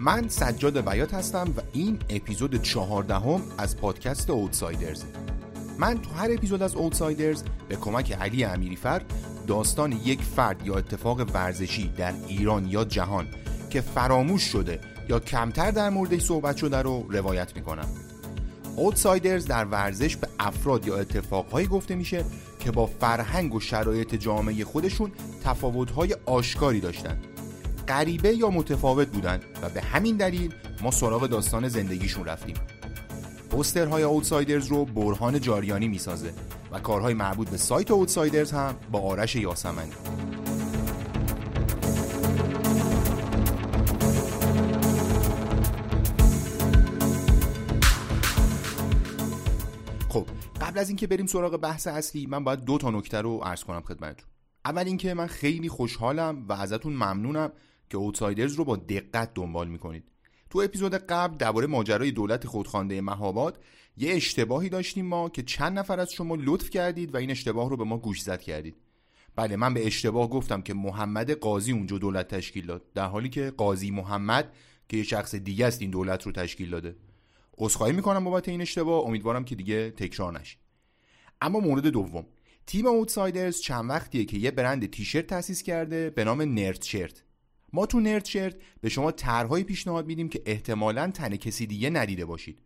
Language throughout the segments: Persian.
من سجاد بیات هستم و این اپیزود چهاردهم از پادکست اوتسایدرز. من تو هر اپیزود از اوتسایدرز به کمک علی امیریفر داستان یک فرد یا اتفاق ورزشی در ایران یا جهان که فراموش شده یا کمتر در موردش صحبت شده رو روایت می‌کنم. اوتسایدرز در ورزش به افراد یا اتفاقهایی گفته میشه که با فرهنگ و شرایط جامعه خودشون تفاوتهای آشکاری داشتند غریبه یا متفاوت بودند و به همین دلیل ما سراغ داستان زندگیشون رفتیم. پوسترهای اوتسایدرز رو برهان جاریانی می‌سازه و کارهای مربوط به سایت اوتسایدرز هم با آرش یاسمنی. خب قبل از اینکه بریم سراغ بحث اصلی من باید دو تا نکته رو عرض کنم خدمتتون. اول اینکه من خیلی خوشحالم و ازتون ممنونم که اوتسایدرز رو با دقت دنبال می‌کنید. تو اپیزود قبل درباره ماجرای دولت خودخوانده مهاباد یه اشتباهی داشتیم ما که چند نفر از شما لطف کردید و این اشتباه رو به ما گوش زد کردید. بله من به اشتباه گفتم که محمد قاضی اونجا دولت تشکیل داد در حالی که قاضی محمد که یه شخص دیگه است این دولت رو تشکیل داده. عذرخواهی می‌کنم بابت این اشتباه امیدوارم که دیگه تکرار نشه اما مورد دوم. تیم اوتسایدرز چند وقتیه که یه برند تیشرت تأسیس کرده به نام نرد شرت ما تو نرد شرت به شما طرحهایی پیشنهاد میدیم که احتمالا تن کسی دیگه ندیده باشید.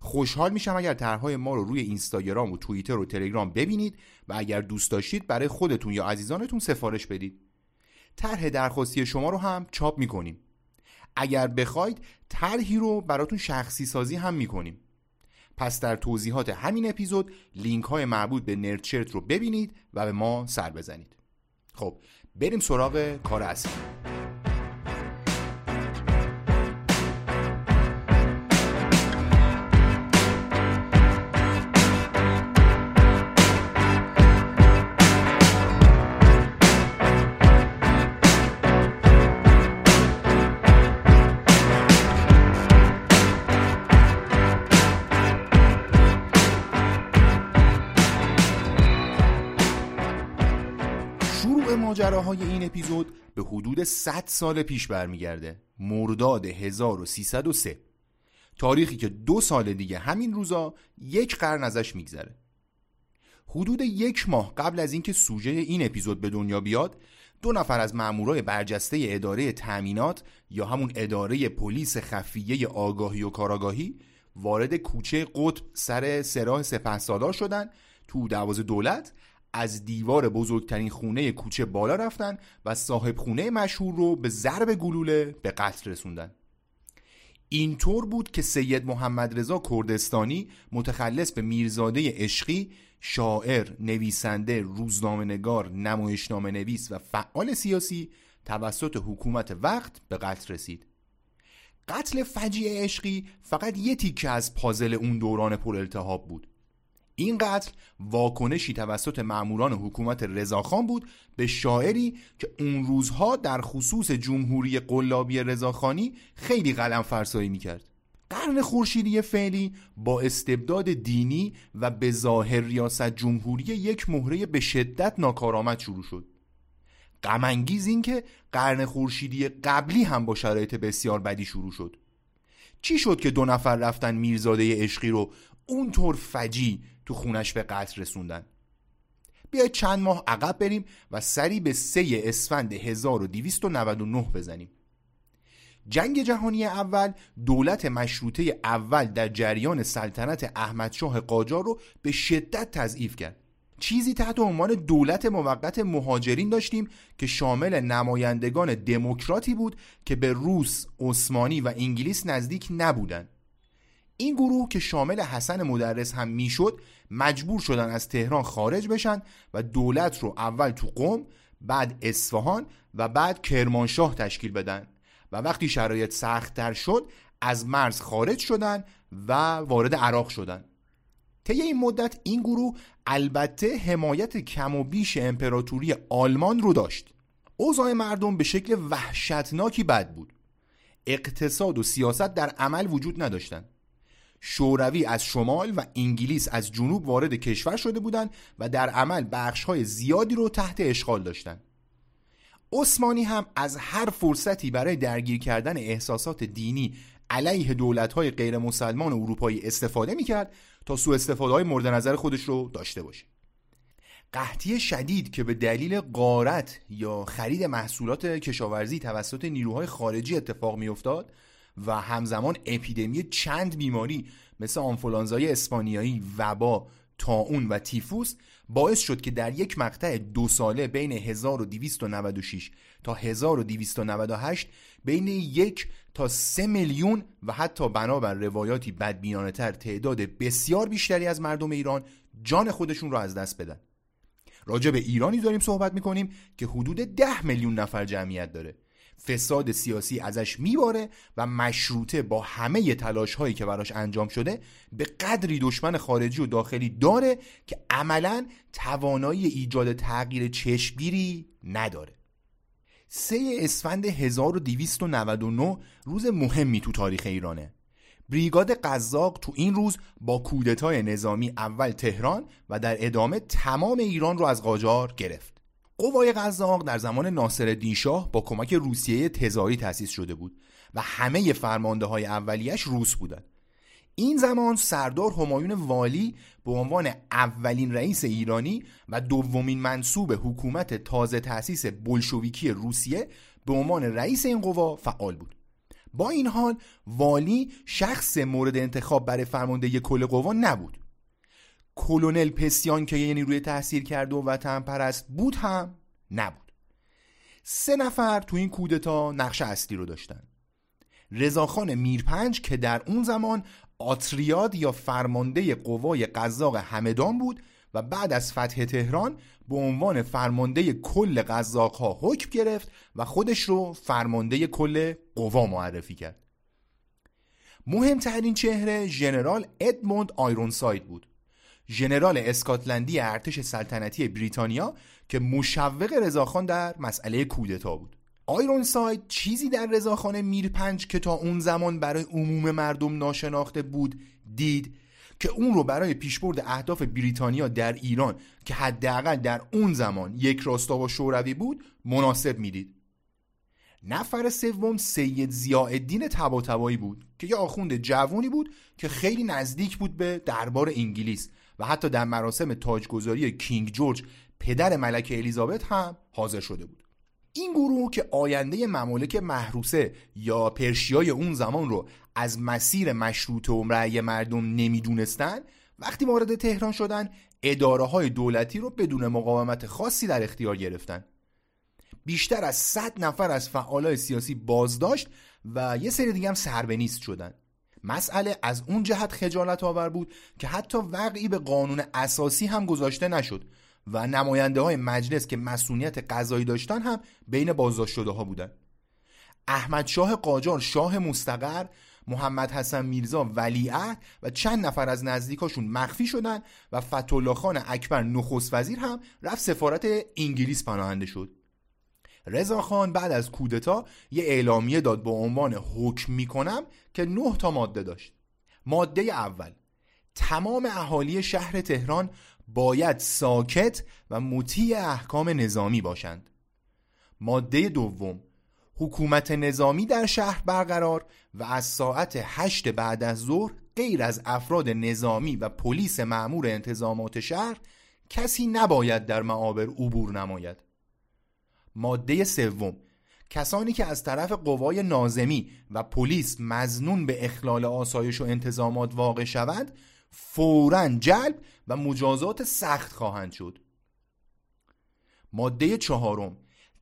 خوشحال میشم اگر طرحهای ما رو روی اینستاگرام و توییتر و تلگرام ببینید و اگر دوست داشتید برای خودتون یا عزیزانتون سفارش بدید. طرح درخواستی شما رو هم چاپ می‌کنیم. اگر بخواید طرحی رو براتون شخصی سازی هم می‌کنیم. پس در توضیحات همین اپیزود لینک های مربوط به نردشرت رو ببینید و به ما سر بزنید. خب بریم سراغ کار اصلی. ماجراهای این اپیزود به حدود 100 سال پیش برمیگرده. مرداد 1303 تاریخی که دو سال دیگه همین روزا یک قرن ازش میگذره. حدود یک ماه قبل از اینکه سوژه این اپیزود به دنیا بیاد دو نفر از مامورای برجسته اداره تأمینات یا همون اداره پلیس خفیه آگاهی و کاراگاهی وارد کوچه قطب سر سراح سپه سالار شدن تو دواز دولت از دیوار بزرگترین خونه کوچه بالا رفتن و صاحب خونه مشهور رو به ضرب گلوله به قتل رسوندن اینطور بود که سید محمد رضا کردستانی متخلص به میرزاده عشقی شاعر، نویسنده، روزنامه نگار، نمایشنامه نویس و فعال سیاسی توسط حکومت وقت به قتل رسید. قتل فجیع عشقی فقط یه تیکه از پازل اون دوران پر التهاب بود. این قتل واکنشی توسط ماموران حکومت رضاخان بود به شاعری که اون روزها در خصوص جمهوری قلابی رضاخانی خیلی قلم فرسایی می‌کرد. قرن خورشیدی فعلی با استبداد دینی و به ظاهر ریاست جمهوری یک مهره به شدت ناکارآمد شروع شد. غمانگیز این که قرن خورشیدی قبلی هم با شرایط بسیار بدی شروع شد. چی شد که دو نفر رفتن میرزاده عشقی رو اونطور فجی تو خونش به قتل رسوندن. بیاید چند ماه عقب بریم و سری به سه اسفند 1299 بزنیم. جنگ جهانی اول دولت مشروطه اول در جریان سلطنت احمدشاه قاجار رو به شدت تضعیف کرد. چیزی تحت عنوان دولت موقت مهاجرین داشتیم که شامل نمایندگان دموکراتی بود که به روس، عثمانی و انگلیس نزدیک نبودند. این گروه که شامل حسن مدرس هم می‌شد مجبور شدن از تهران خارج بشن و دولت رو اول تو قم بعد اصفهان و بعد کرمانشاه تشکیل بدن. و وقتی شرایط سختتر شد از مرز خارج شدن و وارد عراق شدن. طی این مدت این گروه البته حمایت کم و بیش امپراتوری آلمان رو داشت. اوضاع مردم به شکل وحشتناکی بد بود. اقتصاد و سیاست در عمل وجود نداشتند شوروی از شمال و انگلیس از جنوب وارد کشور شده بودند و در عمل بخشهای زیادی رو تحت اشغال داشتند. عثمانی هم از هر فرصتی برای درگیر کردن احساسات دینی علیه دولت‌های غیر مسلمان اروپایی استفاده می‌کرد تا سوء استفاده های مورد نظر خودش رو داشته باشه قحطی شدید که به دلیل قارت یا خرید محصولات کشاورزی توسط نیروهای خارجی اتفاق میافتاد و همزمان اپیدمی چند بیماری مثل آنفولانزای اسپانیایی، وبا، تاون و تیفوس باعث شد که در یک مقطع دو ساله بین 1296 تا 1298 بین یک تا سه میلیون و حتی بنابر روایاتی بدبینانه تر تعداد بسیار بیشتری از مردم ایران جان خودشون را از دست بدن. راجع به ایرانی داریم صحبت می‌کنیم که حدود ده میلیون نفر جمعیت داره. فساد سیاسی ازش میباره و مشروطه با همه تلاش هایی که براش انجام شده به قدری دشمن خارجی و داخلی داره که عملا توانایی ایجاد تغییر چشمگیری نداره. سه اسفند 1299 روز مهمی تو تاریخ ایرانه. بریگاد قزاق تو این روز با کودتای نظامی اول تهران و در ادامه تمام ایران رو از قاجار گرفت. قوای قزاق در زمان ناصر شاه با کمک روسیه تزاری تأسیس شده بود و همه فرمانده های اولیش روس بودند. این زمان سردار همایون والی به عنوان اولین رئیس ایرانی و دومین منصوب حکومت تازه تأسیس بلشویکی روسیه به عنوان رئیس این قوا فعال بود. با این حال والی شخص مورد انتخاب برای فرمانده کل قوا نبود. کلونل پسیان که یعنی روی تحصیل کرده و وطن پرست بود هم نبود. سه نفر تو این کودتا نقش اصلی رو داشتن. رضاخان میرپنج که در اون زمان آتریاد یا فرمانده قوای قزاق همدان بود و بعد از فتح تهران به عنوان فرمانده کل قزاق ها حکم گرفت و خودش رو فرمانده کل قوا معرفی کرد. مهمترین چهره ژنرال ادموند آیرونساید بود. ژنرال اسکاتلندی ارتش سلطنتی بریتانیا که مشوق رضاخان در مسئله کودتا بود. آیرون ساید چیزی در رضاخان میرپنج که تا اون زمان برای عموم مردم ناشناخته بود دید که اون رو برای پیشبرد اهداف بریتانیا در ایران که حداقل در اون زمان یک راستا و شوروی بود مناسب می‌دید. نفر سوم سید زیاءالدین طباطبایی بود که یه آخوند جوونی بود که خیلی نزدیک بود به دربار انگلیس. و حتی در مراسم تاجگذاری کینگ جورج پدر ملکه الیزابت هم حاضر شده بود. این گروه که آینده ممالک محروسه یا پرشیای اون زمان رو از مسیر مشروط و رأی مردم نمی‌دونستن وقتی وارد تهران شدن اداره های دولتی رو بدون مقاومت خاصی در اختیار گرفتن. بیشتر از 100 نفر از فعالای سیاسی بازداشت و یه سری دیگه هم سربنیست شدن. مسئله از اون جهت خجالت آور بود که حتی وقعی به قانون اساسی هم گذاشته نشد و نماینده های مجلس که مسئولیت قضایی داشتن هم بین بازداشت شده ها بودن. احمد شاه قاجار شاه مستقر محمد حسن میرزا ولیعهد و چند نفر از نزدیکاشون مخفی شدن و فتولا خان اکبر نخست وزیر هم رفت سفارت انگلیس پناهنده شد. خان بعد از کودتا یه اعلامیه داد به عنوان حکم می‌کنم که نه تا ماده داشت. ماده اول تمام اهالی شهر تهران باید ساکت و مطیع احکام نظامی باشند. ماده دوم حکومت نظامی در شهر برقرار و از ساعت هشت بعد از ظهر غیر از افراد نظامی و پلیس معمور انتظامات شهر کسی نباید در معابر عبور نماید. ماده سوم. کسانی که از طرف قوای نازمی و پلیس مزنون به اخلال آسایش و انتظامات واقع شوند فورا جلب و مجازات سخت خواهند شد. ماده چهارم.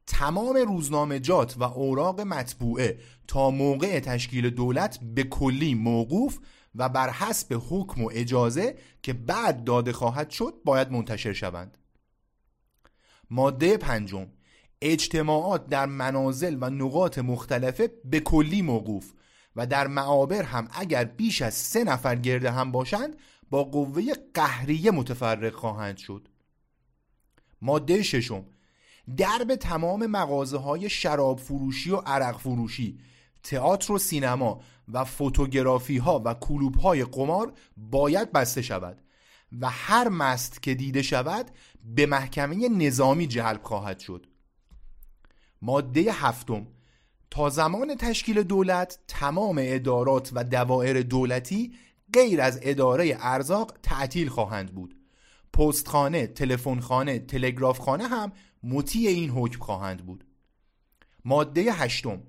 تمام روزنامجات و اوراق مطبوعه تا موقع تشکیل دولت به کلی موقوف و بر حسب حکم و اجازه که بعد داده خواهد شد باید منتشر شوند. ماده پنجم. اجتماعات در منازل و نقاط مختلفه به کلی موقوف و در معابر هم اگر بیش از سه نفر گرده هم باشند با قوه قهریه متفرق خواهند شد. ماده ششم. درب تمام مغازه های شراب فروشی و عرق فروشی تئاتر و سینما و فوتوگرافی ها و کلوب های قمار باید بسته شود و هر مست که دیده شود به محکمه نظامی جلب خواهد شد. ماده هفتم. تا زمان تشکیل دولت تمام ادارات و دوائر دولتی غیر از اداره ارزاق تعطیل خواهند بود. پستخانه، تلفنخانه، تلگرافخانه هم مطیع این حکم خواهند بود. ماده هشتم.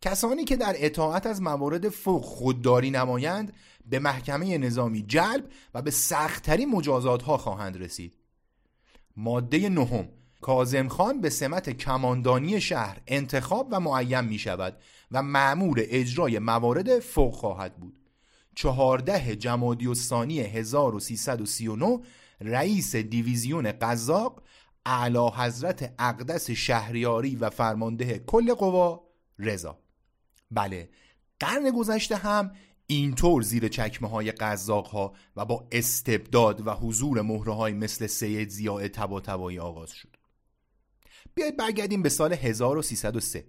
کسانی که در اطاعت از موارد فوق خودداری نمایند به محکمه نظامی جلب و به سختترین مجازات ها خواهند رسید. ماده نهم. کازم خان به سمت کماندانی شهر انتخاب و معین می شود و معمور اجرای موارد فوق خواهد بود. چهارده جمادی الثانی 1339 رئیس دیویزیون قزاق اعلی حضرت اقدس شهریاری و فرمانده کل قوا رضا. بله قرن گذشته هم اینطور زیر چکمه های قزاق ها و با استبداد و حضور مهره های مثل سید زیاء تبا آغاز شد. بیایید برگردیم به سال 1303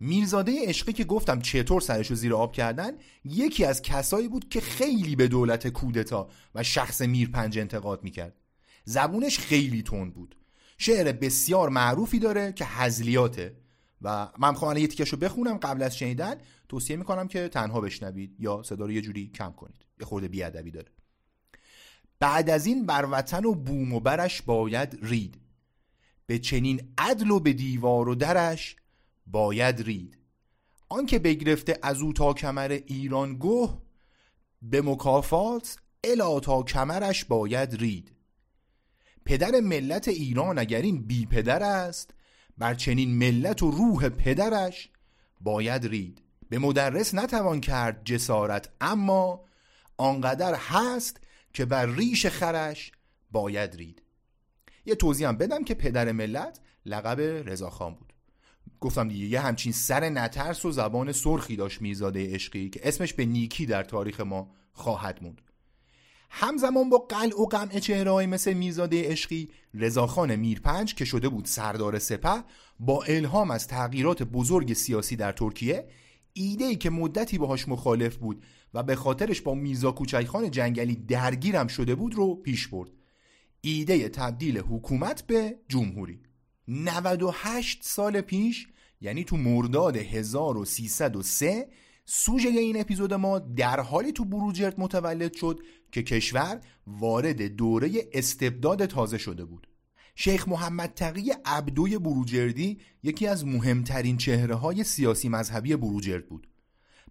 میرزاده عشقی که گفتم چطور سرش رو زیر آب کردن یکی از کسایی بود که خیلی به دولت کودتا و شخص میرپنج انتقاد می‌کرد. زبونش خیلی تند بود. شعر بسیار معروفی داره که هزلیاته و من خواهم یه تیکش رو بخونم قبل از شنیدن. توصیه می‌کنم که تنها بشنوید یا صدا رو یه جوری کم کنید. یه خورده بیادبی داره. بعد از این بر وطن و بوم و برش باید رید. به چنین عدل و به دیوار و درش باید رید. آنکه بگرفته از او تا کمر ایران گوه به مکافات الا تا کمرش باید رید. پدر ملت ایران اگر این بی پدر است بر چنین ملت و روح پدرش باید رید. به مدرس نتوان کرد جسارت اما آنقدر هست که بر ریش خرش باید رید. یه توضیح هم بدم که پدر ملت لقب رضاخان بود. گفتم دیگه یه همچین سر نترس و زبان سرخی داشت میزاده عشقی که اسمش به نیکی در تاریخ ما خواهد موند. همزمان با قلع و قمع چهرههایی مثل میرزاده عشقی رضاخان میرپنج که شده بود سردار سپه با الهام از تغییرات بزرگ سیاسی در ترکیه ایده ای که مدتی باهاش مخالف بود و به خاطرش با میرزا کوچکخان جنگلی درگیرم شده بود رو پیش برد. ایده تبدیل حکومت به جمهوری. 98 سال پیش یعنی تو مرداد 1303 سوژه این اپیزود ما در حالی تو بروجرد متولد شد که کشور وارد دوره استبداد تازه شده بود. شیخ محمد تقی عبدوی بروجردی یکی از مهمترین چهره های سیاسی مذهبی بروجرد بود.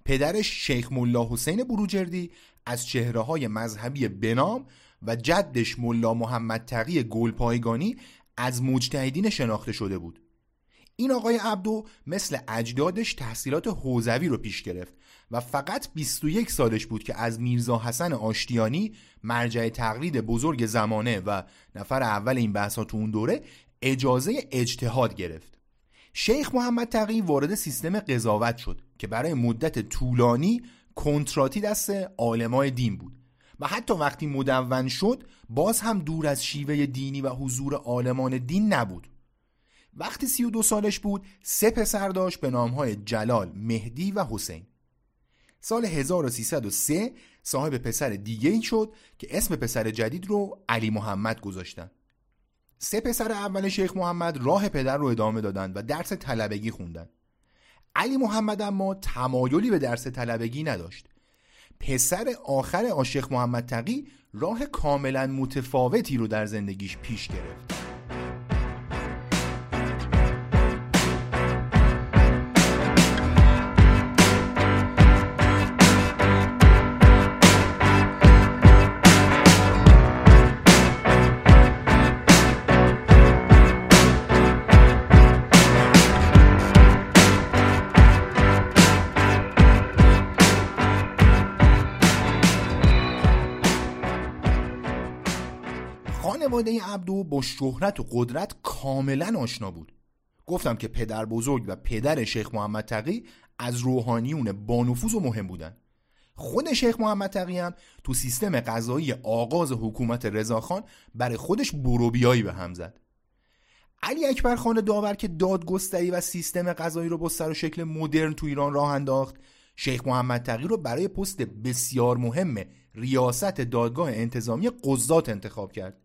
پدرش شیخ ملا حسین بروجردی از چهره های مذهبی بنام و جدش ملا محمد تقی گلپایگانی از مجتهدین شناخته شده بود. این آقای عبدو مثل اجدادش تحصیلات حوزوی رو پیش گرفت و فقط 21 سالش بود که از میرزا حسن آشتیانی مرجع تقلید بزرگ زمانه و نفر اول این بحث تو اون دوره اجازه اجتهاد گرفت. شیخ محمد تقی وارد سیستم قضاوت شد که برای مدت طولانی کنتراتی دست عالمای دین بود. و حتی وقتی مدون شد باز هم دور از شیوه دینی و حضور عالمان دین نبود. وقتی سی و دو سالش بود سه پسر داشت به نامهای جلال، مهدی و حسین. سال 1303 صاحب پسر دیگه ای شد که اسم پسر جدید رو علی محمد گذاشتن. سه پسر اول شیخ محمد راه پدر رو ادامه دادن و درس طلبگی خوندن. علی محمد اما تمایلی به درس طلبگی نداشت. پسر آخر آشیخ محمد تقی راه کاملا متفاوتی رو در زندگیش پیش گرفت. خانواده عبدو با شهرت و قدرت کاملا آشنا بود. گفتم که پدر بزرگ و پدر شیخ محمد تقی از روحانیون بانفوذ و مهم بودن. خود شیخ محمد تقی هم تو سیستم قضایی آغاز حکومت رضاخان برای خودش بروبیایی به هم زد. علی اکبر خان داور که دادگستری و سیستم قضایی رو با سر و شکل مدرن تو ایران راه انداخت شیخ محمد تقی رو برای پست بسیار مهم ریاست دادگاه انتظامی قضات انتخاب کرد.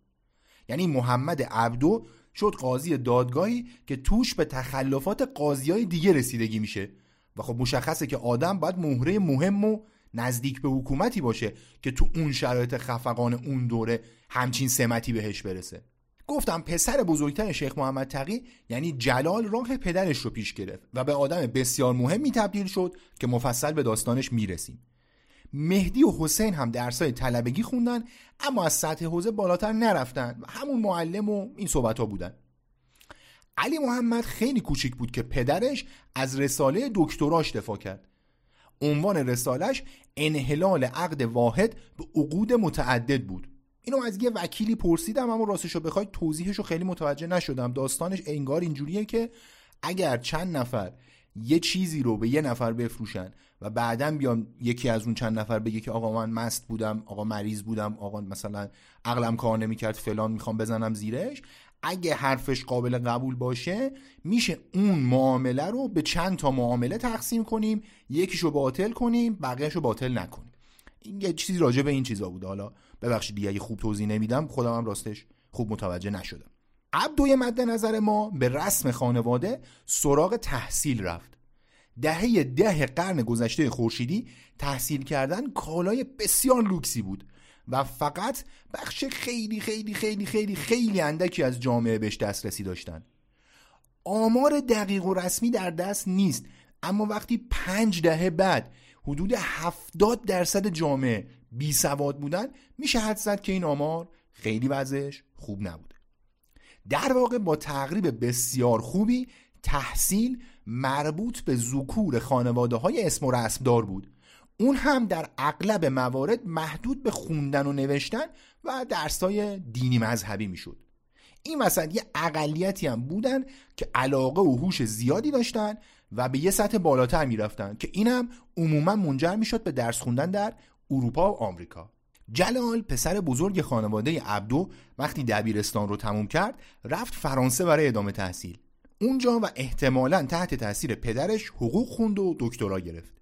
یعنی محمد عبدو شد قاضی دادگاهی که توش به تخلفات قاضی های دیگه رسیدگی میشه. و خب مشخصه که آدم باید مهره مهم و نزدیک به حکومتی باشه که تو اون شرایط خفقان اون دوره همچین سمتی بهش برسه. گفتم پسر بزرگتر شیخ محمد تقی یعنی جلال راه پدرش رو پیش گرفت و به آدم بسیار مهمی تبدیل شد که مفصل به داستانش می‌رسیم. مهدی و حسین هم درسای طلبگی خوندن اما از سطح حوزه بالاتر نرفتن. و همون معلم و این صحبت ها بودن. علی محمد خیلی کوچیک بود که پدرش از رساله دکتراش دفاع کرد. عنوان رسالش انحلال عقد واحد به عقود متعدد بود. اینو از یه وکیلی پرسیدم اما راستش رو بخوای توضیحش رو خیلی متوجه نشدم. داستانش انگار اینجوریه که اگر چند نفر یه چیزی رو به یه نفر بفروشن و بعدا بیان یکی از اون چند نفر بگه که آقا من مست بودم آقا مریض بودم آقا مثلا عقلم کار نمی‌کرد فلان می‌خوام بزنم زیرش. اگه حرفش قابل قبول باشه میشه اون معامله رو به چند تا معامله تقسیم کنیم. یکیشو باطل کنیم بقیهشو باطل نکنیم. این یه چیزی راجع به این چیزا بوده. حالا ببخشید دیگه اگه خوب توضیح نمیدم خودم هم راستش خوب متوجه نشدم. عبدوی مد نظر ما به رسم خانواده سراغ تحصیل رفت. دهه ده قرن گذشته خورشیدی تحصیل کردن کالای بسیار لوکسی بود و فقط بخش خیلی خیلی خیلی خیلی خیلی اندکی از جامعه بهش دسترسی داشتن. آمار دقیق و رسمی در دست نیست اما وقتی پنج دهه بعد حدود هفتاد درصد جامعه بی سواد بودن میشه حد زد که این آمار خیلی وضعش خوب نبوده در واقع با تقریب بسیار خوبی تحصیل مربوط به ذکور خانواده های اسم و رسمدار بود. اون هم در اغلب موارد محدود به خوندن و نوشتن و درسای دینی مذهبی می‌شد. این وسط یه اقلیتی هم بودن که علاقه و هوش زیادی داشتن و به یه سطح بالاتر می‌رفتن که اینم عموما منجر می‌شد به درس خوندن در اروپا و آمریکا. جلال پسر بزرگ خانواده عبدو وقتی دبیرستان رو تموم کرد رفت فرانسه برای ادامه تحصیل. اونجا و احتمالا تحت تاثیر پدرش حقوق خوند و دکترا گرفت.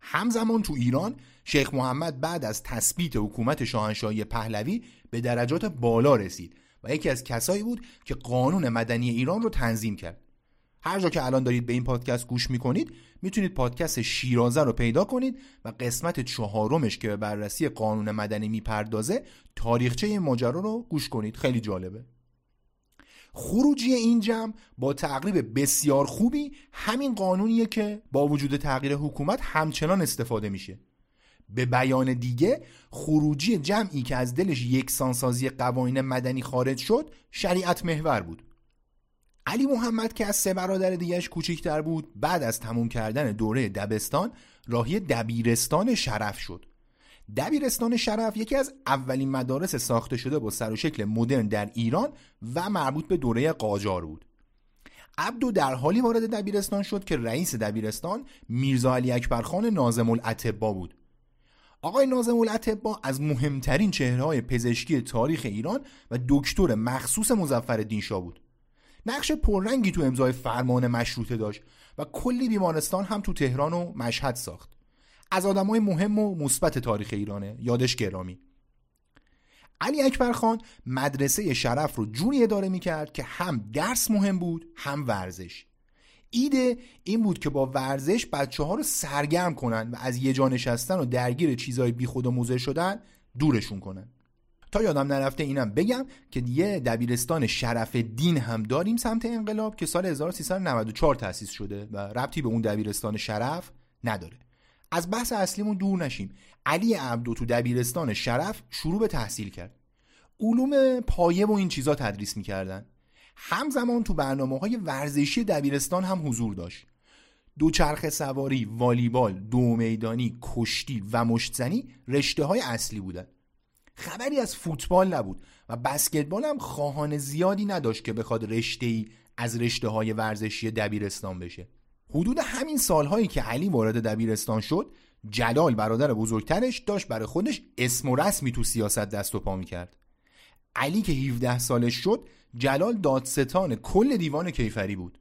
همزمان تو ایران شیخ محمد بعد از تثبیت حکومت شاهنشاهی پهلوی به درجات بالا رسید و یکی از کسایی بود که قانون مدنی ایران رو تنظیم کرد. هر جا که الان دارید به این پادکست گوش می‌کنید می‌تونید پادکست شیرازه رو پیدا کنید و قسمت چهارمش که به بررسی قانون مدنی می‌پردازه تاریخچه این ماجرا رو گوش کنید. خیلی جالبه. خروجی این جمع با تقریب بسیار خوبی همین قانونیه که با وجود تغییر حکومت همچنان استفاده میشه. به بیان دیگه خروجی جمعی که از دلش یکسانسازی قوانین مدنی خارج شد شریعت محور بود. علی محمد که از سه برادر دیگهش کوچکتر بود بعد از تموم کردن دوره دبستان راهی دبیرستان شرف شد. دبیرستان شرف یکی از اولین مدارس ساخته شده با سر و شکل مدرن در ایران و مربوط به دوره قاجار بود. عبدو در حالی وارد دبیرستان شد که رئیس دبیرستان میرزا علی اکبرخان نازم الاطبا بود. آقای نازم الاطبا از مهمترین چهره پزشکی تاریخ ایران و دکتر مخصوص مزفر شاه بود. نقش پررنگی تو امضای فرمان مشروطه داشت و کلی بیمارستان هم تو تهران و مشهد ساخت. از آدمای مهم و مثبت تاریخ ایرانه. یادش گرامی. علی اکبر خان مدرسه شرف رو جوری اداره می‌کرد که هم درس مهم بود هم ورزش. ایده این بود که با ورزش بچه ها رو سرگرم کنن و از یه جا نشستن و درگیر چیزای بی خود و موزه شدن دورشون کنن. تا یادم نرفته اینم بگم که یه دبیرستان شرف دین هم داریم سمت انقلاب که سال 1394 تأسیس شده و ربطی به اون دبیرستان شرف نداره. از بحث اصلیمون دور نشیم. علی عبدو تو دبیرستان شرف شروع به تحصیل کرد. علوم پایه و این چیزا تدریس می‌کردن. همزمان تو برنامه های ورزشی دبیرستان هم حضور داشت. دوچرخه سواری، والیبال، دو میدانی، کشتی و مشتزنی رشته های اصلی بودن. خبری از فوتبال نبود و بسکتبال هم خواهان زیادی نداشت که بخواد رشته ای از رشته های ورزشی دبیرستان بشه. حدود همین سالهایی که علی وارد دبیرستان شد جلال برادر بزرگترش داشت برای خودش اسم و رسمی تو سیاست دست و پا می‌کرد. علی که 17 سالش شد جلال دادستان کل دیوان کیفری بود.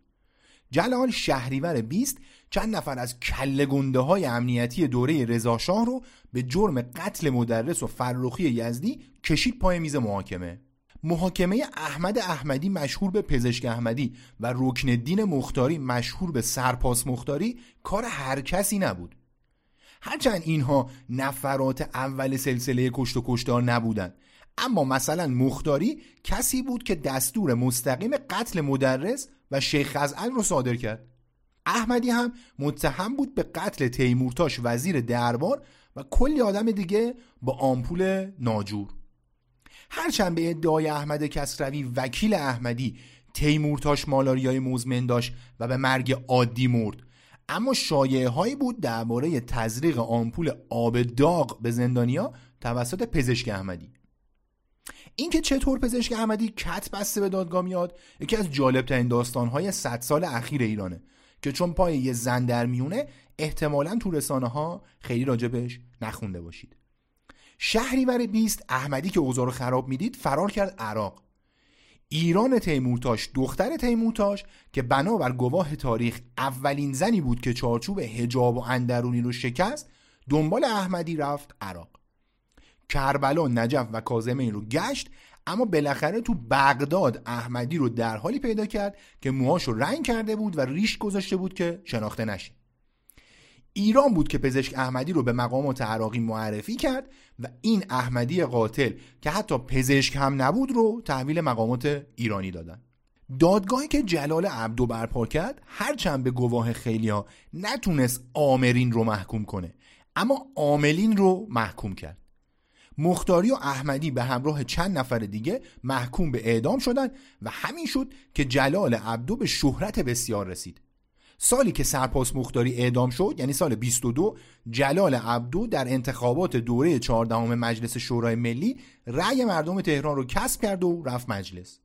جلال شهریور 20 چند نفر از کله گنده های امنیتی دوره رضاشاه رو به جرم قتل مدرس و فرخی یزدی کشید پای میز محاکمه. محاکمه احمد احمدی مشهور به پزشک احمدی و رکن الدین مختاری مشهور به سرپاس مختاری کار هر کسی نبود. هرچند اینها نفرات اول سلسله کشت و کشتار نبودند اما مثلا مختاری کسی بود که دستور مستقیم قتل مدرس و شیخ خزعل رو صادر کرد. احمدی هم متهم بود به قتل تیمورتاش وزیر دربار و کلی آدم دیگه با آمپول ناجور. هرچند به ادعای احمد کسروی وکیل احمدی تیمورتاش مالاریای مزمن داشت و به مرگ عادی مرد. اما شایعه هایی بود درباره تزریق آمپول آب داغ به زندانیا توسط پزشک احمدی. اینکه چطور پزشک احمدی کت بسته به دادگاه میاد یکی از جالب ترین داستان های 100 سال اخیر ایرانه که چون پای یه زن در میونه احتمالا تو رسانه ها خیلی راجبش نخونده باشید. شهریور 20 احمدی که اوضاع رو خراب می‌دید فرار کرد عراق. ایران تیمورتاش دختر تیمورتاش که بنابر گواه تاریخ اولین زنی بود که چارچوب هجاب و اندرونی رو شکست دنبال احمدی رفت عراق. کربلا نجف و کازمه این رو گشت اما بالاخره تو بغداد احمدی رو در حالی پیدا کرد که موهاش رو رنگ کرده بود و ریش گذاشته بود که شناخته نشه ایران بود که پزشک احمدی رو به مقامات عراقی معرفی کرد و این احمدی قاتل که حتی پزشک هم نبود رو تحویل مقامات ایرانی دادن. دادگاهی که جلال عبدو برپا کرد هرچند به گواه خیلی ها نتونست آمرین رو محکوم کنه اما عاملین رو محکوم کرد. مختاری و احمدی به همراه چند نفر دیگه محکوم به اعدام شدن و همین شد که جلال عبدو به شهرت بسیار رسید. سالی که سرپاس مختاری اعدام شد یعنی سال 22 جلال عبدو در انتخابات دوره 14 مجلس شورای ملی رأی مردم تهران رو کسب کرد و رفت مجلس.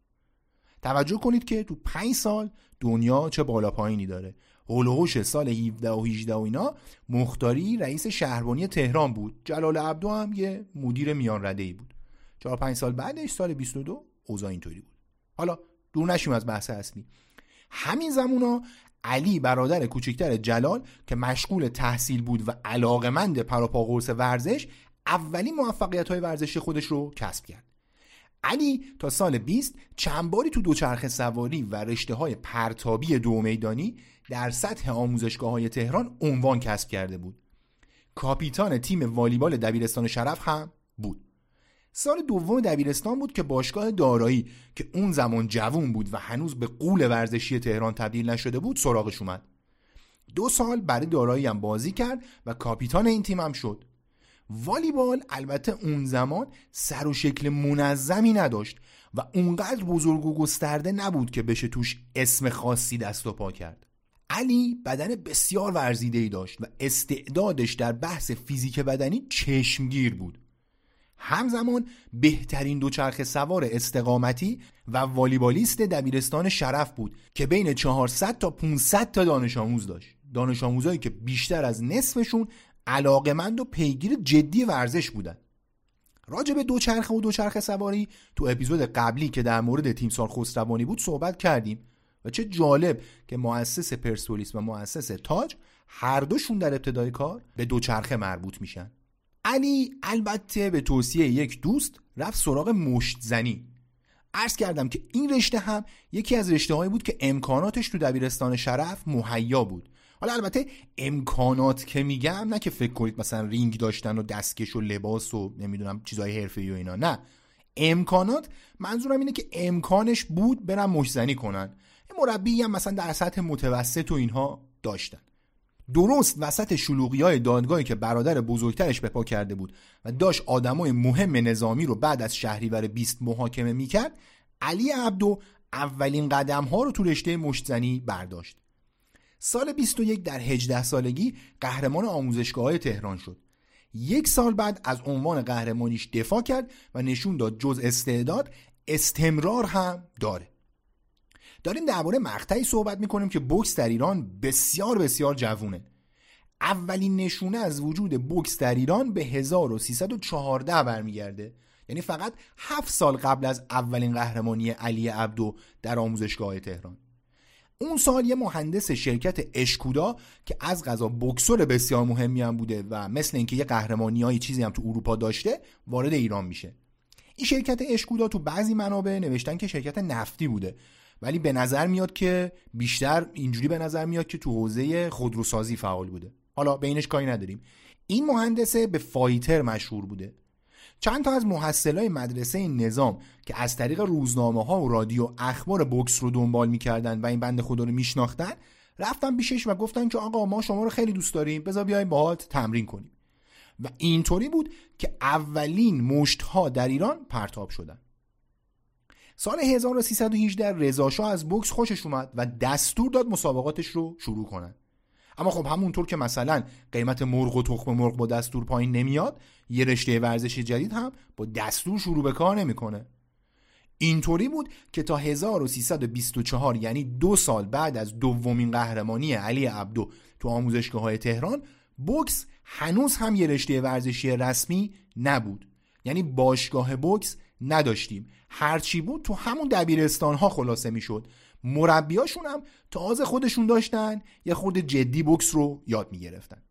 توجه کنید که تو 5 سال دنیا چه بالا پایینی داره. هولوش سال 17 و 18 و اینا مختاری رئیس شهربانی تهران بود. جلال عبدو هم یه مدیر میان رده ای بود. 4 5 سال بعدش سال 22 اوضاع اینطوری بود. حالا دور نشیم از بحث اصلی. همین زمونا علی برادر کوچکتر جلال که مشغول تحصیل بود و علاقمند پراپاگورس ورزش اولین موفقیت های ورزشی خودش رو کسب کرد. علی تا سال 20 چند باری تو دوچرخه سواری و رشته های پرتابی دو میدانی در سطح آموزشگاه های تهران عنوان کسب کرده بود. کاپیتان تیم والیبال دبیرستان شرف هم بود. سال دوم دبیرستان بود که باشگاه دارایی که اون زمان جوون بود و هنوز به قول ورزشی تهران تبدیل نشده بود سراغش اومد. دو سال برای دارایی هم بازی کرد و کاپیتان این تیم هم شد. والیبال البته اون زمان سر و شکل منظمی نداشت و اونقدر بزرگ و گسترده نبود که بشه توش اسم خاصی دست و پا کرد. علی بدن بسیار ورزیده ای داشت و استعدادش در بحث فیزیک بدنی چشمگیر بود. همزمان بهترین دوچرخه سوار استقامتی و والیبالیست دبیرستان شرف بود که بین 400 تا 500 تا دانش آموز داشت. دانش آموزایی که بیشتر از نصفشون علاقمند و پیگیر جدی ورزش بودن راجع به دوچرخه و دوچرخه سواری تو اپیزود قبلی که در مورد تیمسار خسروانی بود صحبت کردیم و چه جالب که مؤسس پرسپولیس و مؤسس تاج هر دوشون در ابتدای کار به دوچرخه مربوط میشن. علی البته به توصیه یک دوست رفت سراغ مشت زنی. عرض کردم که این رشته هم یکی از رشته هایی بود که امکاناتش تو دبیرستان شرف مهیا بود. حالا البته امکانات که میگم نه که فکر کنید مثلا رینگ داشتن و دستکش و لباس و نمی‌دونم چیزهای حرفه‌ای و اینا نه. امکانات منظورم اینه که امکانش بود برن مشزنی کنن. مربی هم مثلا در سطح متوسط و اینها داشتن. درست وسط شلوغی های دادگاهی که برادر بزرگترش به پا کرده بود و داشت آدمای مهم نظامی رو بعد از شهریور 20 محاکمه می‌کرد علی عبدو اولین قدم ها رو تو رشته مشتزنی برداشت. سال 21 در 18 سالگی قهرمان آموزشگاه های تهران شد. یک سال بعد از عنوان قهرمانیش دفاع کرد و نشون داد جز استعداد استمرار هم داره. داریم درباره مقطعی صحبت می‌کنیم که بوکس در ایران بسیار بسیار جوونه. اولین نشونه از وجود بوکس در ایران به 1314 برمیگرده. یعنی فقط هفت سال قبل از اولین قهرمانی علی عبدو در آموزشگاه تهران. اون سال یه مهندس شرکت اشکودا که از غذا بکسور بسیار مهمی هم بوده و مثل اینکه یه قهرمانی های چیزی هم تو اروپا داشته وارد ایران میشه. این شرکت اشکودا تو بعضی منابع نوشتن که شرکت نفتی بوده. ولی به نظر میاد که بیشتر اینجوری به نظر میاد که تو حوزه خودروسازی فعال بوده. حالا بینش کاری نداریم. این مهندسه به فایتر مشهور بوده. چند تا از محصلای مدرسه نظام که از طریق روزنامه ها و رادیو اخبار بوکس رو دنبال می‌کردن و این بند خدا رو میشناختن رفتن پیشش و گفتن که آقا ما شما رو خیلی دوست داریم بذار بیای باهات تمرین کنیم. و اینطوری بود که اولین مشت ها در ایران پرتاب شدن. سال 1318 رضا از بوکس خوشش اومد و دستور داد مسابقاتش رو شروع کنن اما خب همونطور که مثلا قیمت مرغ و تخم مرغ با دستور پایین نمیاد یه رشته ورزشی جدید هم با دستور شروع به کار نمی‌کنه. اینطوری بود که تا 1324 یعنی دو سال بعد از دومین قهرمانی علی عبدو تو آموزشگاه های تهران بوکس هنوز هم یه رشته ورزشی رسمی نبود. یعنی باشگاه بوکس نداشتیم. هرچی بود تو همون دبیرستان ها خلاصه می‌شد. مربیاشون هم تازه خودشون داشتن یه خود جدی بوکس رو یاد می‌گرفتن.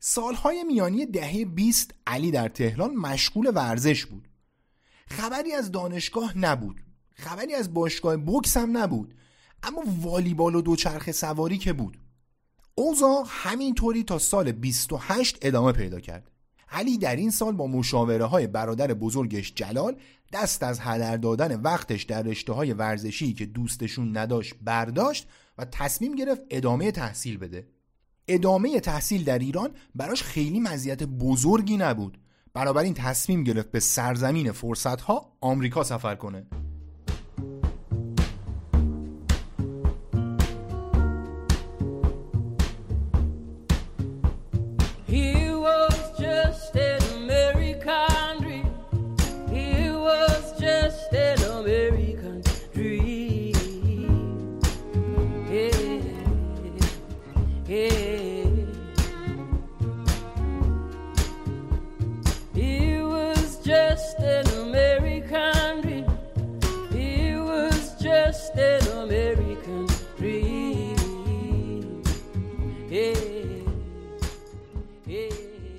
سالهای میانی دهه 20 علی در تهران مشغول ورزش بود. خبری از دانشگاه نبود. خبری از باشگاه بوکس هم نبود. اما والیبال و دوچرخه سواری که بود. اوضاع همینطوری تا سال 28 ادامه پیدا کرد. علی در این سال با مشاوره های برادر بزرگش جلال دست از هدر دادن وقتش در رشته های ورزشی که دوستشون نداشت برداشت و تصمیم گرفت ادامه تحصیل بده. ادامه تحصیل در ایران براش خیلی مزیت بزرگی نبود. این تصمیم گرفت به سرزمین فرصت ها آمریکا سفر کنه.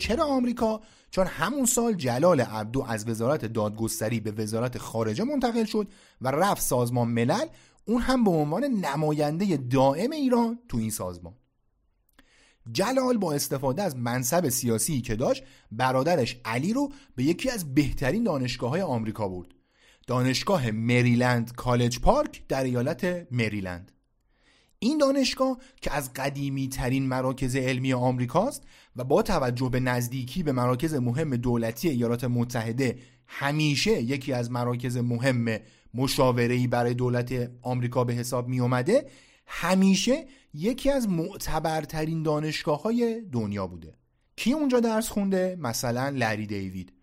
چرا آمریکا؟ چون همون سال جلال عبدو از وزارت دادگستری به وزارت خارجه منتقل شد و رفت سازمان ملل. اون هم به عنوان نماینده دائم ایران تو این سازمان. جلال با استفاده از منصب سیاسی که داشت برادرش علی رو به یکی از بهترین دانشگاه های آمریکا برد. دانشگاه مریلند کالج پارک در ایالت مریلند. این دانشگاه که از قدیمی ترین مراکز علمی آمریکاست و با توجه به نزدیکی به مراکز مهم دولتی ایالات متحده همیشه یکی از مراکز مهم مشاوره‌ای برای دولت آمریکا به حساب می اومده همیشه یکی از معتبرترین دانشگاه های دنیا بوده کی اونجا درس خونده؟ مثلا لری دیوید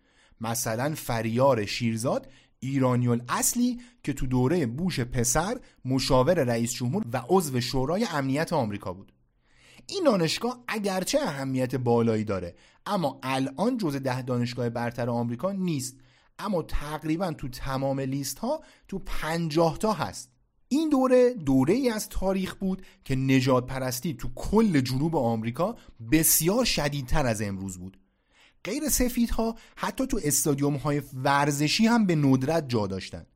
مثلا فریار شیرزاد ایرانیول اصلی که تو دوره بوش پسر مشاور رئیس جمهور و عضو شورای امنیت آمریکا بود. این دانشگاه اگرچه اهمیت بالایی داره اما الان جز ده دانشگاه برتر آمریکا نیست. اما تقریبا تو تمام لیست ها تو پنجاه تا هست. این دوره دوره ای از تاریخ بود که نجات پرستی تو کل جنوب آمریکا بسیار شدیدتر از امروز بود. غیر سفیدها حتی تو استادیوم های ورزشی هم به ندرت جا داشتند.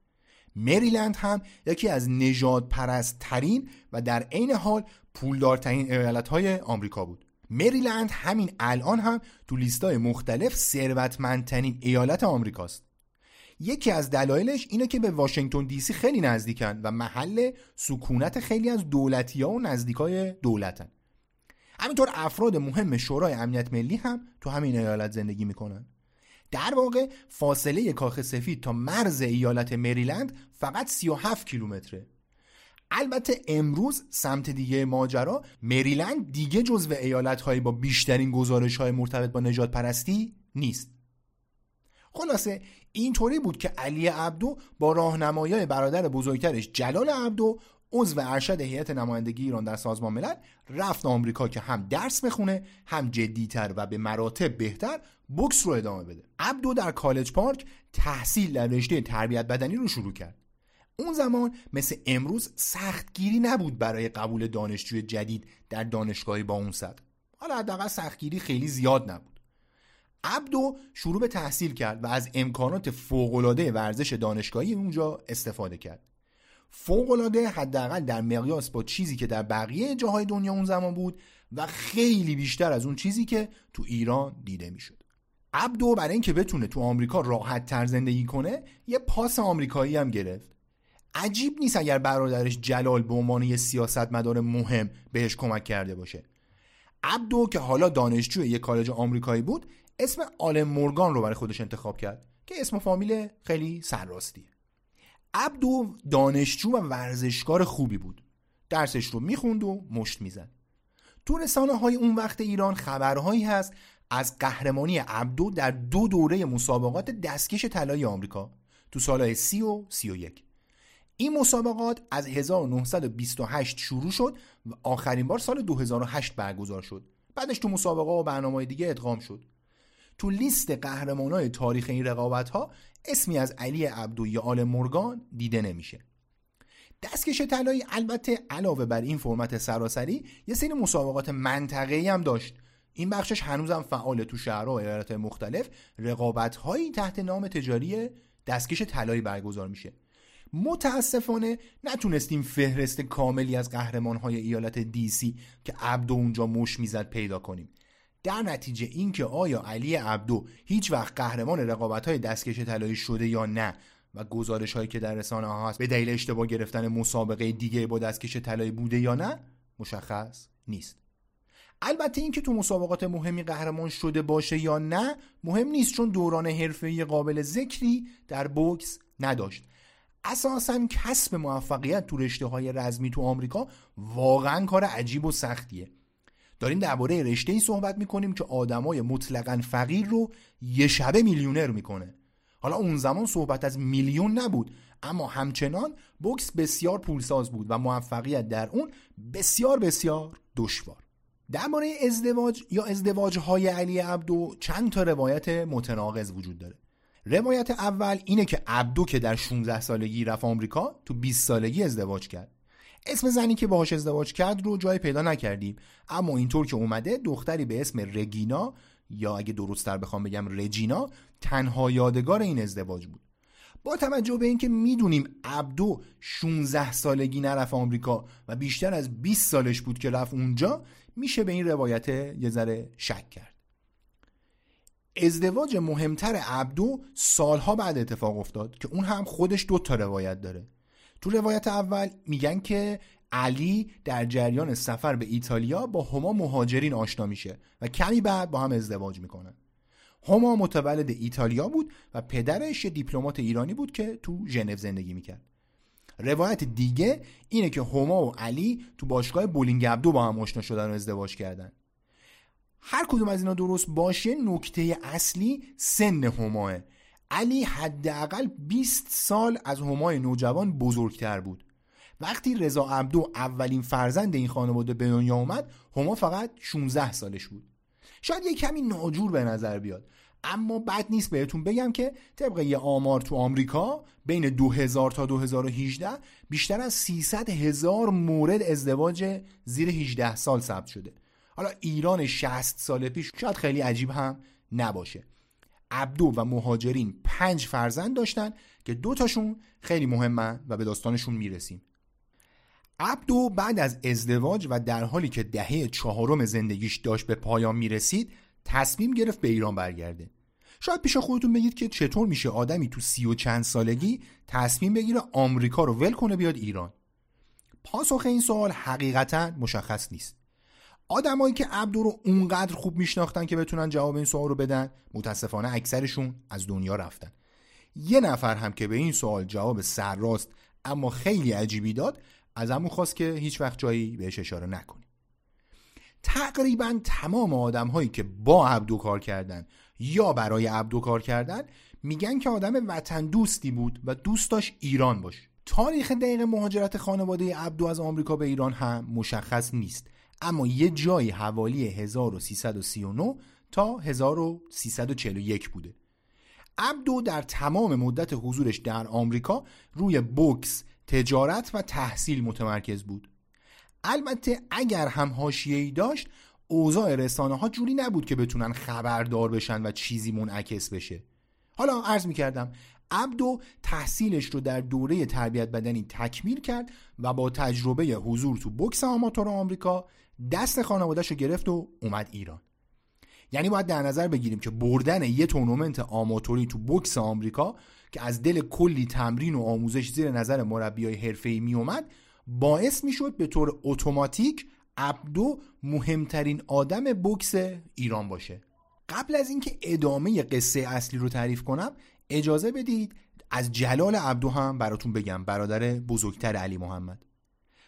مریلند هم یکی از نجات پرست ترین و در عین حال پولدارترین ایالت های آمریکا بود. مریلند همین الان هم تو لیستای مختلف ثروتمندترین ایالت آمریکاست. یکی از دلایلش اینه که به واشنگتن دی سی خیلی نزدیکن و محل سکونت خیلی از دولتی ها و نزدیکای دولتن. همینطور افراد مهم شورای امنیت ملی هم تو همین ایالت زندگی می‌کنن. در واقع فاصله کاخ سفید تا مرز ایالت مریلند فقط 37 کیلومتره. البته امروز سمت دیگه ماجرا مریلند دیگه جزو ایالت های با بیشترین گزارش های مرتبط با نجات پرستی نیست. خلاصه اینطوری بود که علی عبدو با راهنمایی برادر بزرگترش جلال عبدو عضو ارشد هیئت نمایندگی ایران در سازمان ملل رفت آمریکا که هم درس بخونه هم جدیتر و به مراتب بهتر بوکس رو ادامه بده. عبدو در کالج پارک تحصیل در رشته تربیت بدنی رو شروع کرد. اون زمان مثل امروز سختگیری نبود برای قبول دانشجوی جدید در دانشگاهی با اون سطح حالا حداقل سختگیری خیلی زیاد نبود. عبدو شروع به تحصیل کرد و از امکانات فوقالعاده ورزش دانشگاهی اونجا استفاده کرد. فوقالعاده حداقل در مقیاس با چیزی که در بقیه جاهای دنیا اون زمان بود و خیلی بیشتر از اون چیزی که تو ایران دیده می‌شد. عبدو برای اینکه بتونه تو آمریکا راحت تر زندگی کنه یه پاس آمریکایی هم گرفت. عجیب نیست اگر برادرش جلال به عنوان یه سیاستمدار مهم بهش کمک کرده باشه. عبدو که حالا دانشجو یک کالج آمریکایی بود اسم آلن مورگان رو برای خودش انتخاب کرد که اسم فامیل خیلی سرراستیه عبدو دانشجو و ورزشکار خوبی بود. درسش رو می‌خوند و مشت می‌زد. تو رسانه های اون وقت ایران خبرهایی هست از قهرمانی عبدو در دو دوره مسابقات دستکش طلای آمریکا تو سالهای سی و سی و یک. این مسابقات از 1928 شروع شد و آخرین بار سال 2008 برگزار شد. بعدش تو مسابقه و برنامه دیگه ادغام شد. تو لیست قهرمانای تاریخ این رقابت ها اسمی از علی عبدو یا آل مورگان دیده نمیشه. دستکش طلایی البته علاوه بر این فرمت سراسری یه سری مسابقات منطقه‌ای هم داشت. این بخشش هنوزم فعال تو شهرها و ایالت مختلف. رقابت هایی تحت نام تجاری دستکش طلایی برگزار میشه. متاسفانه نتونستیم فهرست کاملی از قهرمان های ایالت دیسی که عبدو اونجا مش می‌زد پیدا کنیم. در نتیجه اینکه آیا علی عبدو هیچ وقت قهرمان رقابت های دستکش طلایی شده یا نه و گزارش هایی که در رسانه ها هست به دلیل اشتباه گرفتن مسابقه دیگه با دستکش طلایی بوده یا نه مشخص نیست. البته اینکه تو مسابقات مهمی قهرمان شده باشه یا نه مهم نیست چون دوران حرفه‌ای قابل ذکری در بوکس نداشت. اساسا کسب موفقیت تو رشته های رزمی تو آمریکا واقعا کار عجیب و سختیه. داریم درباره رشته ای صحبت می‌کنیم که آدمای مطلقا فقیر رو یه شبه میلیونر می‌کنه. حالا اون زمان صحبت از میلیون نبود اما همچنان بوکس بسیار پولساز بود و موفقیت در اون بسیار بسیار دشوار. درباره ازدواج یا ازدواج های علی عبدو چند تا روایت متناقض وجود داره. روایت اول اینه که عبدو که در 16 سالگی رفت آمریکا تو 20 سالگی ازدواج کرد. اسم زنی که باهاش ازدواج کرد رو جای پیدا نکردیم. اما اینطور که اومده دختری به اسم رگینا یا اگه درستتر بخوام بگم رجینا تنها یادگار این ازدواج بود. با توجه به اینکه می‌دونیم عبدو 16 سالگی نرفت آمریکا و بیشتر از 20 سالش بود که رفت اونجا میشه به این روایت یه ذره شک کرد. ازدواج مهمتر عبدو سالها بعد اتفاق افتاد که اون هم خودش دو تا روایت داره. تو روایت اول میگن که علی در جریان سفر به ایتالیا با هما مهاجرین آشنا میشه و کمی بعد با هم ازدواج می‌کنن. هما متولد ایتالیا بود و پدرش یه دیپلمات ایرانی بود که تو ژنو زندگی می‌کرد. روایت دیگه اینه که هما و علی تو باشگاه بولینگ عبدو با هم آشنا شدن و ازدواج کردن. هر کدوم از اینا درست باشه نکته اصلی سن هماه. علی حداقل 20 سال از همای نوجوان بزرگتر بود. وقتی رضا عبدو اولین فرزند این خانواده به دنیا اومد هما فقط 16 سالش بود. شاید یه کمی ناجور به نظر بیاد. اما بد نیست بهتون بگم که طبق یه آمار تو آمریکا بین 2000 تا 2018 بیشتر از 300 هزار مورد ازدواج زیر 18 سال ثبت شده. حالا ایران 60 سال پیش شاید خیلی عجیب هم نباشه. عبدو و مهاجرین پنج فرزند داشتن که دوتاشون خیلی مهمن و به داستانشون می‌رسیم. عبدو بعد از ازدواج و در حالی که دهه چهارم زندگیش داشت به پایان می‌رسید تصمیم گرفت به ایران برگرده. شاید پیش خودتون بگید که چطور میشه آدمی تو سی و چند سالگی تصمیم بگیره آمریکا رو ول کنه بیاد ایران. پاسخ این سوال حقیقتا مشخص نیست. آدمایی که عبدو رو اونقدر خوب میشناختن که بتونن جواب این سوال رو بدن متاسفانه اکثرشون از دنیا رفتن. یه نفر هم که به این سوال جواب سرراست اما خیلی عجیبی داد از همون خواست که هیچ وقت جایی بهش اشاره نکنیم. تقریبا تمام آدم هایی که با عبدو کار کردن یا برای عبدو کار کردن میگن که آدم وطن دوستی بود و دوست داشت ایران باشه. تاریخ دقیق مهاجرت خانواده عبدو از آمریکا به ایران هم مشخص نیست. اما یه جایی حوالی 1339 تا 1341 بوده. عبدو در تمام مدت حضورش در آمریکا روی بوکس، تجارت و تحصیل متمرکز بود. البته اگر هم حاشیه‌ای داشت اوضاع رسانه ها جوری نبود که بتونن خبردار بشن و چیزی منعکس بشه. حالا عرض می‌کردم عبدو تحصیلش رو در دوره تربیت بدنی تکمیل کرد و با تجربه حضور تو بکس آماتور آمریکا دست خانوادهش رو گرفت و اومد ایران. یعنی باید در نظر بگیریم که بردن یه تورنمنت آماتوری تو بکس آمریکا که از دل کلی تمرین و آموزش زیر نظر مربیای حرفه‌ای می اومد باعث می‌شد به طور اتوماتیک عبدو مهمترین آدم بکس ایران باشه. قبل از اینکه ادامه قصه اصلی رو تعریف کنم اجازه بدید از جلال عبدو هم براتون بگم برادر بزرگتر علی محمد.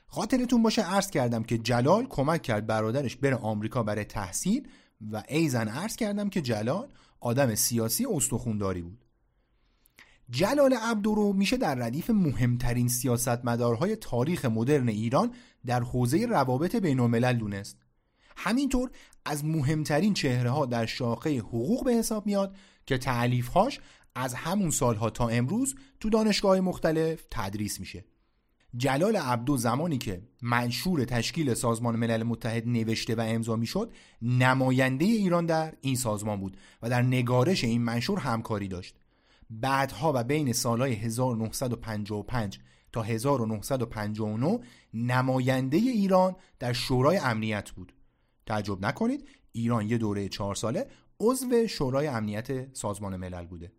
خاطرتون باشه عرض کردم که جلال کمک کرد برادرش بره آمریکا برای تحصیل و ایزن عرض کردم که جلال آدم سیاسی استخونداری بود. جلال عبدو رو میشه در ردیف مهمترین سیاستمدارهای تاریخ مدرن ایران در حوزه روابط بین الملل دونست. همینطور از مهمترین چهره ها در شاخه حقوق به حساب میاد که تعلیفهاش از همون سالها تا امروز تو دانشگاه مختلف تدریس میشه. جلال عبدو زمانی که منشور تشکیل سازمان ملل متحد نوشته و امضا می‌شد نماینده ایران در این سازمان بود و در نگارش این منشور همکاری داشت. بعدها و بین سالهای 1955 تا 1959 نماینده ایران در شورای امنیت بود. تعجب نکنید ایران یه دوره چهار ساله عضو شورای امنیت سازمان ملل بوده.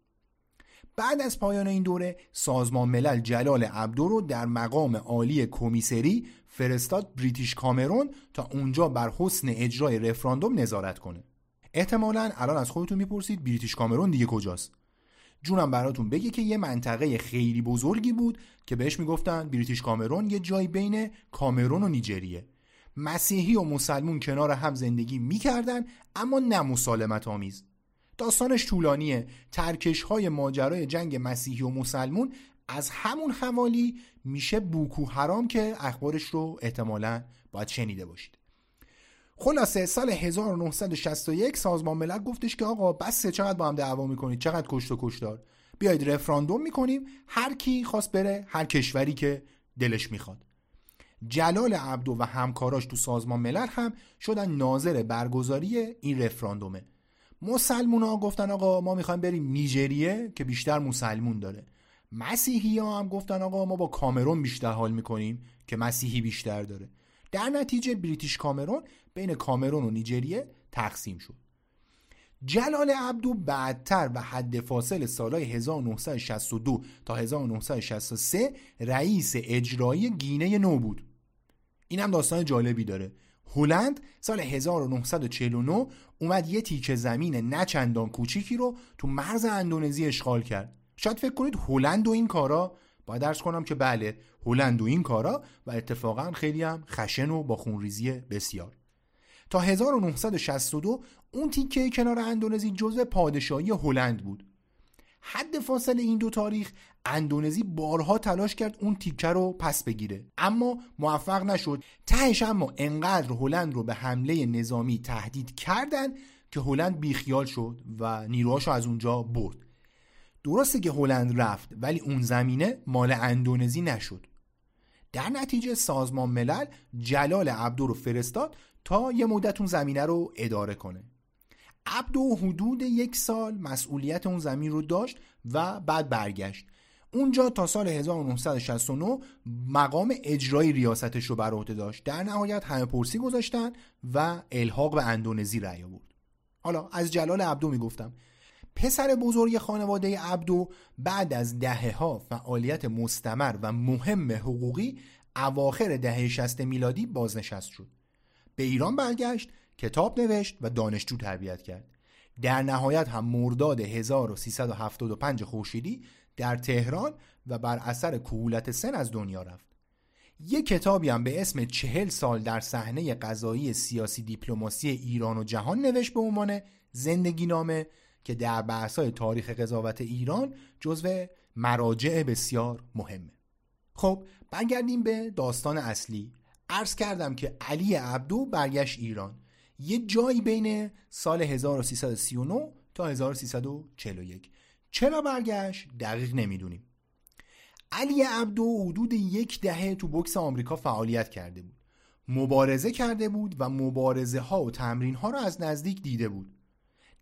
بعد از پایان این دوره سازمان ملل جلال عبدو رو در مقام عالی کمیسری فرستاد بریتیش کامرون تا اونجا بر حسن اجرای رفراندوم نظارت کنه. احتمالا الان از خودتون می‌پرسید بریتیش کامرون دیگه کجاست. جونم براتون بگه که یه منطقه خیلی بزرگی بود که بهش می‌گفتن بریتیش کامرون یه جای بین کامرون و نیجریه. مسیحی و مسلمون کنار هم زندگی می‌کردن اما نه مسالمت آمیز داستانش طولانیه. ترکش های ماجرای جنگ مسیحی و مسلمون از همون حوالی میشه بوکو حرام که اخبارش رو احتمالا باید شنیده باشید. خلاصه سال 1961 سازمان ملل گفتش که آقا بس چقدر با هم دعوا می‌کنید؟ چقدر کشت و کشتار؟ بیاید رفراندوم می‌کنیم. هر کی خواست بره هر کشوری که دلش می‌خواد. جلال عبدو و همکاراش تو سازمان ملل هم شدن ناظر برگزاری این رفراندومه. مسلمون ها گفتن آقا ما می‌خوایم بریم نیجریه که بیشتر مسلمون داره. مسیحی ها هم گفتن آقا ما با کامرون بیشتر حال می‌کنیم که مسیحی بیشتر داره. در نتیجه بریتیش کامرون بین کامرون و نیجریه تقسیم شد. جلال عبدو بعدتر و حد فاصل سالهای 1962 تا 1963 رئیس اجرایی گینه نو بود. این داستان جالبی داره. هلند سال 1949 اومد یه تیکه زمین نچندان کوچیکی رو تو مرز اندونزی اشغال کرد. شاید فکر کنید هلند و این کارا باید درس کنم که بله هلند و این کارا و اتفاقا خیلی هم خشن و با خونریزی بسیار. تا 1962 اون تیکه کنار اندونزی جزء پادشاهی هلند بود. حد فاصله این دو تاریخ اندونزی بارها تلاش کرد اون تیکه رو پس بگیره. اما موفق نشد. تهش اما انقدر هلند رو به حمله نظامی تهدید کردن که هلند بیخیال شد و نیروهاشو از اونجا برد. درسته که هلند رفت ولی اون زمینه مال اندونزی نشد. در نتیجه سازمان ملل جلال عبدو رو فرستاد تا یه مدت اون زمینه رو اداره کنه. عبدو حدود یک سال مسئولیت اون زمین رو داشت و بعد برگشت. اونجا تا سال 1969 مقام اجرای ریاستش رو بر عهده داشت. در نهایت همه پرسی گذاشتن و الحاق به اندونزی رأی آورد. حالا از جلال عبدو می‌گفتم. پسر بزرگ خانواده عبدو بعد از دهه ها فعالیت مستمر و مهم حقوقی اواخر دهه 60 میلادی بازنشست شد. به ایران برگشت کتاب نوشت و دانشجو تربیت کرد. در نهایت هم مرداد 1375 خورشیدی در تهران و بر اثر کهولت سن از دنیا رفت. یک کتابی هم به اسم چهل سال در صحنه قضایی سیاسی دیپلماسی ایران و جهان نوشت به عنوان زندگی نامه که در بحث‌های تاریخ قضاوت ایران جزو مراجع بسیار مهمه. خب برگردیم به داستان اصلی. عرض کردم که علی عبدو برگشت ایران. یه جایی بین سال 1339 تا 1341 چرا برگشت؟ دقیق نمی‌دونیم. علی عبدو حدود یک دهه تو بکس آمریکا فعالیت کرده بود. مبارزه کرده بود و مبارزه ها و تمرین ها را از نزدیک دیده بود.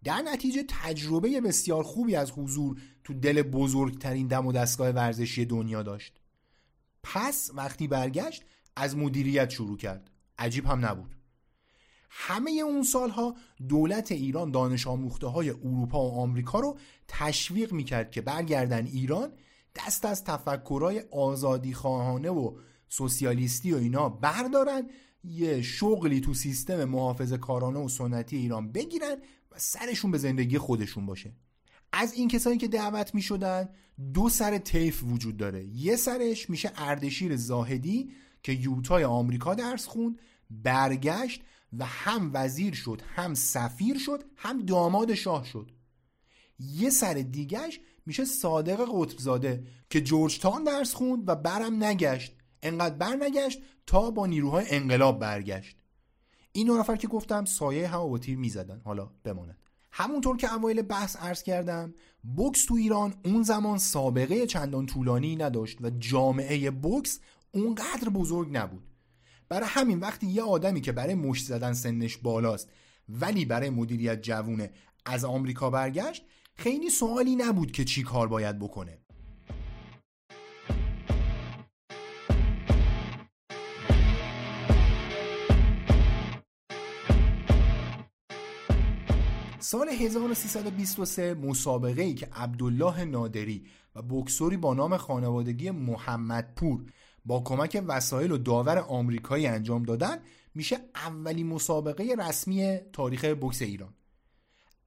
در نتیجه تجربه بسیار خوبی از حضور تو دل بزرگترین دم و دستگاه ورزشی دنیا داشت. پس وقتی برگشت از مدیریت شروع کرد. عجیب هم نبود. همه اون سالها دولت ایران دانش آموخته های اروپا و آمریکا رو تشویق می‌کرد که برگردن ایران دست از تفکرهای آزادی خواهانه و سوسیالیستی و اینا بردارن یه شغلی تو سیستم محافظ کارانه و سنتی ایران بگیرن و سرشون به زندگی خودشون باشه. از این کسانی که دعوت می شدن دو سر طیف وجود داره. یه سرش میشه اردشیر زاهدی که یوتای آمریکا درس خوند برگشت و هم وزیر شد هم سفیر شد هم داماد شاه شد. یه سر دیگهش میشه صادق قطبزاده که جورج تان درس خوند و برم نگشت. انقدر بر نگشت تا با نیروهای انقلاب برگشت. این دو نفر که گفتم سایه هم با تیر می‌زدن. حالا بماند. همونطور که اوایل بحث عرض کردم بوکس تو ایران اون زمان سابقه چندان طولانی نداشت و جامعه بوکس اونقدر بزرگ نبود. برای همین وقتی یه آدمی که برای مشت زدن سنش بالاست ولی برای مدیریت جوونه از آمریکا برگشت خیلی سوالی نبود که چی کار باید بکنه. سال 1323 مسابقه ای که عبدالله نادری و بکسوری با نام خانوادگی محمدپور با کمک وسایل و داور آمریکایی انجام دادن میشه اولین مسابقه رسمی تاریخ بکس ایران.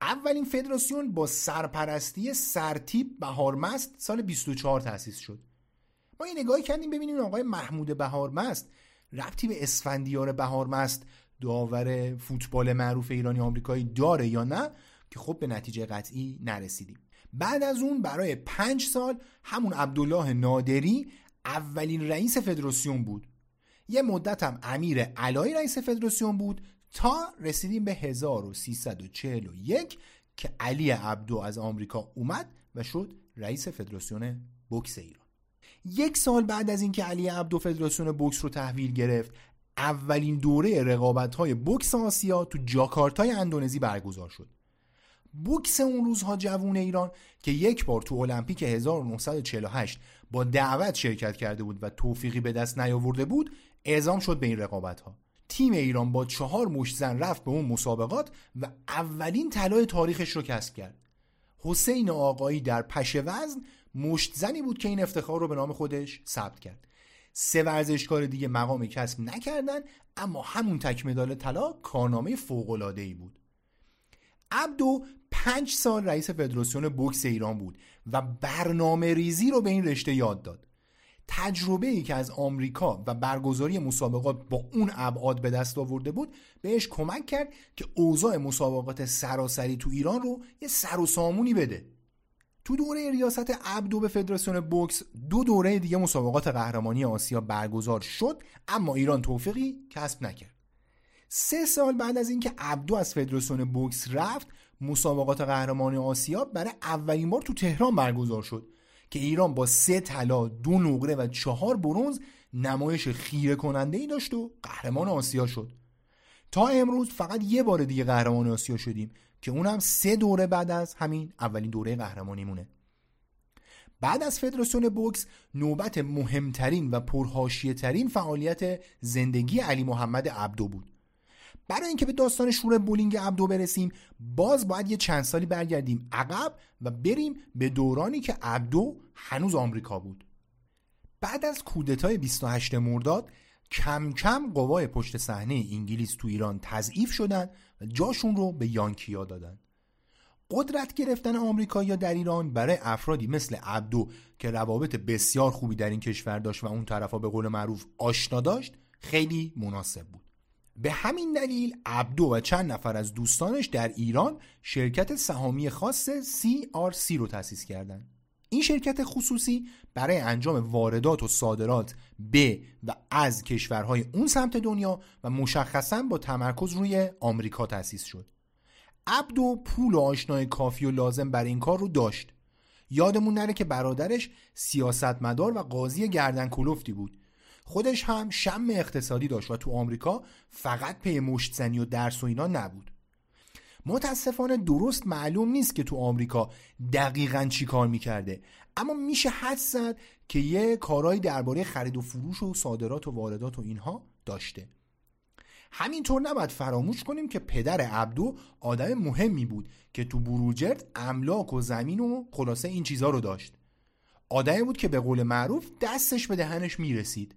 اولین فدراسیون با سرپرستی سرتیب بهارمست سال 24 تأسیس شد. ما این نگاهی کردیم ببینیم آقای محمود بهارمست ربطی به اسفندیار بهارمست داور فوتبال معروف ایرانی آمریکایی داره یا نه؟ که خب به نتیجه قطعی نرسیدیم. بعد از اون برای پنج سال همون عبدالله نادری اولین رئیس فدراسیون بود. یه مدت هم امیر علای رئیس فدراسیون بود تا رسیدیم به 1341 که علی عبدو از آمریکا اومد و شد رئیس فدراسیون بوکس ایران. یک سال بعد از اینکه علی عبدو فدراسیون بوکس رو تحویل گرفت اولین دوره رقابت های بوکس آسیا تو جاکارتای اندونزی برگزار شد. بوکس اون روزها جوون ایران که یک بار تو المپیک 1948 با دعوت شرکت کرده بود و توفیقی به دست نیاورده بود اعزام شد به این رقابت ها تیم ایران با چهار مشت زن رفت به اون مسابقات و اولین طلای تاریخش رو کسب کرد. حسین آقایی در پشه وزن مشت زنی بود که این افتخار رو به نام خودش ثبت کرد. سه ورزشکار دیگه مقام کسب نکردن اما همون تک مدال طلا کارنامه فوق ای بود. عبدو پنج سال رئیس فدراسیون بوکس ایران بود و برنامه ریزی رو به این رشته یاد داد. تجربه ای که از آمریکا و برگزاری مسابقات با اون ابعاد به دست آورده بود بهش کمک کرد که اوضاع مسابقات سراسری تو ایران رو یه سر و سامونی بده. تو دوره ریاست عبدو به فدراسیون بوکس دو دوره دیگه مسابقات قهرمانی آسیا برگزار شد اما ایران توفیقی کسب نکرد. سه سال بعد از اینکه عبدو از فدراسیون بوکس رفت مسابقات قهرمانی آسیا برای اولین بار تو تهران برگزار شد که ایران با سه طلا دو نقره و چهار برونز نمایش خیره کننده ای داشت و قهرمان آسیا شد. تا امروز فقط یه بار دیگه قهرمان آسیا شدیم که اونم سه دوره بعد از همین اولین دوره قهرمانی مونه بعد از فدراسیون بوکس نوبت مهمترین و پرهاشیه ترین فعالیت زندگی علی محمد عبدو بود. برای اینکه به داستان شور بولینگ عبدو برسیم باز باید یه چند سالی برگردیم عقب و بریم به دورانی که عبدو هنوز آمریکا بود. بعد از کودتای 28 مرداد کم کم قوای پشت صحنه انگلیس تو ایران تضعیف شدن و جاشون رو به یانکیا دادن. قدرت گرفتن آمریکایی‌ها در ایران برای افرادی مثل عبدو که روابط بسیار خوبی در این کشور داشت و اون طرفا به قول معروف آشنا داشت خیلی مناسب بود. به همین دلیل عبدو و چند نفر از دوستانش در ایران شرکت سهامی خاص CRC رو تأسیس کردند. این شرکت خصوصی برای انجام واردات و صادرات به و از کشورهای اون سمت دنیا و مشخصا با تمرکز روی آمریکا تأسیس شد. عبدو پول و آشنای کافی و لازم برای این کار رو داشت. یادمون نره که برادرش سیاستمدار و قاضی گردن کلفتی بود خودش هم شم اقتصادی داشت و تو آمریکا فقط پی مشتزنی و درس و اینا نبود. متاسفانه درست معلوم نیست که تو آمریکا دقیقا چی کار می‌کرده. اما میشه حد زد که یه کارهایی درباره خرید و فروش و صادرات و واردات و اینها داشته. همینطور نباید فراموش کنیم که پدر عبدو آدم مهمی بود که تو بروجرد املاک و زمین و خلاصه این چیزها رو داشت. آدمی بود که به قول معروف دستش به دهنش می‌رسید.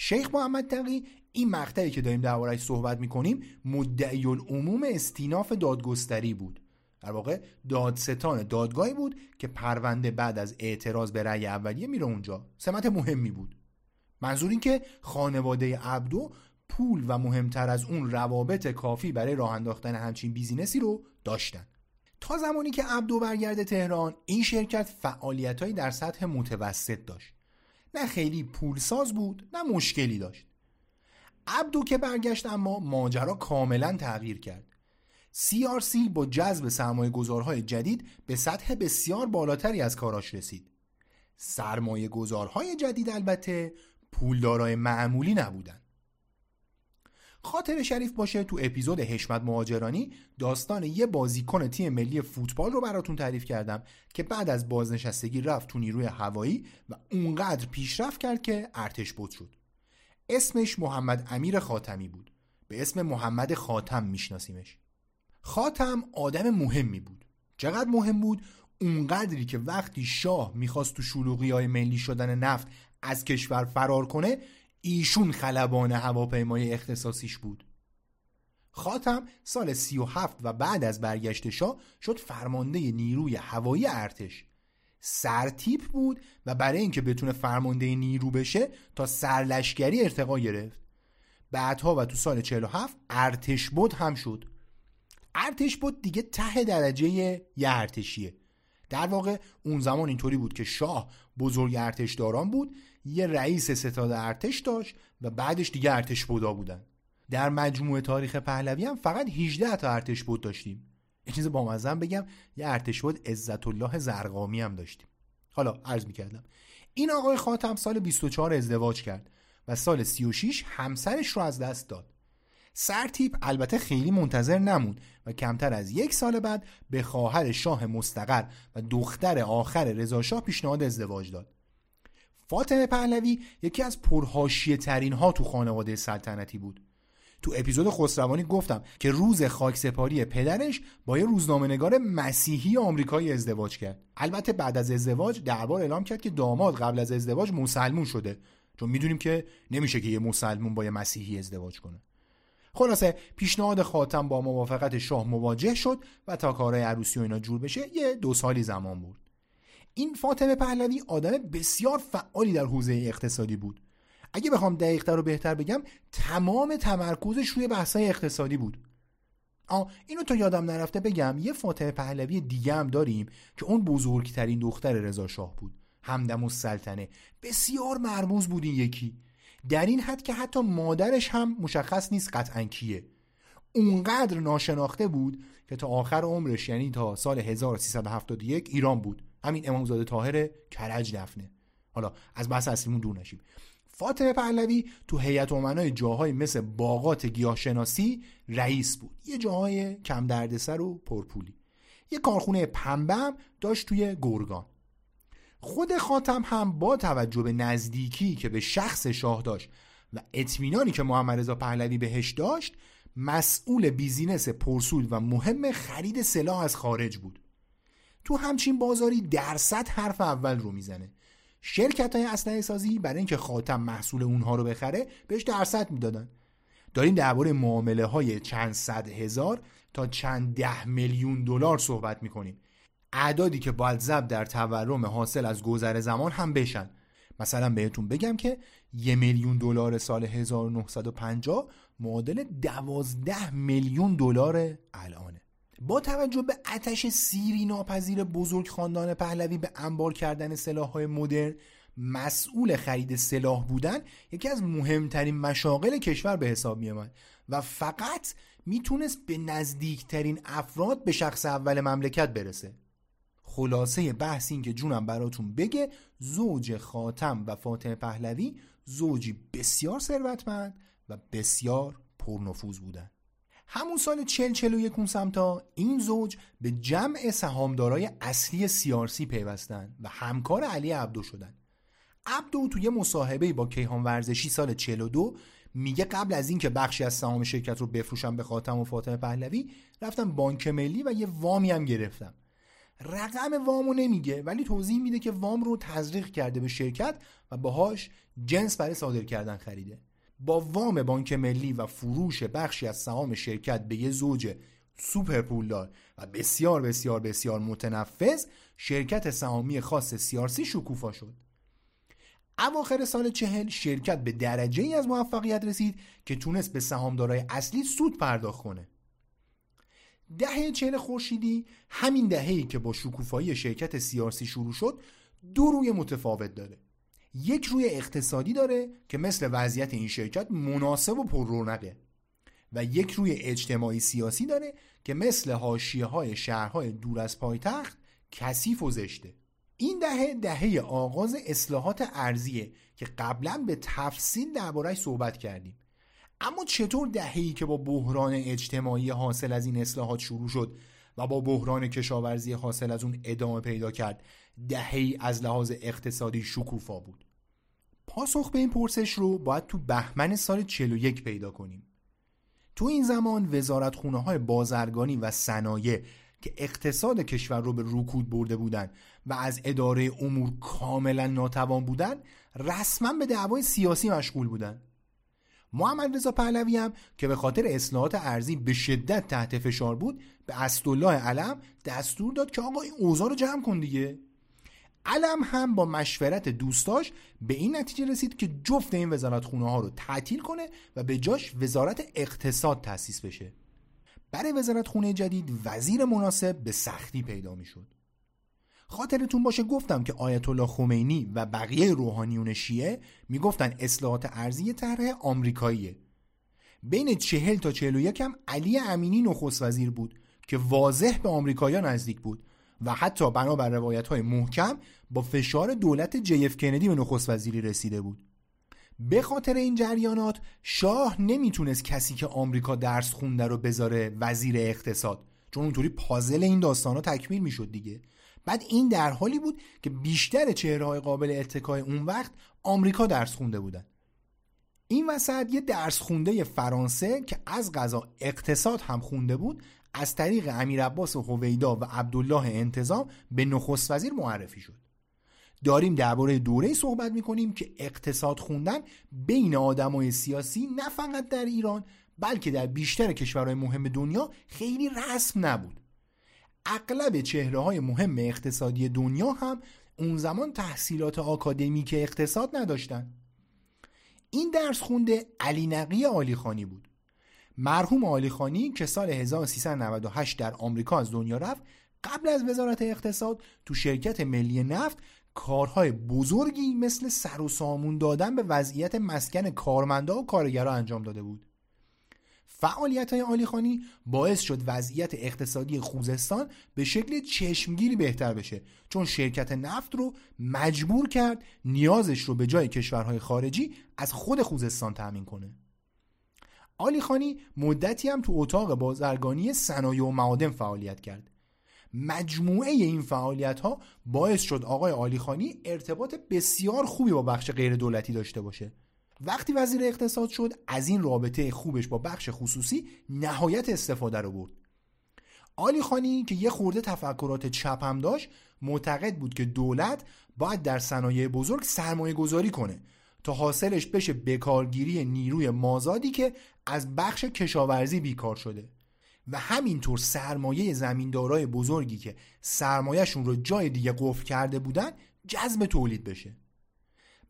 شیخ محمد تقی این مقطعی که داریم دربارهش صحبت می‌کنیم مدعی العموم استیناف دادگستری بود. در واقع دادستان دادگاهی بود که پرونده بعد از اعتراض به رأی اولیه میره اونجا. سمت مهمی بود. منظور این که خانواده عبدو پول و مهمتر از اون روابط کافی برای راه انداختن همچین بیزینسی رو داشتن. تا زمانی که عبدو برگرده تهران این شرکت فعالیتهایی در سطح متوسط داشت. نه خیلی پولساز بود نه مشکلی داشت. عبدو که برگشت اما ماجرا کاملا تغییر کرد. CRC با جذب سرمایه گذارهای جدید به سطح بسیار بالاتری از کاراش رسید. سرمایه گذارهای جدید البته پولدارای معمولی نبودن. خاطر شریف باشه تو اپیزود حشمت مهاجرانی داستان یه بازیکن تیم ملی فوتبال رو براتون تعریف کردم که بعد از بازنشستگی رفت تو نیروی هوایی و اونقدر پیشرفت کرد که ارتش بود شد. اسمش محمد امیر خاتمی بود. به اسم محمد خاتم میشناسیمش. خاتم آدم مهمی بود. چقدر مهم بود؟ اونقدری که وقتی شاه می‌خواست تو شلوغی های ملی شدن نفت از کشور فرار کنه ایشون خلبان هواپیمای اختصاصیش بود. خاتم سال 37 و بعد از برگشت شاه شد فرمانده نیروی هوایی ارتش. سرتیپ بود و برای اینکه بتونه فرمانده نیرو بشه تا سرلشگری ارتقا گرفت. بعدها و تو سال 47 ارتش بود هم شد. ارتش بود دیگه ته درجه یه ارتشیه. در واقع اون زمان اینطوری بود که شاه بزرگ ارتشداران بود یه رئیس ستاد ارتش داشت و بعدش دیگه ارتش بودا بودن. در مجموعه تاریخ پهلوی هم فقط 18 تا ارتش بود داشتیم. یه چیز با بگم یه ارتش بود عزت الله زرقامی هم داشتیم. حالا عرض می‌کردم. این آقای خاتم سال 24 ازدواج کرد و سال 36 همسرش رو از دست داد. سرتیپ البته خیلی منتظر نموند و کمتر از یک سال بعد به خواهر شاه مستقر و دختر آخر رضاشاه پیشنهاد ازدواج داد. فاطمه پهلوی یکی از پرهاشیه ترین ها تو خانواده سلطنتی بود. تو اپیزود خسروانی گفتم که روز خاکسپاری پدرش با یه روزنامه‌نگار مسیحی آمریکایی ازدواج کرد. البته بعد از ازدواج دربار اعلام کرد که داماد قبل از ازدواج مسلمون شده. چون می‌دونیم که نمیشه که یه مسلمون با یه مسیحی ازدواج کنه. خلاصه پیشنهاد خاتم با موافقت شاه مواجه شد و تا کارهای عروسی و اینا جور بشه یه دو سالی زمان بود این فاطمه پهلوی آدم بسیار فعالی در حوزه اقتصادی بود. اگه بخوام دقیقتر رو بهتر بگم تمام تمرکزش روی بحثای اقتصادی بود. آ اینو تا یادم نرفته بگم یه فاطمه پهلوی دیگه هم داریم که اون بزرگترین دختر رضا شاه بود. همدم و سلطنه. بسیار مرموز بود این یکی. در این حد که حتی مادرش هم مشخص نیست قطعا کیه. اونقدر ناشناخته بود که تا آخر عمرش یعنی تا سال 1371 ایران بود. همین امامزاده طاهر کرج دفنه. حالا از بحث اصلیمون دور نشیم. فاطمه پهلوی تو هیئت امنای جاهای مثل باغات گیاهشناسی رئیس بود. یه جاهای کم دردسر و پرپولی. یه کارخونه پنبه هم داشت توی گرگان. خود خاتم هم با توجه به نزدیکی که به شخص شاه داشت و اطمینانی که محمد رضا پهلوی بهش داشت مسئول بیزینس پرسود و مهم خرید سلاح از خارج بود. تو همچین بازاری درصد حرف اول رو می‌زنه. شرکت های اسلحه سازی برای اینکه خاتم محصول اونها رو بخره بهش درصد می‌دادن. داریم درباره معامله های چند صد هزار تا چند ده میلیون دلار صحبت می‌کنیم. اعدادی که باید زب در تورم حاصل از گذر زمان هم بشن. مثلا بهتون بگم که یه میلیون دلار سال 1950 معادل دوازده میلیون دلار الانه. با توجه به اتش سیری ناپذیر بزرگ خاندان پهلوی به انبار کردن های مدرن مسئول خرید سلاح بودن یکی از مهمترین مشاغل کشور به حساب می و فقط می‌تونست به نزدیکترین افراد به شخص اول مملکت برسه خلاصه بحث این که جونم براتون بگه زوج خاتم و فاطمه پهلوی زوجی بسیار ثروتمند و بسیار پرنفوذ بودند. همون سال 40 41 سمتا این زوج به جمع سهامدارای اصلی سیارسی پیوستند و همکار علی عبدو شدن. عبدو توی مصاحبه با کیهان ورزشی سال 42 میگه قبل از اینکه بخشی از سهام شرکت رو بفروشم به خاتم و فاطمه پهلوی رفتم بانک ملی و یه وامی هم گرفتم رقم وامو نمیگه ولی توضیح میده که وام رو تزریق کرده به شرکت و باهاش جنس برای صادر کردن خریده با وام بانک ملی و فروش بخشی از سهام شرکت به یه زوج سوپر پولدار و بسیار بسیار بسیار متنفذ شرکت سهامی خاص سیارسی شکوفا شد. اواخر سال چهل شرکت به درجه ای از موفقیت رسید که تونست به سهامدارای اصلی سود پرداخت کنه. دهه چهل خورشیدی همین دهه‌ای که با شکوفایی شرکت سیارسی شروع شد دو روی متفاوت داره. یک روی اقتصادی داره که مثل وضعیت این شرکت مناسب و پررونقه و یک روی اجتماعی سیاسی داره که مثل حاشیه های شهرهای دور از پایتخت کثیف و زشته. این دهه دهه آغاز اصلاحات ارزیه که قبلا به تفصیل دربارهش صحبت کردیم. اما چطور دهه‌ای که با بحران اجتماعی حاصل از این اصلاحات شروع شد و با بحران کشاورزی حاصل از اون ادامه پیدا کرد دهه‌ای از لحاظ اقتصادی شکوفا بود. پاسخ به این پرسش رو باید تو بهمن سال 41 پیدا کنیم. تو این زمان وزارت خونه های بازرگانی و صنایع که اقتصاد کشور رو به رکود برده بودند و از اداره امور کاملا ناتوان بودند رسما به دعوای سیاسی مشغول بودند محمد رضا پهلوی هم که به خاطر اصلاحات ارزی به شدت تحت فشار بود به اسدالله علم دستور داد که آقا این اوضاع رو جمع کن دیگه. علم هم با مشورت دوستاش به این نتیجه رسید که جفت این وزارت خونه ها رو تعطیل کنه و به جاش وزارت اقتصاد تأسیس بشه. برای وزارت خونه جدید وزیر مناسب به سختی پیدا می شد خاطرتون باشه گفتم که آیت الله خمینی و بقیه روحانیون شیعه می‌گفتن اصلاحات ارزی طرح آمریکاییه. بین چهل تا چهل و یکم علی امینی نخست وزیر بود که واضح به آمریکایا نزدیک بود. و حتی بنابر روایت های محکم با فشار دولت جیف کندی به نخست وزیری رسیده بود. به خاطر این جریانات شاه نمی‌تونست کسی که آمریکا درس خونده رو بذاره وزیر اقتصاد. چون اونطوری پازل این داستان ها تکمیل می‌شد دیگه. بعد این در حالی بود که بیشتر چهره قابل اتکای اون وقت آمریکا درس خونده بودن. این وسط یه درس خونده فرانسه که از غذا اقتصاد هم خونده بود از طریق امیر عباس هویدا و عبدالله انتظام به نخست وزیر معرفی شد. داریم درباره دوره صحبت می‌کنیم که اقتصاد خوندن بین آدمای سیاسی نه فقط در ایران بلکه در بیشتر کشورهای مهم دنیا خیلی رسم نبود. اغلب چهره های مهم اقتصادی دنیا هم اون زمان تحصیلات آکادمیک اقتصاد نداشتن. این درس خونده علی نقی آلیخانی بود. مرحوم آلیخانی که سال 1398 در آمریکا از دنیا رفت قبل از وزارت اقتصاد تو شرکت ملی نفت کارهای بزرگی مثل سر و سامون دادن به وضعیت مسکن کارمندا و کارگرا انجام داده بود. فعالیت های آلیخانی باعث شد وضعیت اقتصادی خوزستان به شکل چشمگیری بهتر بشه. چون شرکت نفت رو مجبور کرد نیازش رو به جای کشورهای خارجی از خود خوزستان تأمین کنه. آلیخانی مدتی هم تو اتاق بازرگانی صنایع و معادن فعالیت کرد. مجموعه این فعالیت ها باعث شد آقای آلیخانی ارتباط بسیار خوبی با بخش غیر دولتی داشته باشه. وقتی وزیر اقتصاد شد از این رابطه خوبش با بخش خصوصی نهایت استفاده رو برد. آلی خانی که یه خورده تفکرات چپ هم داشت معتقد بود که دولت باید در صنایع بزرگ سرمایه گذاری کنه تا حاصلش بشه بکارگیری نیروی مازادی که از بخش کشاورزی بیکار شده. و همینطور سرمایه زمیندارای بزرگی که سرمایهشون رو جای دیگه قفل کرده بودن جذب تولید بشه.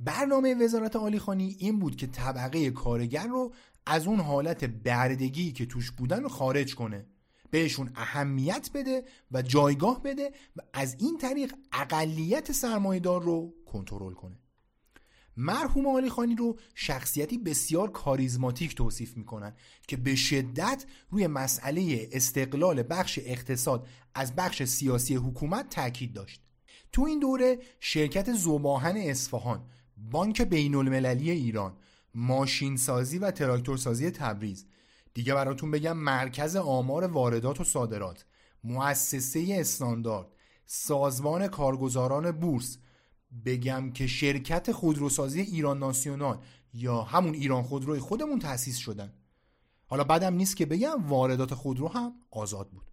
برنامه وزارت عالیخانی این بود که طبقه کارگر رو از اون حالت بردگی که توش بودن رو خارج کنه. بهشون اهمیت بده و جایگاه بده و از این طریق اقلیت سرمایهدار رو کنترل کنه. مرحوم علی خانی رو شخصیتی بسیار کاریزماتیک توصیف می‌کنن که به شدت روی مسئله استقلال بخش اقتصاد از بخش سیاسی حکومت تاکید داشت. تو این دوره شرکت زوباهن اصفهان بانک بین المللی ایران ماشین سازی و تراکتور سازی تبریز. دیگه براتون بگم مرکز آمار واردات و صادرات مؤسسه استاندارد سازمان کارگزاران بورس. بگم که شرکت خودروسازی ایران ناسیونال یا همون ایران خودروی خودمون تأسیس شدن. حالا بعدم نیست که بگم واردات خودرو هم آزاد بود.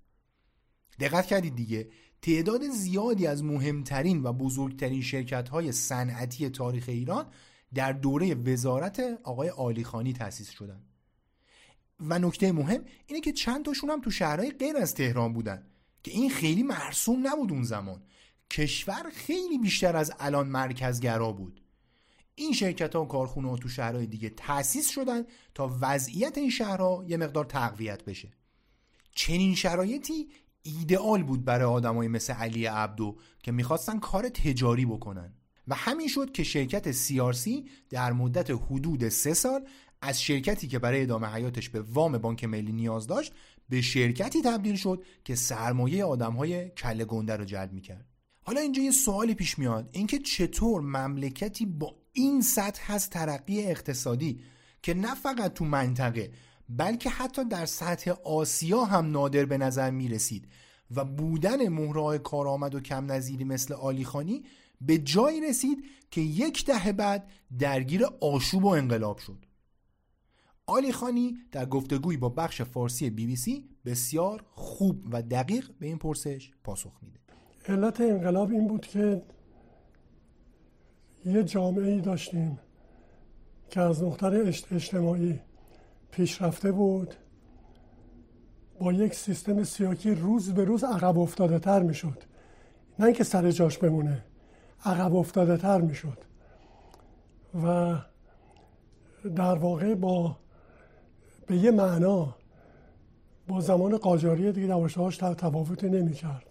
دقت کردید دیگه. تعداد زیادی از مهمترین و بزرگترین شرکت های صنعتی تاریخ ایران در دوره وزارت آقای آلیخانی تأسیس شدن و نکته مهم اینه که چند تاشون هم تو شهرهای غیر از تهران بودن که این خیلی مرسوم نبود اون زمان. کشور خیلی بیشتر از الان مرکزگرا بود. این شرکت ها و کارخونه ها تو شهرهای دیگه تأسیس شدن تا وضعیت این شهرها یه مقدار تقویت بشه. چنین شرایطی ایدئال بود برای آدمای مثل علی عبدو که می‌خواستن کار تجاری بکنن. و همین شد که شرکت سیارسی در مدت حدود سه سال از شرکتی که برای ادامه حیاتش به وام بانک ملی نیاز داشت به شرکتی تبدیل شد که سرمایه آدمهای کله گنده رو جلب می‌کرد. حالا اینجا یه سوالی پیش میاد. اینکه چطور مملکتی با این سطح از ترقی اقتصادی که نه فقط تو منطقه بلکه حتی در سطح آسیا هم نادر به نظر می رسید و بودن مهرهای کارآمد و کم نظیری مثل آلیخانی به جایی رسید که یک دهه بعد درگیر آشوب و انقلاب شد. آلیخانی در گفتگویی با بخش فارسی بی بی سی بسیار خوب و دقیق به این پرسش پاسخ میده. علت انقلاب این بود که یه جامعه ای داشتیم که از نقطه اجتماعی پیشرفته بود. با یک سیستم سیاکی روز به روز عقب افتاده تر می شد نه اینکه سر جاش بمونه عقب افتاده تر می شد و در واقع با به یه معنا با زمان قاجاری دیگه دواشتهاش تفاوتی نمی کرد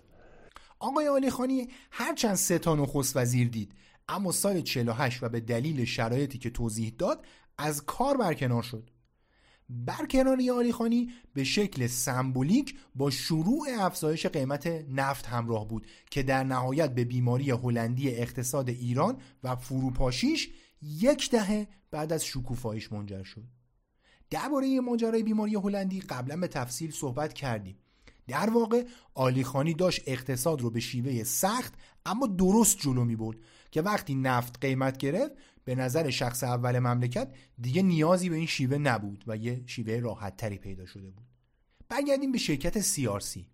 آقای آلی خانی هرچند سه تا نخست وزیر دید اما سال 48 و به دلیل شرایطی که توضیح داد از کار برکنار شد. برکناری آلی خانی به شکل سمبولیک با شروع افزایش قیمت نفت همراه بود که در نهایت به بیماری هلندی اقتصاد ایران و فروپاشیش یک دهه بعد از شکوفایش منجر شد. درباره ماجرای بیماری هلندی قبلا به تفصیل صحبت کردیم. در واقع آلیخانی داشت اقتصاد رو به شیوه سخت اما درست جلو می برد که وقتی نفت قیمت گرفت به نظر شخص اول مملکت دیگه نیازی به این شیوه نبود و یه شیوه راحت تری پیدا شده بود. برگردیم به شرکت سیارسی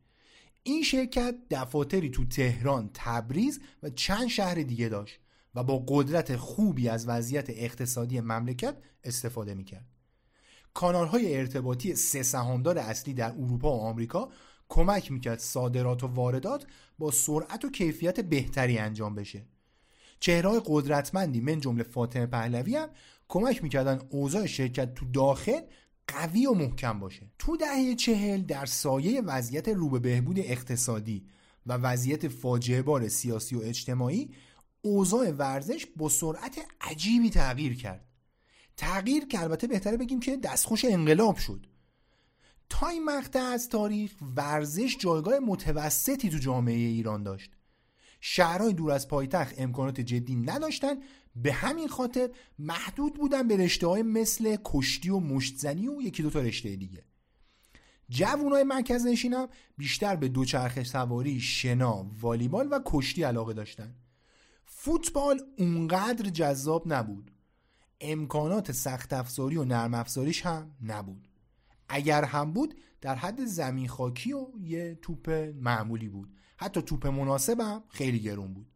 این شرکت دفاتری تو تهران، تبریز و چند شهر دیگه داشت و با قدرت خوبی از وضعیت اقتصادی مملکت استفاده می‌کرد. کانال های ارتباطی سه سهامدار اصلی در اروپا و آمریکا کمک می‌کرد صادرات و واردات با سرعت و کیفیت بهتری انجام بشه. چهرهای قدرتمندی من جمله فاطمه پهلوی هم کمک می‌کردن اوضاع شرکت تو داخل قوی و محکم باشه. تو دهه چهل در سایه وضعیت رو به بهبود اقتصادی و وضعیت فاجعه بار سیاسی و اجتماعی اوضاع ورزش با سرعت عجیبی تغییر کرد. تغییر که البته بهتره بگیم که دستخوش انقلاب شد. تا این مقطع از تاریخ ورزش جایگاه متوسطی تو جامعه ایران داشت. شهرهای دور از پایتخت امکانات جدی نداشتن. به همین خاطر محدود بودن به رشته های مثل کشتی و مشتزنی و یکی دو تا رشته دیگه. جوانای مرکز نشینم بیشتر به دوچرخه سواری، شنا، والیبال و کشتی علاقه داشتن. فوتبال اونقدر جذاب نبود. امکانات سخت افزاری و نرم افزاریش هم نبود. اگر هم بود در حد زمین خاکی و یه توپ معمولی بود. حتی توپ مناسب هم خیلی گرون بود.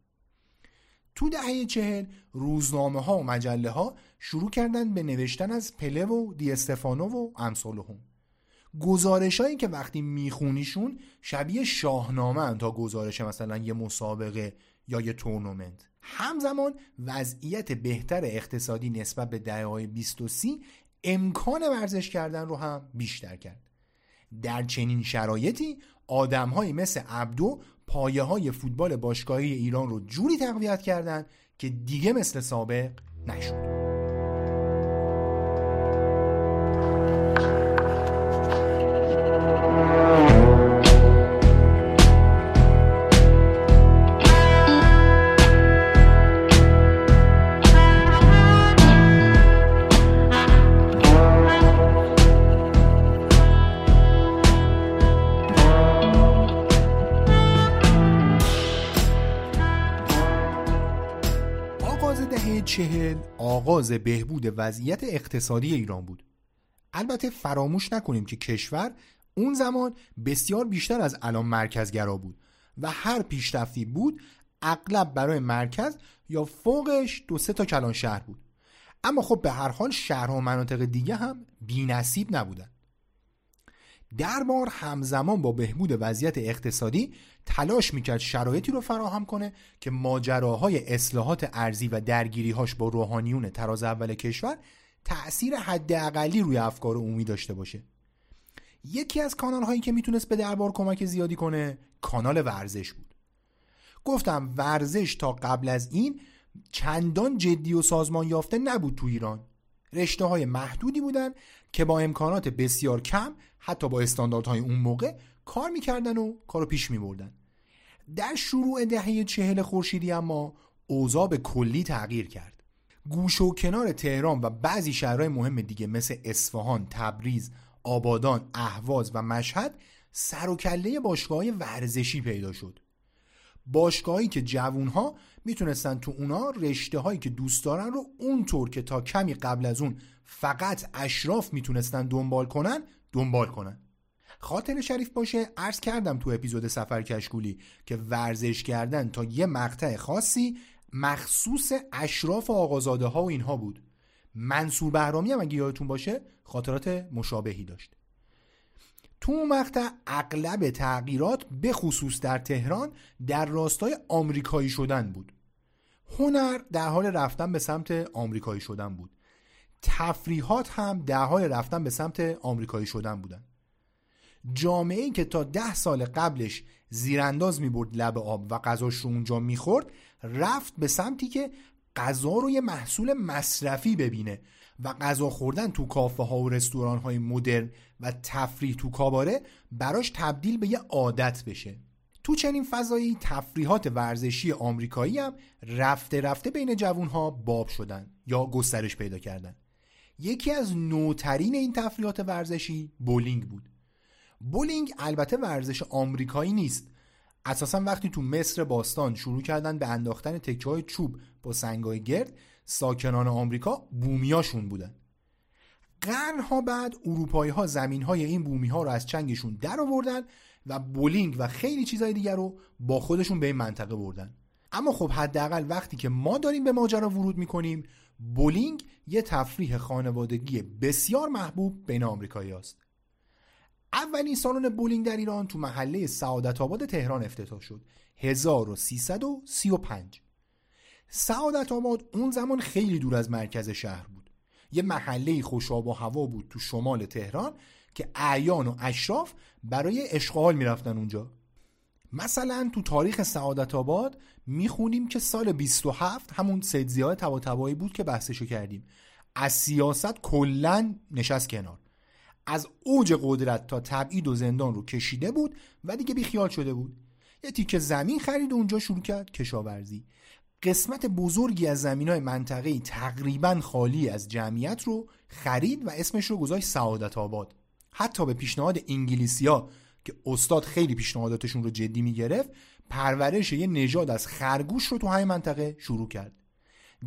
تو دهه چهل روزنامه ها و مجله ها شروع کردن به نوشتن از پله و دی استفانو و امثالهم. گزارش هایی که وقتی میخونیشون شبیه شاهنامه تا گزارش مثلا یه مسابقه یا یه تورنمنت. همزمان وضعیت بهتر اقتصادی نسبت به دهه های 20 و 30 امکان ورزش کردن رو هم بیشتر کرد. در چنین شرایطی آدمهایی مثل عبدو پایه های فوتبال باشگاهی ایران رو جوری تقویت کردند که دیگه مثل سابق نشد. آغاز بهبود وضعیت اقتصادی ایران بود. البته فراموش نکنیم که کشور اون زمان بسیار بیشتر از الان مرکزگرا بود و هر پیشرفتی بود اغلب برای مرکز یا فوقش دو سه تا کلان شهر بود. اما خب به هر حال شهرها و مناطق دیگه هم بی نصیب نبودن. دربار همزمان با بهبود وضعیت اقتصادی تلاش می‌کرد شرایطی رو فراهم کنه که ماجراهای اصلاحات ارزی و درگیریهاش با روحانیون تراز اول کشور تأثیر حداقلی روی افکار عمومی داشته باشه. یکی از کانال هایی که می‌تونست به دربار کمک زیادی کنه کانال ورزش بود. گفتم ورزش تا قبل از این چندان جدی و سازمان یافته نبود تو ایران. رشته های محدودی بودن که با امکانات بسیار کم حتی با استانداردهای اون موقع کار می‌کردن و کارو پیش میبردن. در شروع دهه چهل خورشیدی اما اوضاع به کلی تغییر کرد. گوش و کنار تهران و بعضی شهرهای مهم دیگه مثل اصفهان، تبریز، آبادان، اهواز و مشهد سر و کله باشگاه ورزشی پیدا شد. باشگاهی که جوونها می‌تونستن تو اونا رشته هایی که دوست دارن رو اونطور که تا کمی قبل از اون فقط اشراف می‌تونستن دنبال کنن دنبال کنن. خاطر شریف باشه عرض کردم تو اپیزود سفر کشکولی که ورزش کردن تا یه مقطع خاصی مخصوص اشراف آقازاده ها و اینها بود. منصور بهرامی هم اگه یادتون باشه خاطرات مشابهی داشت. تو اون مقطع اغلب تغییرات به خصوص در تهران در راستای آمریکایی شدن بود. هنر در حال رفتن به سمت آمریکایی شدن بود. تفریحات هم در حال رفتن به سمت آمریکایی شدن بودن. جامعه ای که تا ده سال قبلش زیرانداز می برد لب آب و غذاش رو اونجا می‌خورد رفت به سمتی که غذا رو یه محصول مصرفی ببینه و غذا خوردن تو کافه ها و رستوران های مدرن و تفریح تو کاباره براش تبدیل به یه عادت بشه. تو چنین فضایی تفریحات ورزشی آمریکایی هم رفته رفته بین جوون ها باب شدن یا گسترش پیدا کردن. یکی از نوترین این تفریحات ورزشی بولینگ بود. بولینگ البته ورزش آمریکایی نیست. اساسا وقتی تو مصر باستان شروع کردن به انداختن تکه های چوب با سنگای گرد ساکنان آمریکا بومیاشون بودن. قرنها بعد اروپایی ها زمین های این بومی ها رو از چنگشون در آوردن و بولینگ و خیلی چیزهای دیگر رو با خودشون به این منطقه بردن. اما خب حداقل وقتی که ما داریم به ماجرا ورود می‌کنیم بولینگ یه تفریح خانوادگی بسیار محبوب بین آمریکایی است. اولین سالن بولینگ در ایران تو محله سعادت آباد تهران افتتاح شد. 1335 سعادت آباد اون زمان خیلی دور از مرکز شهر بود. یه محله خوش آب و هوا بود تو شمال تهران که اعیان و اشراف برای اشغال می‌رفتن اونجا. مثلا تو تاریخ سعادت آباد می‌خونیم که سال 27 همون سید زیاد تبایی بود که بحثشو کردیم. از سیاست کلا نشست کنار. از اوج قدرت تا تبعید و زندان رو کشیده بود و دیگه بیخیال شده بود. یه تیکه زمین خرید و اونجا شروع کرد کشاورزی. قسمت بزرگی از زمین های منطقه تقریبا خالی از جمعیت رو خرید و اسمش رو گذاشت سعادت آباد. حتی به پیشنهاد انگلیسیا که استاد خیلی پیشنهاداتشون رو جدی می‌گرفت پرورش یه نژاد از خرگوش رو تو همین منطقه شروع کرد.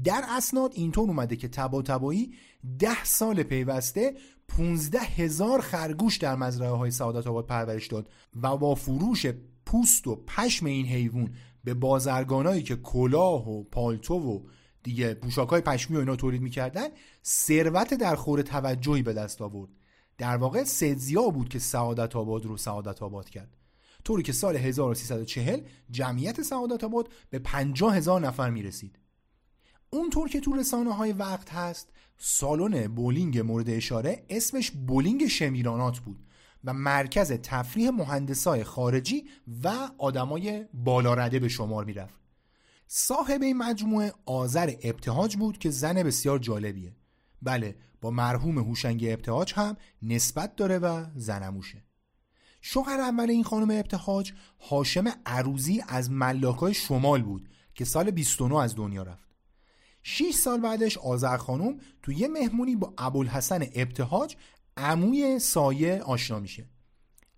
در اسناد اینطور اومده که تبا تبایی ده سال پیوسته 15 هزار خرگوش در مزرعه های سعادت آباد پرورش داد و با فروش پوست و پشم این حیوان به بازرگانایی که کلاه و پالتو و دیگه پوشاک های پشمی و اینا تولید می‌کردن ثروت در خور توجهی به دست آورد. در واقع سدزیا بود که سعادت آباد رو سعادت آباد کرد. طوری که سال 1340 جمعیت سعادت آباد به 50 هزار نفر می رسید اونطور که تو رسانه های وقت هست سالن بولینگ مورد اشاره اسمش بولینگ شمیرانات بود و مرکز تفریح مهندسای خارجی و آدمای بالارده به شمار می‌رفت. صاحب این مجموعه آذر ابتهاج بود که زن بسیار جالبیه. بله با مرحوم هوشنگ ابتهاج هم نسبت داره و زنموشه. شوهر اول این خانم ابتهاج هاشم عروزی از ملاکای شمال بود که سال 29 از دنیا رفت. 6 سال بعدش آذر خانم تو یه مهمونی با ابوالحسن ابتهاج عموی سایه آشنا میشه.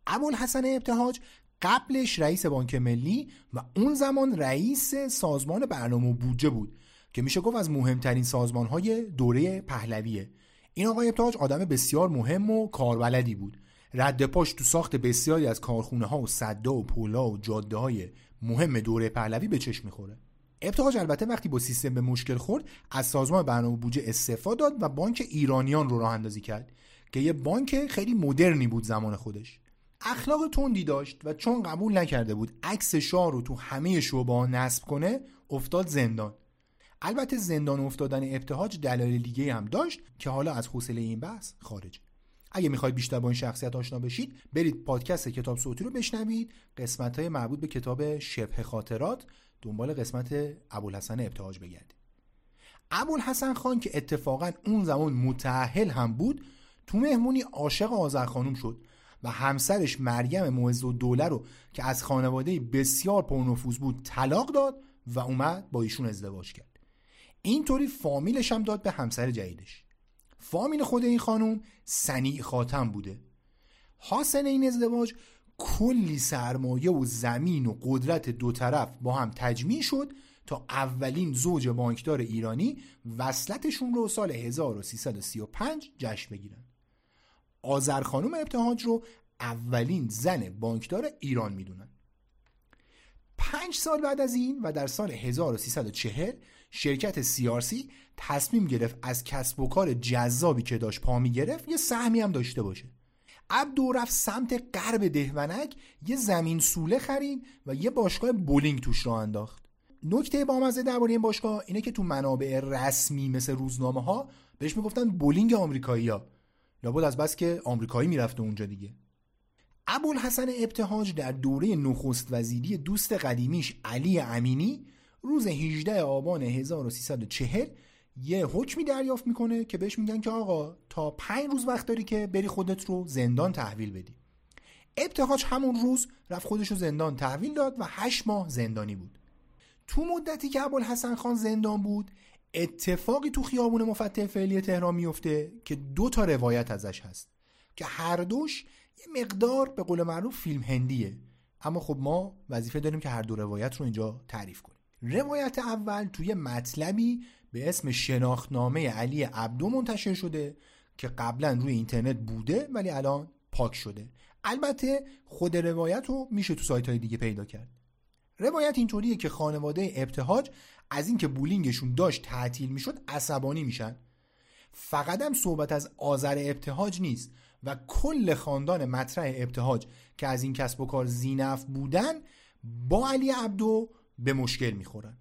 ابوالحسن ابتهاج قبلش رئیس بانک ملی و اون زمان رئیس سازمان برنامه و بودجه بود که میشه گفت از مهمترین سازمان های دوره پهلویه. این آقای ابتهاج آدم بسیار مهم و کاربلدی بود. رد پاش تو ساخت بسیاری از کارخونه ها و صدا و پولا و جاده های مهم دوره پهلوی به چشم می‌خوره. ابتهاج البته وقتی با سیستم به مشکل خورد از سازمان برنامه بودجه استعفا داد و بانک ایرانیان رو راه اندازی کرد که یه بانک خیلی مدرنی بود زمان خودش. اخلاق تندی داشت و چون قبول نکرده بود عکس شاه رو تو همه شعبه نصب کنه افتاد زندان. البته زندان افتادن ابتهاج دلایل دیگه هم داشت که حالا از حوصله این بحث خارج. اگه می‌خواید بیشتر با این شخصیت آشنا بشید برید پادکست کتاب صوتی رو بشنوید. قسمت های مربوط به کتاب شبه خاطرات دنبال قسمت ابوالحسن ابتهاج بگردید ابوالحسن خان که اتفاقا اون زمان متأهل هم بود تو مهمونی عاشق آذر خانوم شد و همسرش مریم معز و رو که از خانواده بسیار پرنفوذ بود طلاق داد و اومد با ایشون ازدواج کرد. اینطوری فامیلش هم داد به همسر جدیدش. فامیل خود این خانوم سنی خاتم بوده. حاصل این ازدواج کلی سرمایه و زمین و قدرت دو طرف با هم تجمیع شد تا اولین زوج بانکدار ایرانی وصلتشون رو سال 1335 جشن بگیرن. آذر خانم ابتهاج رو اولین زن بانکدار ایران می‌دونن. پنج سال بعد از این و در سال 1340 شرکت سیارسی تصمیم گرفت از کسب و کار جذابی که داشت پا می گرفت یه سهمی هم داشته باشه. عبدو رفت سمت غرب دهونک یه زمین سوله خرید و یه باشگاه بولینگ توش را انداخت. نکته بامزه درباره این باشگاه اینه که تو منابع رسمی مثل روزنامه ها بهش می‌گفتن بولینگ آمریکایی ها لابد از بس که آمریکایی می‌رفته اونجا دیگه. ابوالحسن ابتهاج در دوره نخست وزیری دوست قدیمیش علی امینی روز 18 آبان 1340 یه حکمی دریافت می‌کنه که بهش میگن که آقا تا پنج روز وقت داری که بری خودت رو زندان تحویل بدی. ابتهاج همون روز رفت خودش رو زندان تحویل داد و هشت ماه زندانی بود. تو مدتی که ابوالحسن خان زندان بود اتفاقی تو خیابون مفتح فعلی تهران میفته که دو تا روایت ازش هست که هر دوش یه مقدار به قول معروف فیلم هندیه. اما خب ما وظیفه داریم که هر دو روایت رو اینجا تعریف کنیم. روایت اول توی مطلبی به اسم شناختنامه علی عبدو منتشر شده که قبلا روی اینترنت بوده ولی الان پاک شده. البته خود روایت رو میشه تو سایت های دیگه پیدا کرد. روایت اینطوریه که خانواده ابتهاج از اینکه بولینگشون داشت تعطیل می‌شد عصبانی میشن. فقط هم صحبت از آذر ابتهاج نیست و کل خاندان مطرح ابتهاج که از این کسب و کار ذی‌نفع بودن با علی عبدو به مشکل می‌خورن.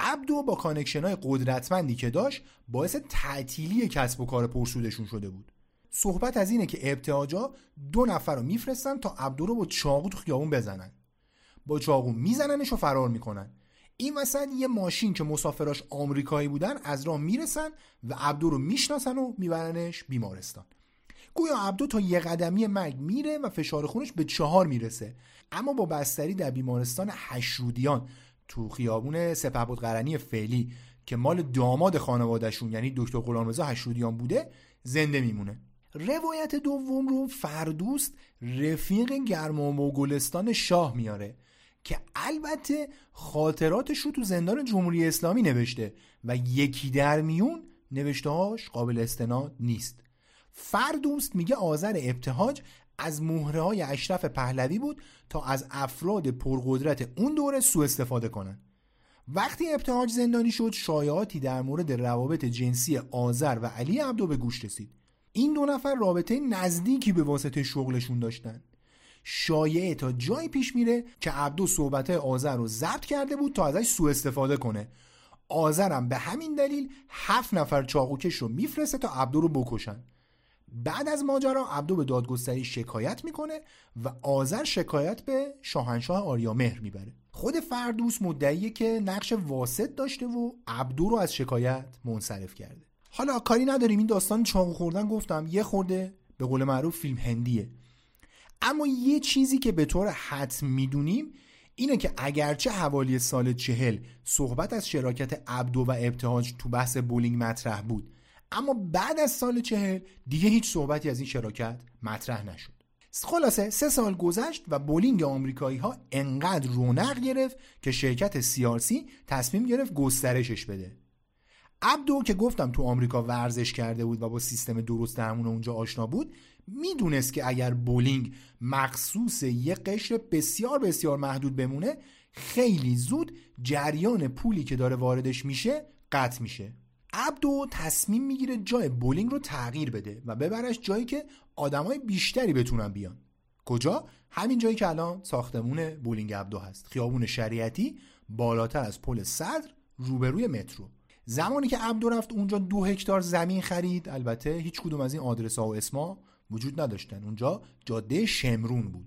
عبدو با connection های قدرتمندی که داشت باعث تعطیلی کسب و کار پرسودشون شده بود. صحبت از اینه که ابتهاجا دو نفر رو میفرستن تا عبدو رو با چاقو تو خیابون بزنن. با چاقو میزننش و فرار می‌کنن. این وسط یه ماشین که مسافراش آمریکایی بودن از راه می‌رسن و عبدو رو می‌شناسن و میبرنش بیمارستان. گویا عبدو تا یه قدمی مرگ میره و فشار خونش به چهار می‌رسه. اما با بستری در بیمارستان هشرودیان تو خیابون سپهبد قرنی فعلی که مال داماد خانوادهشون یعنی دکتر غلامرضا هشرودیان بوده زنده میمونه. روایت دوم رو فردوست رفیق گرمام و گلستان شاه میاره که البته خاطراتش رو تو زندان جمهوری اسلامی نوشته و یکی در میون نوشتهاش قابل استناد نیست. فردوست میگه آذر ابتهاج از مهره های اشرف پهلوی بود تا از افراد پرقدرت اون دوره سوء استفاده کنن. وقتی ابتهاج زندانی شد شایعاتی در مورد روابط جنسی آذر و علی عبدو به گوش رسید. این دو نفر رابطه نزدیکی به واسطه شغلشون داشتن. شایعه تا جایی پیش میره که عبدو صحبت آذر رو ضبط کرده بود تا ازش سوء استفاده کنه. آذرم به همین دلیل هفت نفر چاقوکش رو میفرسته تا عبدو رو بکشن. بعد از ماجرا عبدو به دادگستری شکایت می‌کنه و آذر شکایت به شاهنشاه آریامهر می‌بره. خود فردوس مدعیه که نقش واسط داشته و عبدو رو از شکایت منصرف کرده. حالا کاری نداریم این داستان چاقو خوردن گفتم یه خورده به قول معروف فیلم هندیه. اما یه چیزی که به طور حتم می‌دونیم اینه که اگرچه حوالی سال چهل صحبت از شراکت عبدو و ابتهاج تو بحث بولینگ مطرح بود اما بعد از سال چهل دیگه هیچ صحبتی از این شراکت مطرح نشد. خلاصه سه سال گذشت و بولینگ آمریکایی ها انقدر رونق گرفت که شرکت سیارسی تصمیم گرفت گسترشش بده. عبدو که گفتم تو آمریکا ورزش کرده بود و با سیستم درست درمون اونجا آشنا بود می‌دونست که اگر بولینگ مخصوص یه قشر بسیار بسیار محدود بمونه خیلی زود جریان پولی که داره واردش میشه قطع میشه. عبدو تصمیم می‌گیره جای بولینگ رو تغییر بده و ببرش جایی که آدمای بیشتری بتونن بیان. کجا؟ همین جایی که الان ساختمون بولینگ عبدو هست. خیابون شریعتی بالاتر از پل صدر روبروی مترو. زمانی که عبدو رفت اونجا دو هکتار زمین خرید البته هیچ کدوم از این آدرس ها و اسما وجود نداشتن. اونجا جاده شمرون بود.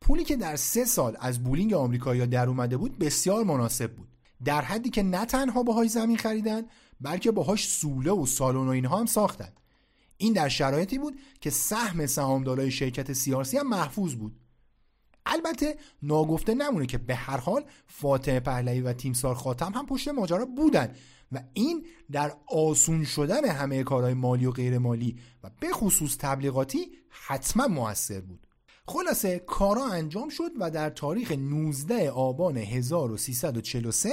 پولی که در سه سال از بولینگ آمریکایی در اومده بود بسیار مناسب بود. در حدی که نه تنها باهاش زمین خریدن بلکه باهاش سوله و سالن و اینها هم ساختن. این در شرایطی بود که سهم سهامدارای شرکت سیاسی هم محفوظ بود. البته ناگفته نمونه که به هر حال فاطمه پهلوی و تیمسار خاتم هم پشت ماجرا بودن و این در آسون شدن همه کارهای مالی و غیر مالی و به خصوص تبلیغاتی حتما موثر بود. خلاصه کارا انجام شد و در تاریخ 19 آبان 1343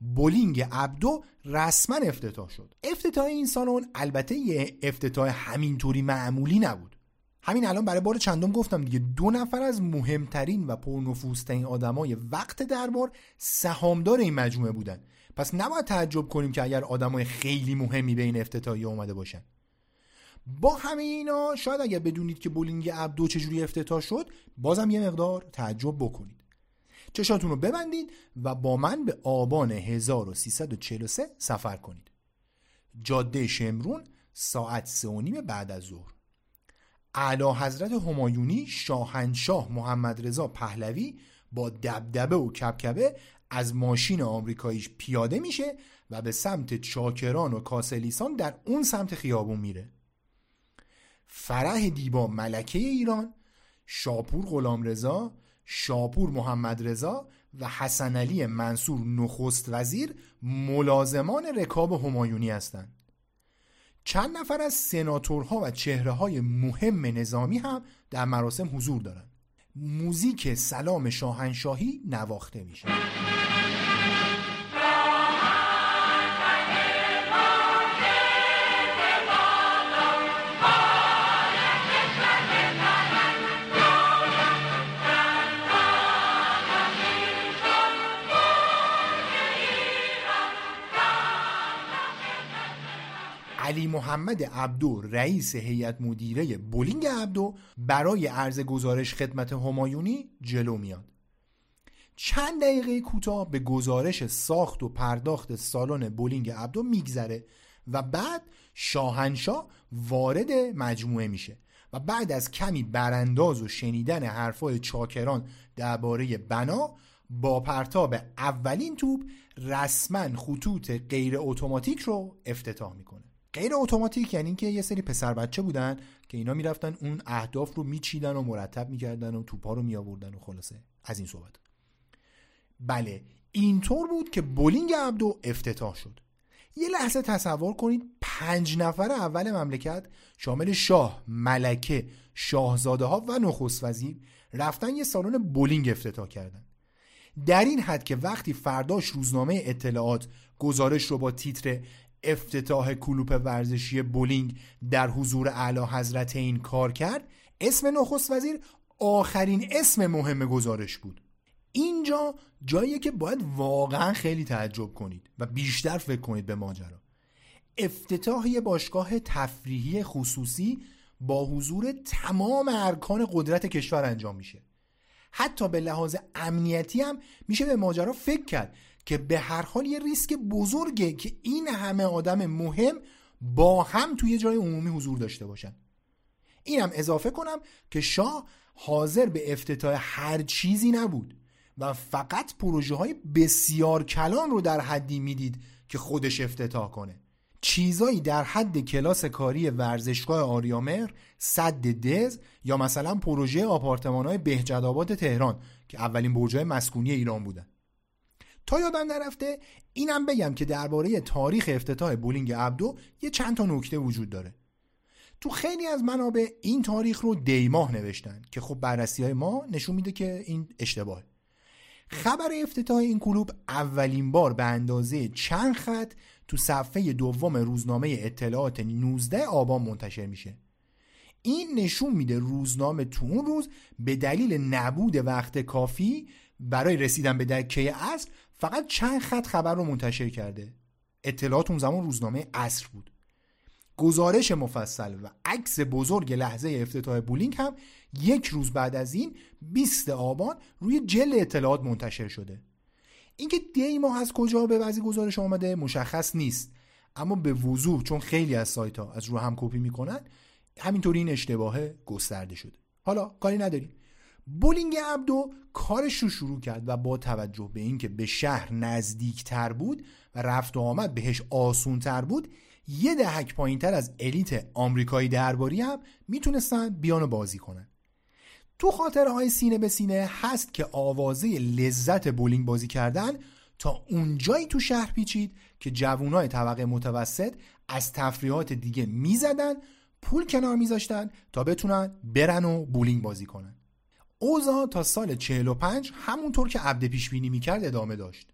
بولینگ عبدو رسما افتتاح شد. افتتاح این سالن البته یه افتتاح همینطوری معمولی نبود. همین الان برای بار چندم گفتم دیگه دو نفر از مهمترین و پرنفوذترین آدمای وقت دربار سهامدار این مجموعه بودن. پس نباید تعجب کنیم که اگر آدمای خیلی مهمی به این افتتاحیه اومده باشن. با همه اینا شاید اگر بدونید که بولینگ عبدو چجوری افتتاح شد بازم یه مقدار تعجب بکنید. چشاتون رو ببندید و با من به آبان 1343 سفر کنید. جاده شمرون ساعت سه و نیم بعد از ظهر. اعلی حضرت همایونی شاهنشاه محمد رضا پهلوی با دبدبه و کبکبه از ماشین آمریکاییش پیاده میشه و به سمت چاکران و کاسلیسان در اون سمت خیابون میره. فرح دیبا ملکه ایران شاپور غلام رضا شاپور محمد رضا و حسن علی منصور نخست وزیر ملازمان رکاب همایونی هستند. چند نفر از سناتورها و چهره های مهم نظامی هم در مراسم حضور دارند. موزیک سلام شاهنشاهی نواخته میشه. علی محمد عبدو رئیس هیئت مدیره بولینگ عبدو برای عرض گزارش خدمت همایونی جلو میاد. چند دقیقه کوتاه به گزارش ساخت و پرداخت سالن بولینگ عبدو میگذره و بعد شاهنشاه وارد مجموعه میشه و بعد از کمی برانداز و شنیدن حرفای چاکران درباره بنا با پرتاب اولین توپ رسما خطوط غیر اتوماتیک رو افتتاح می‌کنه. غیر اتوماتیک یعنی اینکه یه سری پسر بچه بودن که اینا می‌رفتن اون اهداف رو میچیدن و مرتب می‌کردن و توپا رو میآوردن و خلاصه از این صحبت. بله اینطور بود که بولینگ عبدو افتتاح شد. یه لحظه تصور کنید پنج نفر اول مملکت شامل شاه، ملکه، شاهزاده ها و نخست وزیر رفتن یه سالن بولینگ افتتاح کردن. در این حد که وقتی فرداش روزنامه اطلاعات گزارش رو با تیتر افتتاح کلوپ ورزشی بولینگ در حضور اعلی حضرت این کار کرد اسم نخست وزیر آخرین اسم مهم گزارش بود. اینجا جاییه که باید واقعا خیلی تعجب کنید و بیشتر فکر کنید به ماجرا. افتتاح یه باشگاه تفریحی خصوصی با حضور تمام ارکان قدرت کشور انجام میشه. حتی به لحاظ امنیتی هم میشه به ماجرا فکر کرد. که به هر حال یه ریسک بزرگه که این همه آدم مهم با هم توی جای عمومی حضور داشته باشن. اینم اضافه کنم که شاه حاضر به افتتاح هر چیزی نبود و فقط پروژه های بسیار کلان رو در حدی می‌دید که خودش افتتاح کنه. چیزایی در حد کلاس کاری ورزشگاه آریامر صد دز یا مثلا پروژه آپارتمان های بهجد تهران که اولین برجای مسکونی ایران بودن. تا یادم نرفته اینم بگم که درباره تاریخ افتتاح بولینگ عبدو یه چند تا نکته وجود داره. تو خیلی از منابع این تاریخ رو دیماه نوشتن که خب بررسی های ما نشون میده که این اشتباهه. خبر افتتاح این کلوب اولین بار به اندازه چند خط تو صفحه دوم روزنامه اطلاعات 19 آبان منتشر میشه. این نشون میده روزنامه تو اون روز به دلیل نبود وقت کافی برای رسیدن به دکه اصل فقط چند خط خبر رو منتشر کرده. اطلاعات اون زمان روزنامه اصر بود. گزارش مفصل و عکس بزرگ لحظه افتتاح بولینگ هم یک روز بعد از این 20 آبان روی جل اطلاعات منتشر شده. اینکه دی ماه از کجا به وضعی گزارش آمده مشخص نیست. اما به وضوح چون خیلی از سایت ها از رو هم کپی می‌کنن همینطوری این اشتباه گسترده شده. حالا کاری نداریم. بولینگ عبدو کارش رو شروع کرد و با توجه به اینکه به شهر نزدیکتر بود و رفت و آمد بهش آسونتر بود یه دهک پایینتر از الیت آمریکایی درباری هم می‌تونستن بیان بازی کنن. تو خاطره های سینه به سینه هست که آوازه لذت بولینگ بازی کردن تا اونجایی تو شهر پیچید که جوانای طبقه متوسط از تفریحات دیگه می‌زدن پول کنار میذاشتن تا بتونن برن و بولینگ بازی کنن. اوضاع تا سال 45 همونطور که عبدو پیش بینی می‌کرد ادامه داشت.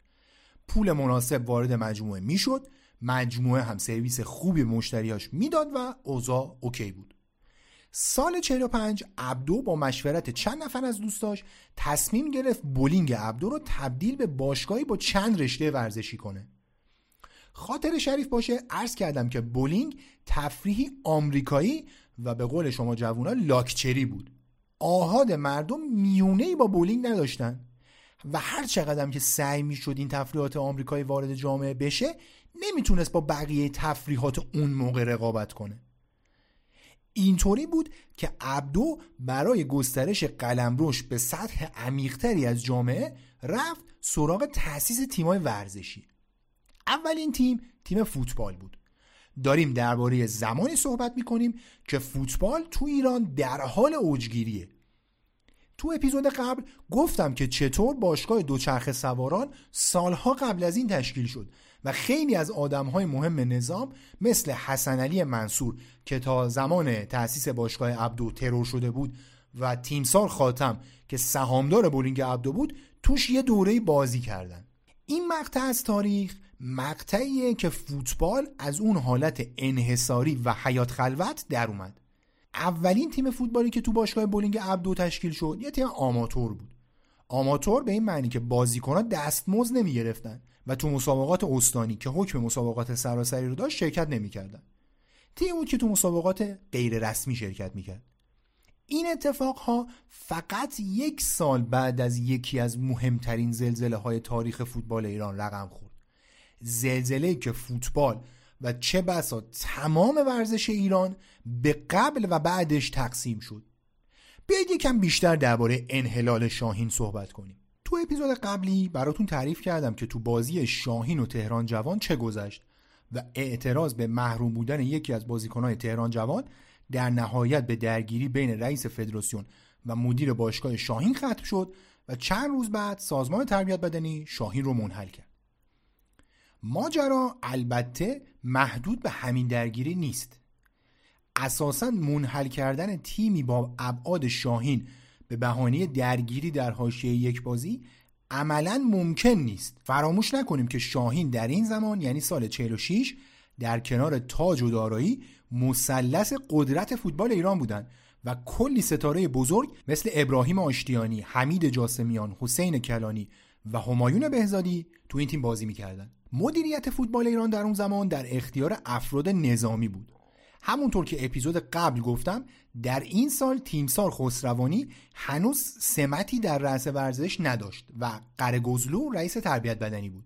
پول مناسب وارد مجموعه می‌شد مجموعه هم سرویس خوبی به مشتریاش می‌داد و اوضاع OK بود. سال 45 عبدو با مشورت چند نفر از دوستاش تصمیم گرفت بولینگ عبدو رو تبدیل به باشگاهی با چند رشته ورزشی کنه. خاطر شریف باشه عرض کردم که بولینگ تفریحی آمریکایی و به قول شما جوونا لاکچری بود. آحاد مردم میونه‌ای با بولینگ نداشتن. و هر چقدر که سعی می‌شد این تفریحات آمریکایی وارد جامعه بشه نمی‌تونست با بقیه تفریحات اون موقع رقابت کنه. اینطوری بود که عبدو برای گسترش قلمروش به سطح عمیقتری از جامعه رفت سراغ تأسیس تیمای ورزشی. اولین تیم تیم فوتبال بود. داریم درباره زمانی صحبت می‌کنیم که فوتبال تو ایران در حال اوجگیریه. تو اپیزود قبل گفتم که چطور باشگاه دوچرخه سواران سالها قبل از این تشکیل شد و خیلی از آدمهای مهم نظام مثل حسن علی منصور که تا زمان تأسیس باشگاه عبدو ترور شده بود و تیمسار خاتم که سهامدار بولینگ عبدو بود توش یه دوره بازی کردن. این مقطع از تاریخ مقطعیه که فوتبال از اون حالت انحصاری و حیاط خلوت در اومد. اولین تیم فوتبالی که تو باشگاه بولینگ عبدو تشکیل شد یه تیم آماتور بود. آماتور به این معنی که بازیکنها دستمزد نمی‌گرفتن و تو مسابقات استانی که حکم مسابقات سراسری رو داشت شرکت نمی‌کردن. تیم بود که تو مسابقات غیر رسمی شرکت می‌کرد. این اتفاق ها فقط یک سال بعد از یکی از مهمترین زلزله های تاریخ فوتبال ایران رقم خورد. زلزله که فوتبال و چه بسا تمام ورزش ایران به قبل و بعدش تقسیم شد. بیایید یکم بیشتر درباره انحلال شاهین صحبت کنیم. تو اپیزود قبلی براتون تعریف کردم که تو بازی شاهین و تهران جوان چه گذشت و اعتراض به محروم بودن یکی از بازیکنهای تهران جوان در نهایت به درگیری بین رئیس فدراسیون و مدیر باشگاه شاهین ختم شد و چند روز بعد سازمان تربیت بدنی شاهین رو منحل کرد. ماجرا البته محدود به همین درگیری نیست. اساسا منحل کردن تیمی با ابعاد شاهین به بهانه درگیری در حاشیه یک بازی عملا ممکن نیست. فراموش نکنیم که شاهین در این زمان یعنی سال 46 در کنار تاج و دارایی مثلث قدرت فوتبال ایران بودند و کلی ستاره بزرگ مثل ابراهیم آشتیانی، حمید جاسمیان، حسین کلانی و همایون بهزادی تو این تیم بازی می‌کردن. مدیریت فوتبال ایران در اون زمان در اختیار افراد نظامی بود. همونطور که اپیزود قبل گفتم در این سال تیمسار خسروانی هنوز سمتی در رأس ورزش نداشت و قرگزلو رئیس تربیت بدنی بود.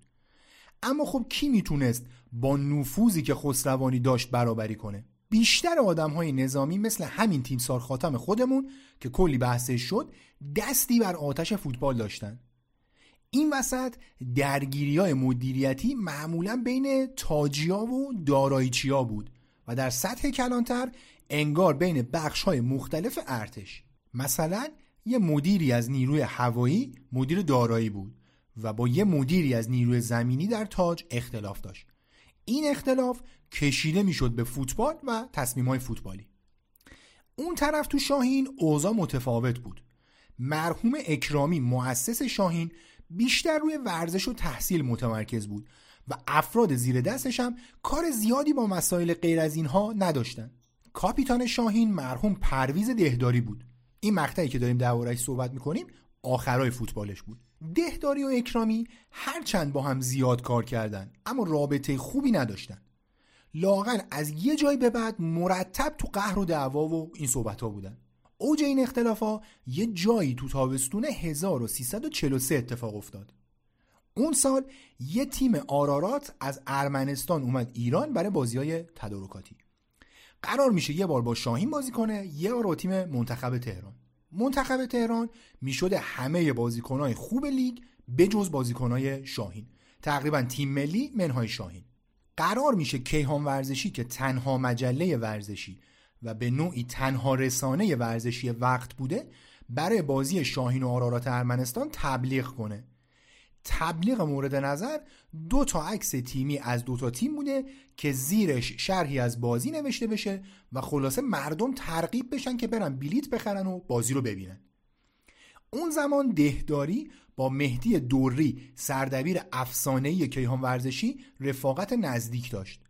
اما خب کی می‌تونست با نفوذی که خسروانی داشت برابری کنه؟ بیشتر آدم های نظامی مثل همین تیمسار خاتم خودمون که کلی بحثش شد دستی بر آتش فوتبال داشتن. این وسط درگیری های مدیریتی معمولا بین تاجیا و دارایچیا بود و در سطح کلانتر انگار بین بخش های مختلف ارتش. مثلا یه مدیری از نیروی هوایی مدیر دارایی بود و با یه مدیری از نیروی زمینی در تاج اختلاف داشت. این اختلاف کشیده می‌شد به فوتبال و تصمیم های فوتبالی. اون طرف تو شاهین اوضاع متفاوت بود. مرحوم اکرامی مؤسس شاهین بیشتر روی ورزش و تحصیل متمرکز بود و افراد زیر دستش هم کار زیادی با مسائل غیر از اینها نداشتن. کاپیتان شاهین مرحوم پرویز دهداری بود. این مقطعی که داریم دربارهش صحبت می‌کنیم آخرای فوتبالش بود. دهداری و اکرامی هرچند با هم زیاد کار کردن اما رابطه خوبی نداشتن. لاغن از یه جای به بعد مرتب تو قهر و دعوا و این صحبت ها بودن. اوج این اختلاف ها یه جایی تو تابستون 1343 اتفاق افتاد. اون سال یه تیم آرارات از ارمنستان اومد ایران برای بازی های تدارکاتی. قرار میشه یه بار با شاهین بازی کنه یه بار با تیم منتخب تهران. منتخب تهران می‌شده همه بازیکنهای خوب لیگ به جز بازیکنهای شاهین. تقریبا تیم ملی منهای شاهین. قرار میشه کیهان ورزشی که تنها مجله ورزشی و به نوعی تنها رسانه ورزشی وقت بوده برای بازی شاهین و آرارات ارمنستان تبلیغ کنه. تبلیغ مورد نظر دو تا عکس تیمی از دو تا تیم بوده که زیرش شرحی از بازی نوشته بشه و خلاصه مردم ترغیب بشن که برن بلیت بخرن و بازی رو ببینن. اون زمان دهداری با مهدی دوری سردبیر افسانه‌ای کیهان ورزشی رفاقت نزدیک داشت.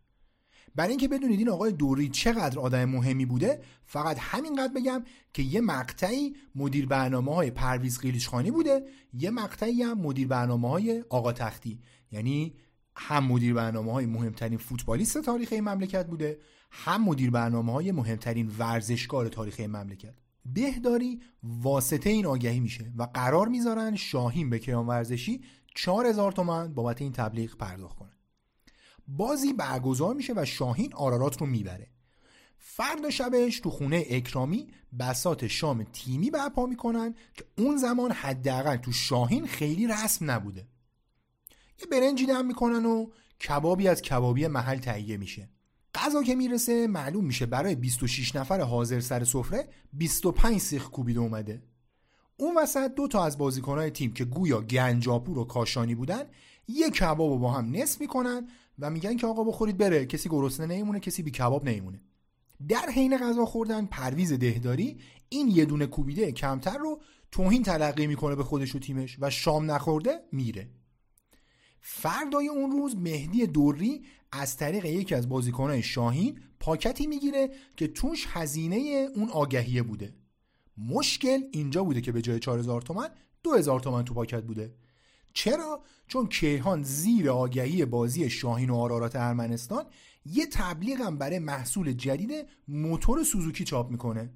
برای اینکه بدونید این آقای دوری چقدر آدم مهمی بوده فقط همینقدر بگم که یه مقطعی مدیر برنامه های پرویز قیلیشخانی بوده یه مقطعی هم مدیر برنامه های آقا تختی. یعنی هم مدیر برنامه های مهمترین فوتبالیست تاریخ این مملکت بوده هم مدیر برنامه های مهمترین ورزشکار تاریخ این مملکت. دهداری واسطه این آگهی میشه و قرار می‌ذارن شاهین به کیان ورزشی 4000 تومن بابت این تبلیغ پرداخت کنه. بازی برگزار میشه و شاهین آرارات رو می‌بره. فردا شبش تو خونه اکرامی بسات شام تیمی برپا می‌کنن که اون زمان حداقل تو شاهین خیلی رسم نبوده. یه برنجی دم می‌کنن و کبابی از کبابی محل تهیه میشه. غذا که می‌رسه معلوم میشه برای 26 نفر حاضر سر سفره 25 سیخ کوبیده اومده. اون وسط دو تا از بازیکنهای تیم که گویا گنجاپور و کاشانی بودن یه کباب با هم نصف می‌کنن و میگن که آقا بخورید بره کسی گرسنه نمیمونه کسی بی کباب نمیمونه در حین غذا خوردن پرویز دهداری این یه دونه کوبیده کمتر رو توهین تلقی می‌کنه به خودش و تیمش و شام نخورده میره. فردای اون روز مهدی دوری از طریق یکی از بازیکنهای شاهین پاکتی می‌گیره که توش هزینه اون آگهیه بوده. مشکل اینجا بوده که به جای 4000 تومن 2000 تومن تو پاکت بوده. چرا؟ چون کیهان زیر آگهی بازی شاهین و آرارات ارمنستان یه تبلیغم برای محصول جدید موتور سوزوکی چاپ می‌کنه.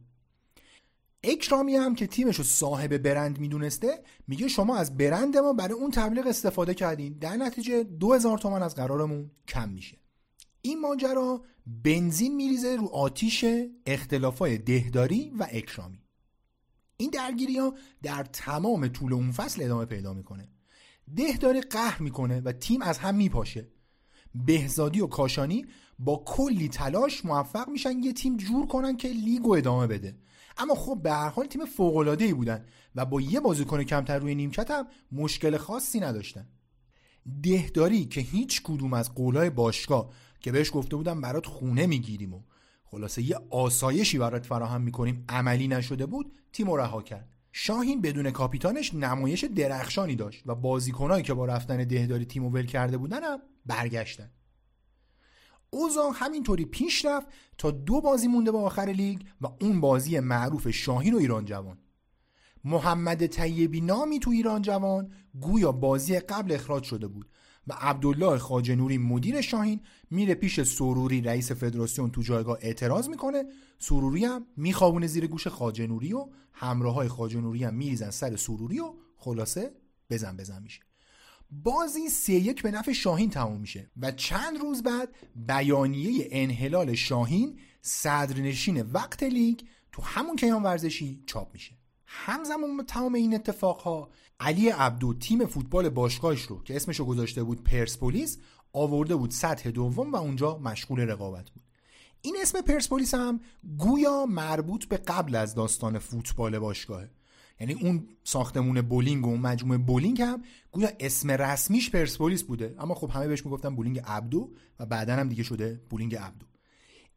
اکرامی هم که تیمش رو صاحب برند می‌دونسته میگه شما از برند ما برای اون تبلیغ استفاده کردین. در نتیجه 2000 تومن از قرارمون کم میشه. این ماجرا بنزین میریزه رو آتیش اختلافای دهداری و اکرامی این درگیری ها در تمام طول اون فصل ادامه پیدا می‌کنه. دهداری قهر می‌کنه و تیم از هم میپاشه. بهزادی و کاشانی با کلی تلاش موفق میشن یه تیم جور کنن که لیگو ادامه بده. اما خب به هر حال تیم فوق العاده ای بودن و با یه بازیکن کمتر روی نیمکت هم مشکل خاصی نداشتن. دهداری که هیچ کدوم از قولای باشگاه که بهش گفته بودم برات خونه می‌گیریم و خلاصه یه آسایشی برات فراهم می‌کنیم عملی نشده بود تیم رها کرد. شاهین بدون کاپیتانش نمایش درخشانی داشت و بازیکنایی که با رفتن دهداری تیم ول کرده بودن هم برگشتن. اوضاع همینطوری پیش رفت تا دو بازی مونده به آخر لیگ و اون بازی معروف شاهین و ایران جوان. محمد طیبی نامی تو ایران جوان گویا بازی قبل اخراج شده بود. و عبدالله خاجنوری مدیر شاهین میره پیش سروری رئیس فدراسیون تو جایگاه اعتراض می‌کنه. سروری هم میخوابونه زیر گوش خاجنوری و همراه های خاجنوری هم میریزن سر سروری و خلاصه بزن بزن میشه. بازی سه یک به نفع شاهین تموم میشه و چند روز بعد بیانیه انحلال شاهین صدرنشین وقت لیگ تو همون کیان ورزشی چاپ میشه. همزمان با تمام این اتفاقها علی عبدو تیم فوتبال باشگاهش رو که اسمشو گذاشته بود پرسپولیس آورده بود سطح دوم و اونجا مشغول رقابت بود. این اسم پرسپولیس هم گویا مربوط به قبل از داستان فوتبال باشگاهه. یعنی اون ساختمون بولینگ و اون مجموعه بولینگ هم گویا اسم رسمیش پرسپولیس بوده. اما خب همه بهش می‌گفتن بولینگ عبدو و بعدا هم دیگه شده بولینگ عبدو.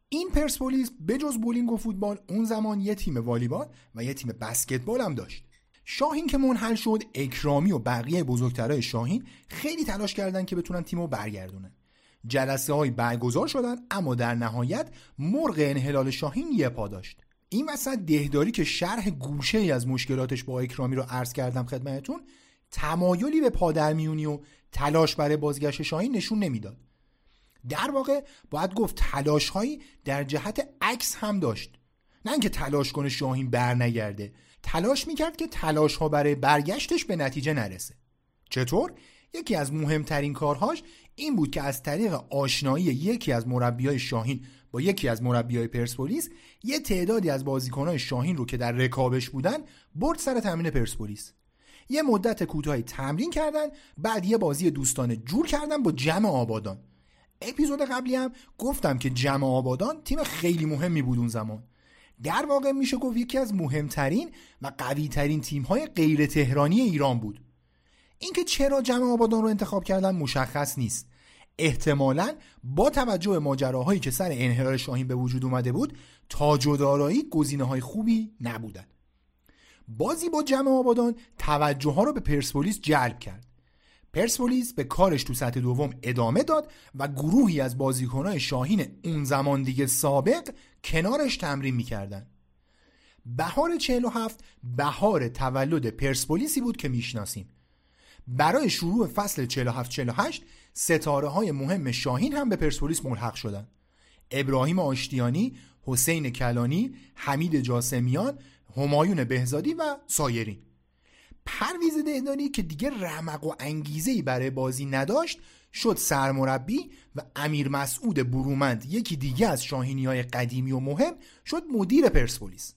این پرسپولیس بجز بولینگ و فوتبال اون زمان یه تیم والیبال و یه تیم بسکتبال هم داشت. شاهین که منحل شد اکرامی و بقیه بزرگترهای شاهین خیلی تلاش کردن که بتونن تیمو برگردونن. جلسه های برگزار شدن اما در نهایت مرغ انحلال شاهین یه پا داشت. این وسط دهداری که شرح گوشه ای از مشکلاتش با اکرامی رو عرض کردم خدمتتون تمایلی به پادرمیونی و تلاش برای بازگشت شاهین نشون نمی‌داد. در واقع باید گفت تلاش هایی در جهت عکس هم داشت. نه اینکه تلاش کنه شاهین برنگرده. تلاش می‌کرد که تلاش ها برای برگشتش به نتیجه نرسه. چطور؟ یکی از مهمترین کارهاش این بود که از طریق آشنایی یکی از مربیای شاهین با یکی از مربیای پرسپولیس یه تعدادی از بازیکنهای شاهین رو که در رکابش بودن برد سر تمرین پرسپولیس. یه مدت کوتاهی تمرین کردن بعد یه بازی دوستانه جور کردن با جمع آبادان. اپیزود قبلی هم گفتم که جمع آبادان تیم خیلی مهمی بود اون زمان. در واقع میشه گفت یکی از مهمترین و قویترین تیم‌های غیر تهرانی ایران بود. اینکه چرا جمع آبادان رو انتخاب کردن مشخص نیست. احتمالا با توجه به ماجراهایی که سر انحلال شاهین به وجود اومده بود تاج و دارایی گزینه های خوبی نبودن. بازی با جمع آبادان توجه ها رو به پرسپولیس جلب کرد. پرسپولیس به کارش تو سطح دوم ادامه داد و گروهی از بازیکنهای شاهین اون زمان دیگه سابق کنارش تمرین می‌کردن. بهار 47 بهار تولد پرسپولیسی بود که می‌شناسیم. برای شروع فصل 47-48 ستاره های مهم شاهین هم به پرسپولیس ملحق شدن. ابراهیم آشتیانی، حسین کلانی، حمید جاسمیان، همایون بهزادی و سایرین. پرویز دهدانی که دیگه رمق و انگیزه برای بازی نداشت شد سرمربی و امیر مسعود برومند یکی دیگه از شاهینی های قدیمی و مهم شد مدیر پرسپولیس.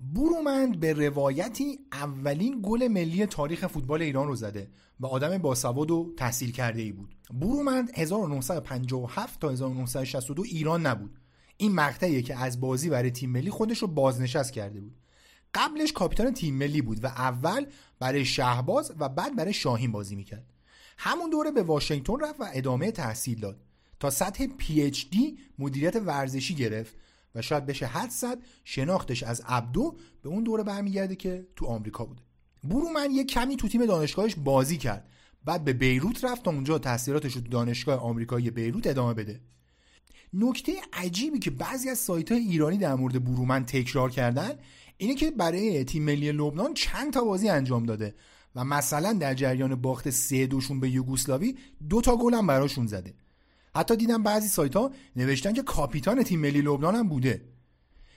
برومند به روایتی اولین گل ملی تاریخ فوتبال ایران رو زده و آدم باسواد و تحصیل کرده ای بود برومند 1957 تا 1962 ایران نبود. این مقطعیه که از بازی برای تیم ملی خودش رو بازنشست کرده بود. قبلش کاپیتان تیم ملی بود و اول برای شهباز و بعد برای شاهین بازی می‌کرد. همون دوره به واشنگتن رفت و ادامه تحصیل داد تا سطح پی اچ دی مدیریت ورزشی گرفت و شاید بشه حد زد شناختش از عبدو به اون دوره برمیگرده که تو آمریکا بوده. برومن یه کمی تو تیم دانشگاهش بازی کرد. بعد به بیروت رفت تا اونجا تحصیلاتش رو تو دانشگاه آمریکایی بیروت ادامه بده. نکته عجیبی که بعضی از سایت های ایرانی در مورد برومن تکرار کردن اینه که برای تیم ملی لبنان چند تا بازی انجام داده و مثلا در جریان باخت سه دوشون به یوگوسلاوی دو تا گل هم براشون زده. حتی دیدم بعضی سایت ها نوشتن که کاپیتان تیم ملی لبنان هم بوده.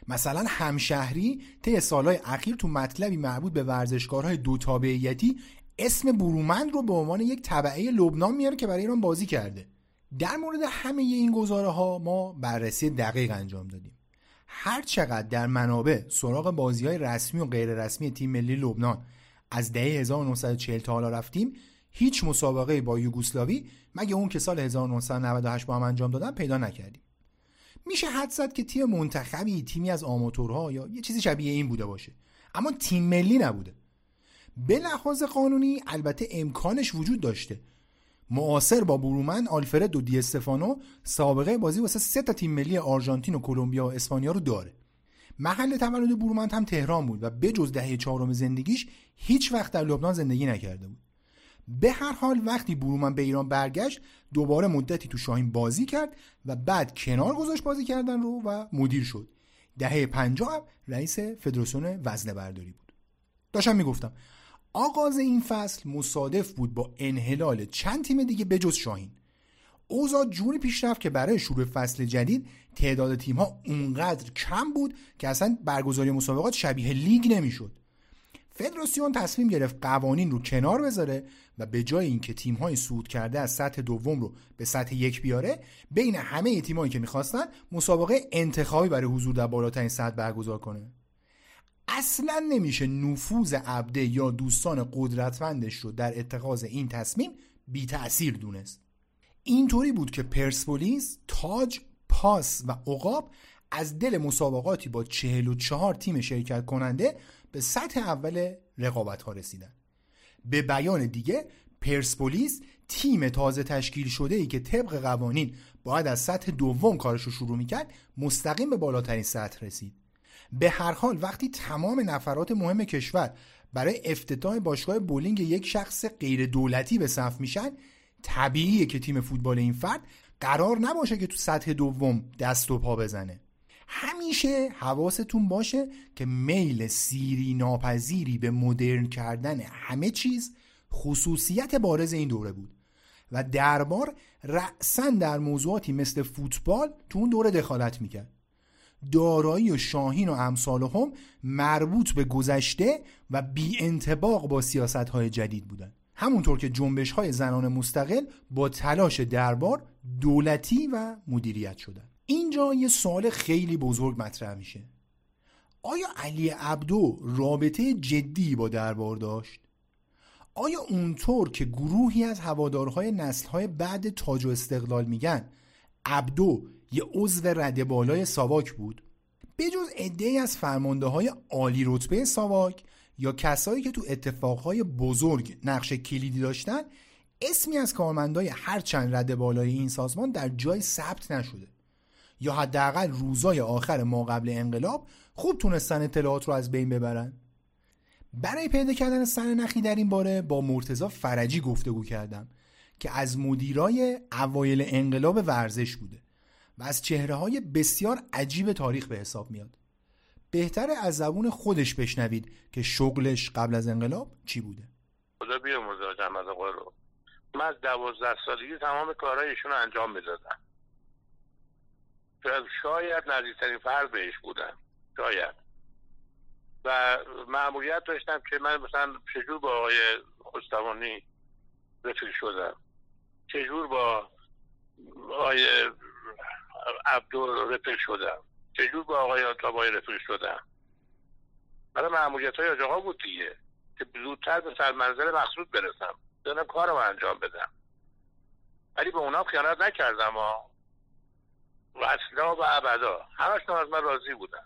مثلا همشهری طی سالهای اخیر تو مطلبی مربوط به ورزشکارهای دو تابعیتی اسم برومند رو به عنوان یک طبعه لبنان میاره که برای ایران بازی کرده. در مورد همه این گزاره ها ما بررسی دقیق انجام دادیم. هر چقدر در منابع سراغ بازی های رسمی و غیر رسمی تیم ملی لبنان از دهه 1940 تا حالا رفتیم هیچ مسابقه با یوگسلاوی مگه اون که سال 1998 با هم انجام دادن پیدا نکردیم. میشه حد زد که تیم منتخبی تیمی از آماتورها یا یه چیزی شبیه این بوده باشه اما تیم ملی نبوده. به لحاظ قانونی البته امکانش وجود داشته. معاصر با برومن آلفرد و دی استفانو سابقه بازی واسه سه تا تیم ملی آرژانتین و کلمبیا و اسپانیا رو داره. محل تولد برومند هم تهران بود و بجز دهه چهارم زندگیش هیچ وقت در لبنان زندگی نکرده بود. به هر حال وقتی برومن به ایران برگشت دوباره مدتی تو شاهین بازی کرد و بعد کنار گذاشت بازی کردن رو و مدیر شد. دهه پنجاه رئیس فدراسیون وزنه برداری بود. داشتم می‌گفتم آغاز این فصل مصادف بود با انحلال چند تیم دیگه بجز شاهین. اوضاع جوری پیش رفت که برای شروع فصل جدید تعداد تیم ها اونقدر کم بود که اصلا برگزاری مسابقات شبیه لیگ نمی‌شد. فدراسیون تصمیم گرفت قوانین رو کنار بذاره و به جای اینکه تیم های صعود کرده از سطح دوم رو به سطح یک بیاره بین همه تیمایی که می‌خواستن مسابقه انتخابی برای حضور در بالاترین سطح برگزار کنه. اصلا نمیشه نفوذ عبده یا دوستان قدرتمندش رو در اتخاذ این تصمیم بی تأثیر دونست. اینطوری بود که پرسپولیس تاج پاس و عقاب از دل مسابقاتی با 44 تیم شرکت کننده به سطح اول رقابت ها رسیدن. به بیان دیگه پرسپولیس تیم تازه تشکیل شده ای که طبق قوانین باید از سطح دوم کارش رو شروع می‌کرد مستقیم به بالاترین سطح رسید. به هر حال وقتی تمام نفرات مهم کشور برای افتتاح باشگاه بولینگ یک شخص غیر دولتی به صف میشن طبیعیه که تیم فوتبال این فرد قرار نباشه که تو سطح دوم دست و پا بزنه. همیشه حواستون باشه که میل سیری ناپذیری به مدرن کردن همه چیز خصوصیت بارز این دوره بود و دربار رأسا در موضوعاتی مثل فوتبال تو اون دوره دخالت می‌کرد. دارایی و شاهین و امثال هم مربوط به گذشته و بی انتباق با سیاست های جدید بودن. همونطور که جنبش های زنان مستقل با تلاش دربار دولتی و مدیریت شدن. اینجا یه سوال خیلی بزرگ مطرح میشه. آیا علی عبدو رابطه جدی با دربار داشت؟ آیا اونطور که گروهی از هوادارهای نسلهای بعد تاج و استقلال میگن عبدو یه عضو رده بالای ساواک بود؟ بجز عده از فرمانده های عالی رتبه ساواک یا کسایی که تو اتفاقهای بزرگ نقش کلیدی داشتن اسمی از کارمندای هر چند رده بالای این سازمان در جای ثبت نشده. یا حداقل روزای آخر ما قبل انقلاب خوب تونستن اطلاعات رو از بین ببرن. برای پیدا کردن سر نخی در این باره با مرتزا فرجی گفتگو کردم که از مدیرای اوایل انقلاب ورزش بوده. و از چهره های بسیار عجیب تاریخ به حساب میاد. بهتره از زبون خودش بشنوید که شغلش قبل از انقلاب چی بوده. خدا بیامرزه از رو. من از دوازده سالگی تمام کارهای ایشون انجام می‌دادم. شاید نزدیکترین فرد بهش بودم. شاید. و معمولیت داشتم که من مثلا چجور با آقای خستوانی رفیق شدم. چجور با آقای عبدو رفیق شدم. چجور با آقای آتابای رفیق شدم. برای معمولیت های آجاقا بود دیگه. که زودتر به سرمنزل مقصود برسم. دارم کارم انجام بدم. ولی به اونا خیانت نکردم ها و اصلا و ابدا. همشون از من راضی بودن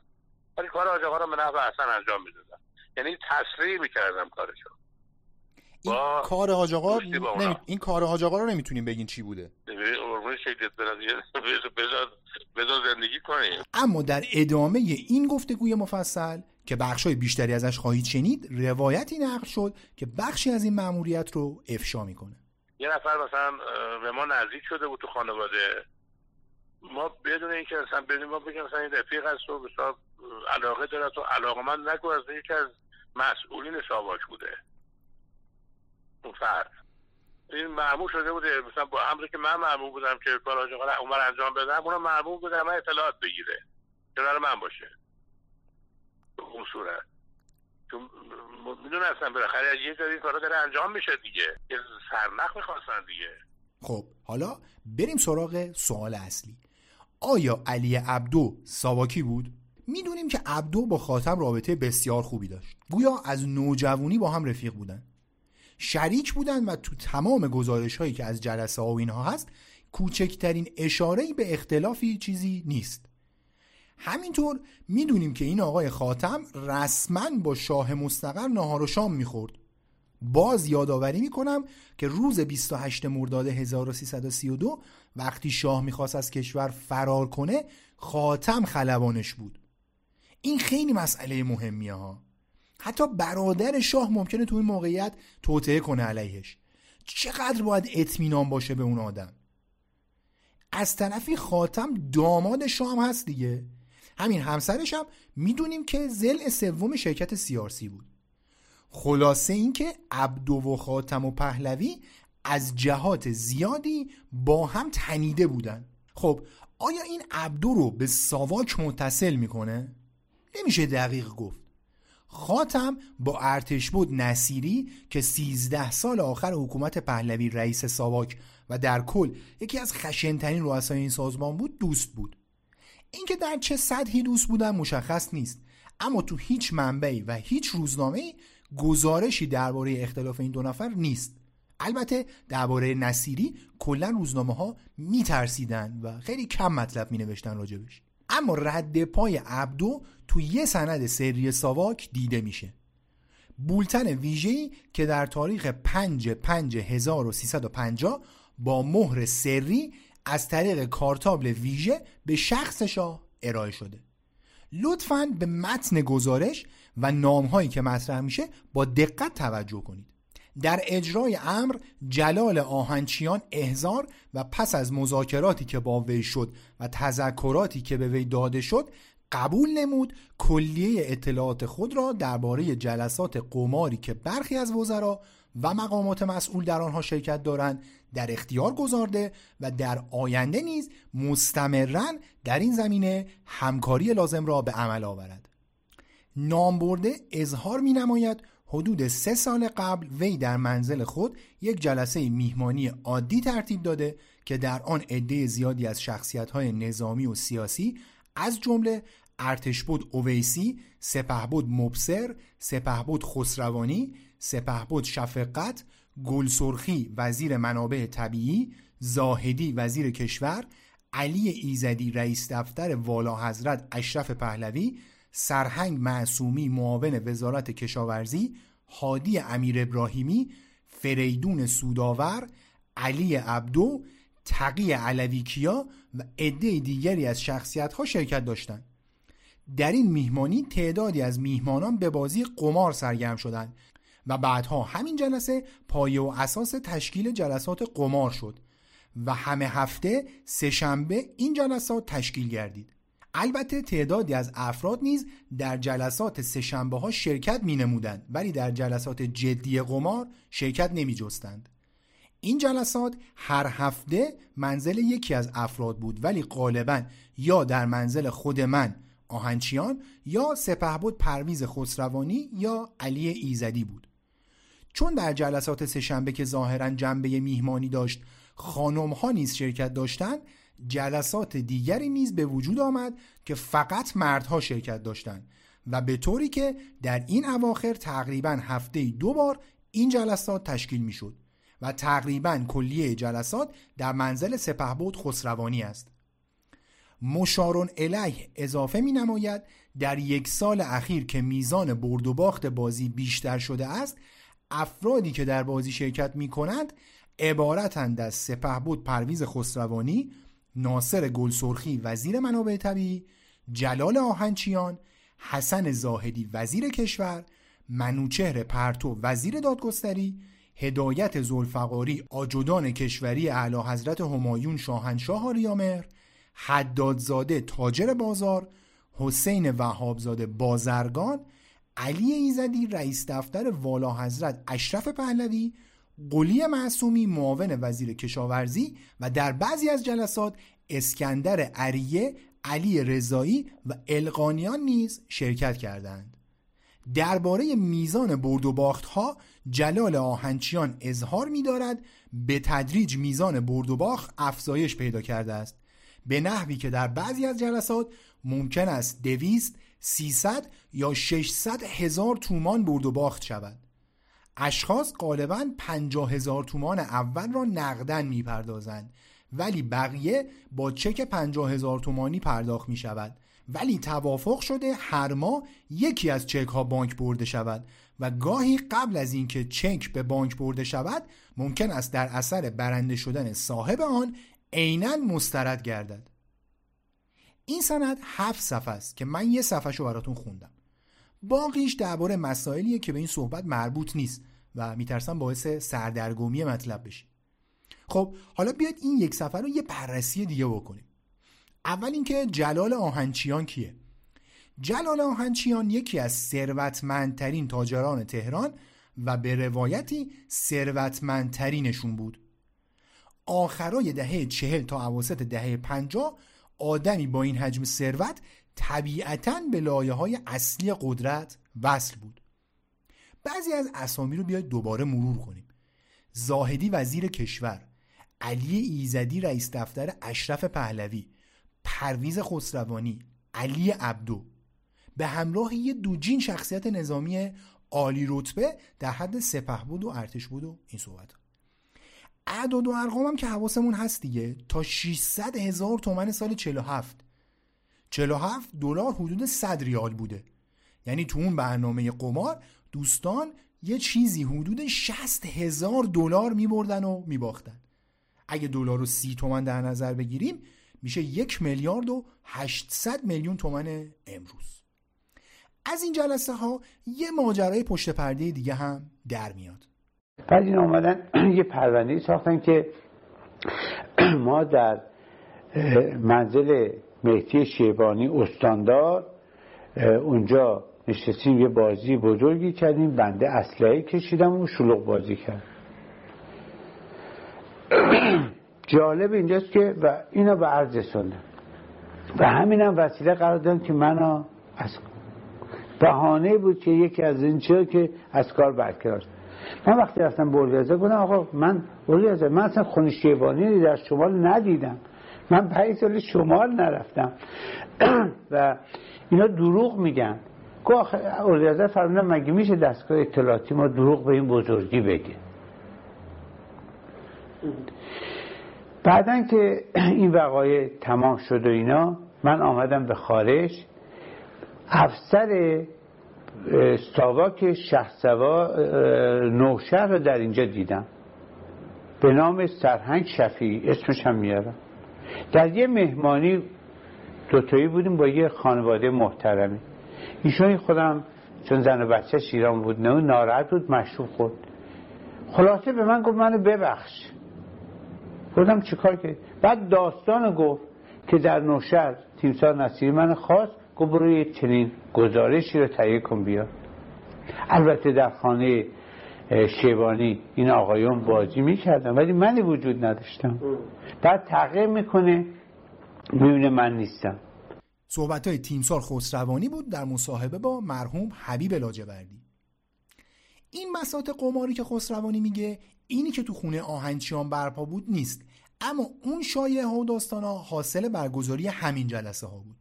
ولی کار آجاقا رو به نفع اصلا انجام می‌دادم. یعنی تسریع می‌کردم کارشو. این کار آجاقا نمی... این کار آجاقا رو نمی‌تونیم بگین چی بوده. بذار زندگی کنیم. اما در ادامه این گفتگوی مفصل که بخشای بیشتری ازش خواهید شنید روایتی نقل شد که بخشی از این مأموریت رو افشا می‌کنه. یه نفر مثلا به ما نزدیک شده بود تو خانواده. ما بدون اینکه اصلا بدون ما بگیم مثلا این رفیق هست و علاقه داره تو علاقه من نگو از یکی از مسئولین ساواک بوده. اون فرد. این معمول شده بوده مثلا با امری که من معمول بودم که کار آجاقا عمر انجام بدم اونم معمول بوده من اطلاعات بگیره. کنار من باشه. اون صورت. چون می‌دونستم بالاخره یه جایی کارا داره انجام میشه دیگه. یه سرنخ می‌خواستن دیگه. خب حالا بریم سراغ سوال اصلی. آیا علی عبدو ساواکی بود؟ می‌دونیم که عبدو با خاتم رابطه بسیار خوبی داشت. گویا از نوجوانی با هم رفیق بودن. شریک بودن و تو تمام گزارش هایی که از جلسه ها و اینها هست کوچکترین اشاره به اختلافی چیزی نیست. همینطور می‌دونیم که این آقای خاتم رسما با شاه مستقر نهار و شام می‌خورد. باز یادآوری می‌کنم که روز 28 مرداد 1332 وقتی شاه می‌خواست از کشور فرار کنه خاتم خلبانش بود. این خیلی مسئله مهمیه ها. حتی برادر شاه ممکنه تو این موقعیت توطعه کنه علیهش. چقدر باید اطمینان باشه به اون آدم؟ از طرفی خاتم داماد شام هست دیگه. همین همسرش هم می‌دونیم که زل سوم شرکت سیارسی بود. خلاصه اینکه عبدو و خاتم و پهلوی از جهات زیادی با هم تنیده بودن. خب آیا این عبدو رو به ساواک متصل می‌کنه؟ نمیشه دقیق گفت. خاتم با ارتش بود نصیری که 13 سال آخر حکومت پهلوی رئیس ساواک و در کل یکی از خشنترین رؤسای این سازمان بود دوست بود. اینکه در چه سطحی دوست بودن مشخص نیست. اما تو هیچ منبعی و هیچ روزنامه گزارشی درباره اختلاف این دو نفر نیست. البته درباره نصیری کلا روزنامه ها میترسیدن و خیلی کم مطلب می نوشتن راجبش. اما رد پای عبدو تو یه سند سری ساواک دیده میشه. بولتن ویژه‌ای که در تاریخ 5 5 1350 با مهر سری از طریق کارتابل ویژه به شخص شاه ارائه شده. لطفا به متن گزارش و نامهایی که مطرح میشه با دقت توجه کنید. در اجرای امر جلال آهنچیان احزار و پس از مذاکراتی که با وی شد و تذکراتی که به وی داده شد قبول نمود. کلیه اطلاعات خود را درباره جلسات قماری که برخی از وزرا و مقامات مسئول در آنها شرکت دارند در اختیار گذارده و در آینده نیز مستمرا در این زمینه همکاری لازم را به عمل آورد. نام برده اظهار می نماید حدود سه سال قبل وی در منزل خود یک جلسه میهمانی عادی ترتیب داده که در آن عده زیادی از شخصیت نظامی و سیاسی از جمله ارتشبود اویسی، سپهبد مبصر، سپهبد خسروانی، سپهبد شفقت، گلسرخی وزیر منابع طبیعی، زاهدی وزیر کشور، علی ایزدی رئیس دفتر والا حضرت اشرف پهلوی، سرهنگ معصومی معاون وزارت کشاورزی، هادی امیر ابراهیمی، فریدون سوداور، علی عبدو، تقی علویکیا و عده دیگری از شخصیت ها شرکت داشتند. در این میهمانی تعدادی از میهمانان به بازی قمار سرگرم شدند و بعدها همین جلسه پایه و اساس تشکیل جلسات قمار شد و همه هفته سهشنبه این جلسات تشکیل گردید البته تعدادی از افراد نیز در جلسات سهشنبه ها شرکت می نمودند ولی در جلسات جدی قمار شرکت نمی جستند. این جلسات هر هفته منزل یکی از افراد بود ولی غالبا یا در منزل خود من آهنچیان یا سپهبد پرویز خسروانی یا علی ایزدی بود چون در جلسات سهشنبه که ظاهرا جنبه میهمانی داشت خانم ها نیز شرکت داشتند جلسات دیگری نیز به وجود آمد که فقط مردها شرکت داشتند و به طوری که در این اواخر تقریبا هفته دو بار این جلسات تشکیل می شد و تقریبا کلیه جلسات در منزل سپهبد خسروانی است. مشارون الیه اضافه می نماید در یک سال اخیر که میزان برد و باخت بازی بیشتر شده است افرادی که در بازی شرکت می کنند عبارتند از سپهبد پرویز خسروانی ناصر گلسرخی وزیر منابع طبیعی جلال آهنچیان حسن زاهدی وزیر کشور منوچهر پرتو وزیر دادگستری هدایت زلفقاری آجودان کشوری اعلی حضرت همایون شاهنشاه آریامهر حدادزاده تاجر بازار حسین وهابزاده بازرگان علی ایزدی رئیس دفتر والا حضرت اشرف پهلوی قلی معصومی معاون وزیر کشاورزی و در بعضی از جلسات اسکندر عریه علی رضایی و القانیان نیز شرکت کردند. درباره میزان برد و باخت ها جلال آهنچیان اظهار می دارد به تدریج میزان برد و باخت افزایش پیدا کرده است. به نحوی که در بعضی از جلسات ممکن است دویست، سیصد یا 600 هزار تومان برد و باخت شود. اشخاص غالبا پنجاه هزار تومان اول را نقدن می‌پردازند. ولی بقیه با چک پنجاه هزار تومانی پرداخت می شود ولی توافق شده هر ماه یکی از چک ها بانک برده شود و گاهی قبل از اینکه چک به بانک برده شود ممکن است در اثر برنده شدن صاحب آن عینا مسترد گردد. این سند هفت صفحه است که من یه صفحه رو براتون خوندم. باقیش درباره مسائلیه که به این صحبت مربوط نیست و میترسم باعث سردرگمی مطلب بشه. خب حالا بیاید این یک صفحه رو یه بررسی دیگه بکنیم. اول اینکه جلال آهنچیان کیه؟ جلال آهنچیان یکی از ثروتمندترین تاجران تهران و به روایتی ثروتمندترینشون بود. آخرای دهه چهل تا عواسط دهه پنجاه آدمی با این حجم ثروت طبیعتا به لایه های اصلی قدرت وصل بود. بعضی از اسامی رو بیاید دوباره مرور کنیم. زاهدی وزیر کشور علی ایزدی رئیس دفتر اشرف پهلوی پرویز خسروانی علی عبدو. به همراه یه دوجین شخصیت نظامی عالی رتبه در حد سپه بود و ارتش بود و این صحبت. اعداد و ارقام هم که حواسمون هست دیگه. تا 600 هزار تومن سال 47 47 دلار حدود 100 ریال بوده. یعنی تو اون برنامه قمار دوستان یه چیزی حدود 60 هزار دلار میبردن و میباختن. اگه دلار رو سی تومن در نظر بگیریم میشه یک میلیارد و 800 میلیون تومن امروز. از این جلسه ها یه ماجرای پشت پرده دیگه هم در میاد. بعد این آمدن یه پرونده ساختن که ما در منزل مهدی شیبانی استاندار اونجا نشستیم یه بازی بزرگی کردیم بنده اسلحه کشیدم و شلوغ بازی کرد جالب اینجاست که و اینا به عرض سنده و همینم وسیله قرار دادم که منو از بهانه بود که یکی از این که از کار برقرار من وقتی رفتم بولیازه گفتم آقا من بولیازه من اصلا خونشیبانی در شمال ندیدم. من پنج سال شمال نرفتم. و اینا دروغ میگن. گفت اولیازه فرمودن مگه میشه دستگاه اطلاعاتی ما دروغ به این بزرگی بگه؟ بعدا که این وقایع تمام شد و اینا من آمدم به خارج. افسر ساواک شهسوا نوشهر رو در اینجا دیدم. به نام سرهنگ شفی اسمش هم میارم. در یه مهمانی دوتایی بودیم با یه خانواده محترمی. ایشون خودم چون زن و بچه شیران بود نه ناراحت بود مشروب خود خلاصه به من گفت منو ببخش. گفتم چیکار که؟ بعد داستان گفت که در نوشهر تیمسار نصیری من خواست گفت برو یه چنین گزارشی رو تهیه کن بیا البته در خانه شیبانی این آقایون بازی می‌کردن ولی منی وجود نداشتم. بعد تغییر می‌کنه می‌بینه من نیستم. صحبت های تیمسار خسروانی بود در مصاحبه با مرحوم حبیب لاجوردی. این مسات قماری که خسروانی میگه اینی که تو خونه آهنچیان برپا بود نیست. اما اون شایعه ها و داستان ها حاصل برگزاری همین جلسه ها بود.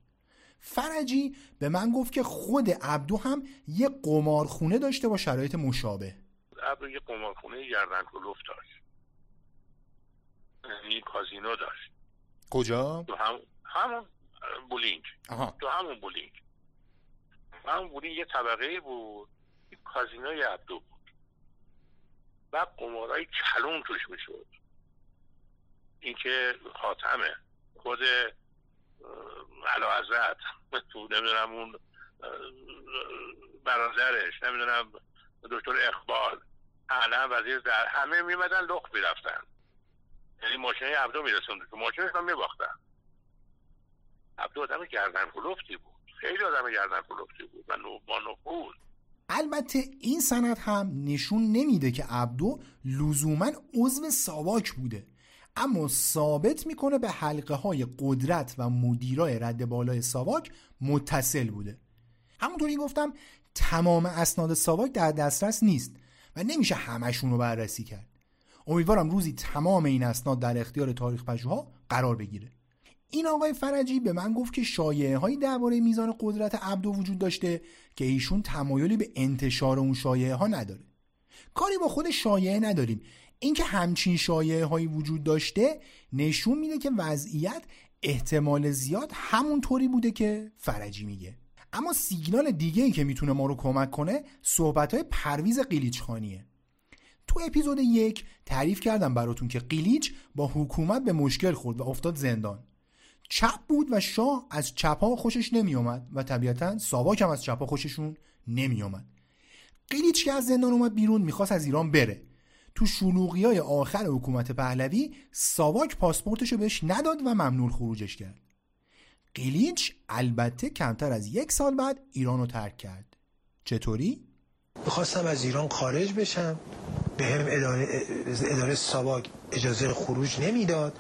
فرجی به من گفت که خود عبدو هم یه قمارخونه داشته با شرایط مشابه. عبدو یه قمارخونه گردن کلوف داشت. یعنی کازینو داشت. کجا؟ تو هم همون بولینگ. آها. تو همون بولینگ. همون بولینگ یه طبقه بود. کازینوی عبدو بود. و قمارای کلون توش می‌شد. اینکه خاتمه. خود علا حضرت تو نمی‌دونم اون برادرش. نمی‌دونم دکتر اقبال. اعلم وزیر در همه میمدن لخت می‌رفتن. یعنی ماشین عبدو میرسوند. که ماشینش من میباختن عبدو آدم گردن کلوفتی بود. خیلی آدم گردن کلوفتی بود و با نفوذ البته این سند هم نشون نمیده که عبدو لزوما عضو ساواک بوده. اما ثابت می‌کنه به حلقه های قدرت و مدیرای رد بالای ساواک متصل بوده. همونطوری گفتم تمام اسناد ساواک در دسترس نیست. و نمیشه همشون رو بررسی کرد. امیدوارم روزی تمام این اسناد در اختیار تاریخ پژوها قرار بگیره. این آقای فرجی به من گفت که شایعه هایی درباره میزان قدرت عبدو وجود داشته که ایشون تمایلی به انتشار اون شایعه ها نداره. کاری با خود شایعه نداریم. اینکه همچین شایعه هایی وجود داشته نشون میده که وضعیت احتمال زیاد همون طوری بوده که فرجی میگه. اما سیگنال دیگه ای که می‌تونه ما رو کمک کنه صحبت های پرویز قیلیچخانیه. تو اپیزود یک تعریف کردم براتون که قیلیچ با حکومت به مشکل خورد و افتاد زندان. چپ بود و شاه از چپا خوشش نمی اومد و طبیعتا ساواک هم از چپا خوششون نمی اومد قیلیچ که از زندان اومد بیرون می‌خواست از ایران بره. تو شلوغی های آخر حکومت پهلوی ساواک پاسپورتشو بهش نداد و ممنوع خروجش کرد. قیلیچ البته کمتر از یک سال بعد ایران رو ترک کرد. چطوری؟ می‌خواستم از ایران خارج بشم. به هم اداره, اداره ساواک اجازه خروج نمی‌داد.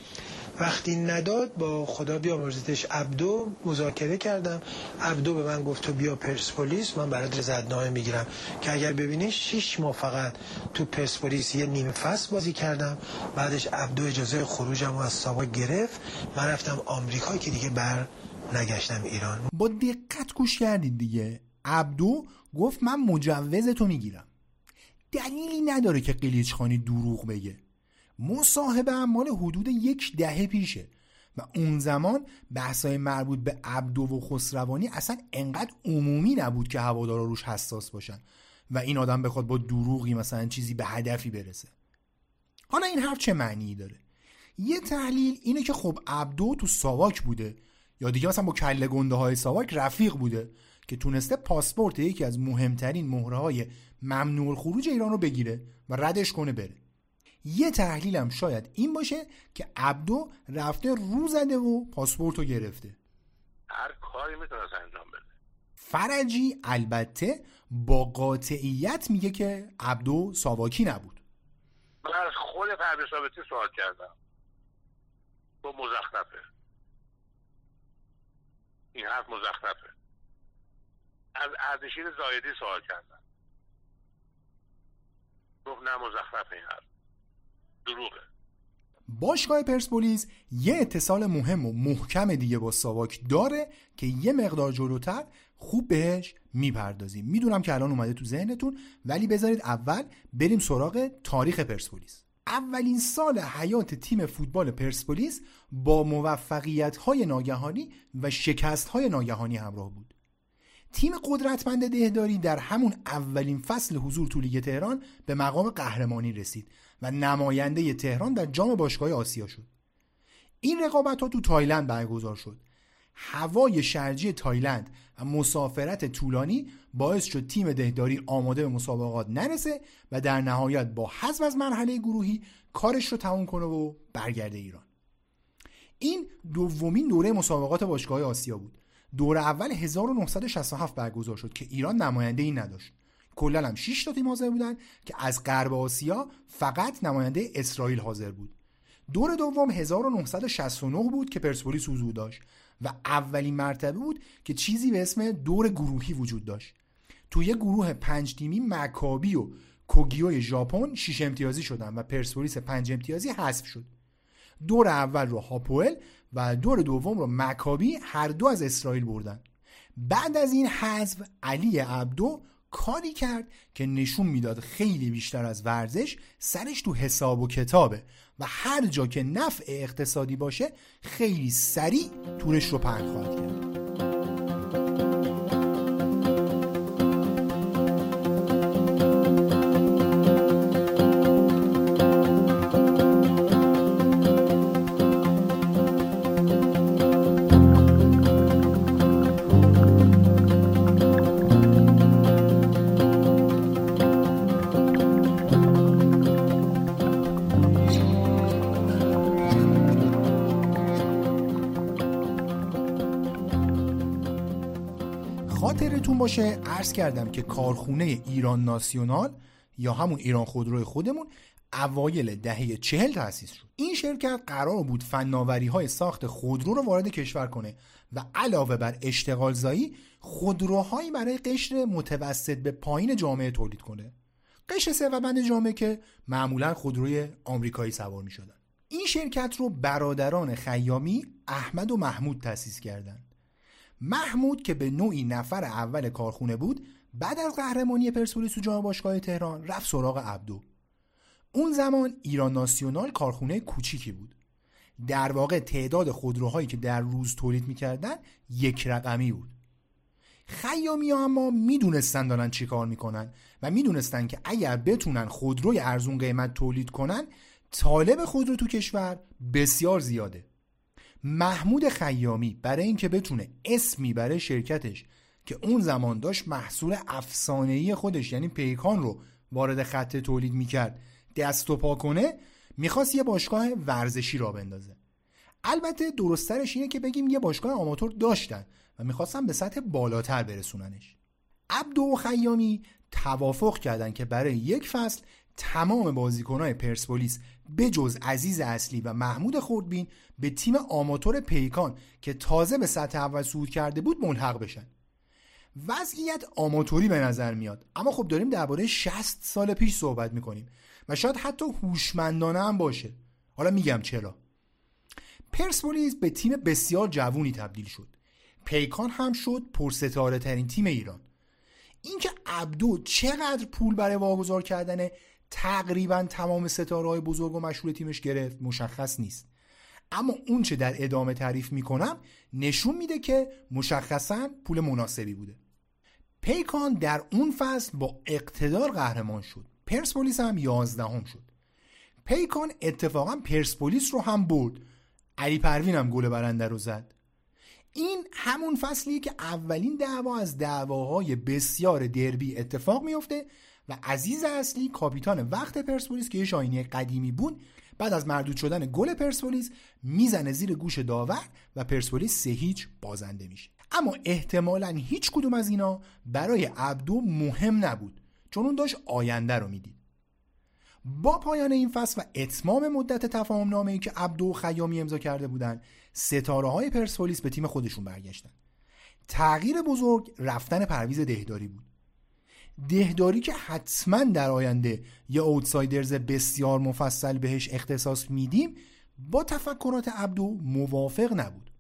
وقتی نداد با خدا بیامرزتش عبدو مذاکره کردم. عبدو به من گفت تو بیا پرسپولیس من برات رضایتنامه می‌گیرم. که اگر ببینی شش ماه فقط تو پرسپولیس یه نیمه فصل بازی کردم. بعدش عبدو اجازه خروجم از ساوا گرفت. من رفتم آمریکا که دیگه بر نگشتم ایران. با دقت گوش کردید دیگه. عبدو گفت من مجوز تو می‌گیرم. دلیلی نداره که قلیچ خانی دروغ بگه. مصاحبه هم حدود یک دهه پیشه و اون زمان بحثای مربوط به عبدو و خسروانی اصلا انقدر عمومی نبود که هوادارا روش حساس باشن و این آدم بخواد با دروغی مثلا چیزی به هدفی برسه. حالا این حرف چه معنی داره؟ یه تحلیل اینه که خب عبدو تو ساواک بوده یا دیگه مثلا با کله گنده های ساواک رفیق بوده که تونسته پاسپورت یکی از مهمترین مهره های ممنوع خروج ایران رو بگیره و ردش کنه بره. یه تحلیلم شاید این باشه که عبدو رفته رو زده و پاسپورت رو گرفته. هر کاری می‌تونست انجام بده. فرجی البته با قاطعیت میگه که عبدو ساواکی نبود. من از خود فرد ثابتی سوال کردم. با مزخرفه. این حرف مزخرفه. از اردشیر زایدی سوال کردم. گفت نه مزخرف این حرف. دروغه. باشگاه پرسپولیس یه اتصال مهم و محکم دیگه با ساواک داره که یه مقدار جلوتر خوب بهش می‌پردازیم. می‌دونم که الان اومده تو ذهنتون ولی بذارید اول بریم سراغ تاریخ پرسپولیس. اولین سال حیات تیم فوتبال پرسپولیس با موفقیت های ناگهانی و شکست های ناگهانی همراه بود. تیم قدرتمند دهداری در همون اولین فصل حضور تو لیگ تهران به مقام قهرمانی رسید. و نماینده تهران در جام باشگاه آسیا شد. این رقابت ها تو تایلند برگزار شد. هوای شرجی تایلند و مسافرت طولانی باعث شد تیم دهداری آماده به مسابقات نرسه و در نهایت با حذف از مرحله گروهی کارش رو تموم کنه و برگرده ایران. این دومین دوره مسابقات باشگاه آسیا بود. دور اول 1967 برگزار شد که ایران نماینده ای نداشت. کلا هم 6 تا تیم حاضر بودن که از غرب آسیا فقط نماینده اسرائیل حاضر بود. دور دوم 1969 بود که پرسپولیس حضور داشت و اولین مرتبه بود که چیزی به اسم دور گروهی وجود داشت. توی گروه پنج تیمی مکابی و کوگیو ژاپن 6 امتیازی شدن و پرسپولیس پنج امتیازی حذف شد. دور اول رو هاپوئل و دور دوم رو مکابی هر دو از اسرائیل بردن. بعد از این حذف علی عبدو کاری کرد که نشون می‌داد خیلی بیشتر از ورزش سرش تو حساب و کتابه و هر جا که نفع اقتصادی باشه خیلی سریع تورش رو پهن کرد. خاطرتون باشه. عرض کردم که کارخونه ایران ناسیونال یا همون ایران خودروی خودمون اوایل دهه چهل تأسیس شد. این شرکت قرار بود فناوری های ساخت خودرو رو وارد کشور کنه و علاوه بر اشتغال زایی خودروهایی برای قشر متوسط به پایین جامعه تولید کنه. قشر ثروتمند جامعه که معمولا خودروی آمریکایی سوار می شدن. این شرکت رو برادران خیامی احمد و محمود تأسیس کردند محمود که به نوعی نفر اول کارخونه بود بعد از قهرمانی پرسپولیس تو جام باشگاه تهران رفت سراغ عبدو. اون زمان ایران ناسیونال کارخونه کوچیکی بود. در واقع تعداد خودروهایی که در روز تولید می‌کردن یک رقمی بود. خیامی ها اما می‌دونستن دارن چی کار می‌کنن و می‌دونستن که اگر بتونن خودروی ارزون قیمت تولید کنن طالب خودرو تو کشور بسیار زیاده. محمود خیامی برای اینکه بتونه اسمی برای شرکتش که اون زمان داشت محصول افسانه‌ای خودش یعنی پیکان رو وارد خط تولید می‌کرد دست و پا کنه می‌خواست یه باشگاه ورزشی را بندازه. البته درسترش اینه که بگیم یه باشگاه آماتور داشتن و می‌خواستن به سطح بالاتر برسوننش. عبدو و خیامی توافق کردن که برای یک فصل تمام بازیکنهای پرسپولیس بجز عزیز اصلی و محمود خوردبین به تیم آماتور پیکان که تازه به سطح اول صعود کرده بود ملحق بشن. وضعیت آماتوری به نظر میاد. اما خب داریم درباره 60 سال پیش صحبت می‌کنیم و شاید حتی هوشمندانه هم باشه. حالا میگم چرا. پرسپولیس به تیم بسیار جوونی تبدیل شد. پیکان هم شد پرستاره ترین تیم ایران. اینکه عبدو چقدر پول برای واگذار کردن تقریبا تمام ستاره های بزرگ و مشهور تیمش گرفت. مشخص نیست. اما اون چه در ادامه تعریف می‌کنم نشون میده که مشخصا پول مناسبی بوده. پیکان در اون فصل با اقتدار قهرمان شد. پرسپولیس هم یازدهم شد. پیکان اتفاقا پرسپولیس رو هم برد. علی پروین هم گل برنده رو زد. این همون فصلیه که اولین دعوا از دعواهای بسیار دربی اتفاق میفته و عزیز اصلی کاپیتان وقت پرسپولیس که یه شاینی قدیمی بود بعد از مردود شدن گل پرسپولیس می‌زنه زیر گوش داور و پرسپولیس سه هیچ بازنده میشه. اما احتمالا هیچ کدوم از اینا برای عبدو مهم نبود چون اون داشت آینده رو می‌دید. با پایان این فصل و اتمام مدت تفاهم نامه ای که عبدو و خیامی امضا کرده بودند ستاره های پرسپولیس به تیم خودشون برگشتن. تغییر بزرگ رفتن پرویز دهداری بود. دهداری که حتما در آینده یه اوتسایدرز بسیار مفصل بهش اختصاص میدیم با تفکرات عبدو موافق نبود.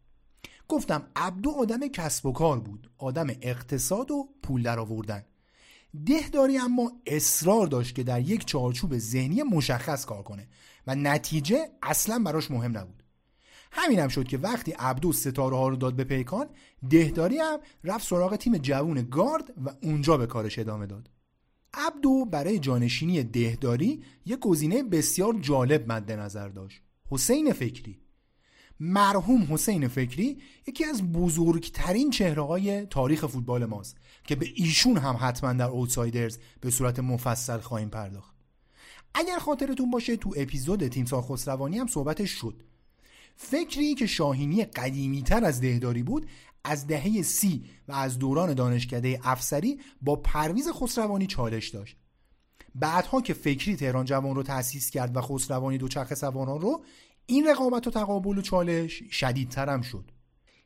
گفتم عبدو آدم کسب و کار بود آدم اقتصاد و پول در آوردن دهداری اما اصرار داشت که در یک چارچوب ذهنی مشخص کار کنه و نتیجه اصلا براش مهم نبود. همین هم شد که وقتی عبدو ستاره ها رو داد به پیکان دهداری هم رفت سراغ تیم جوون گارد و اونجا به کارش ادامه داد. عبدو برای جانشینی دهداری یک گزینه بسیار جالب مد نظر داشت. حسین فکری. مرحوم حسین فکری یکی از بزرگترین چهره های تاریخ فوتبال ماست که به ایشون هم حتما در اوتسایدرز به صورت مفصل خواهیم پرداخت. اگر خاطرتون باشه تو اپیزود تیمسار خسروانی هم صحبتش شد. فکری که شاهینی قدیمی تر از دهداری بود از دهه سی و از دوران دانشکده افسری با پرویز خسروانی چالش داشت. بعدها که فکری تهران جوان رو تأسیس کرد و خسروانی دوچرخه سواران رو این رقابت و تقابل و چالش شدیدترم شد.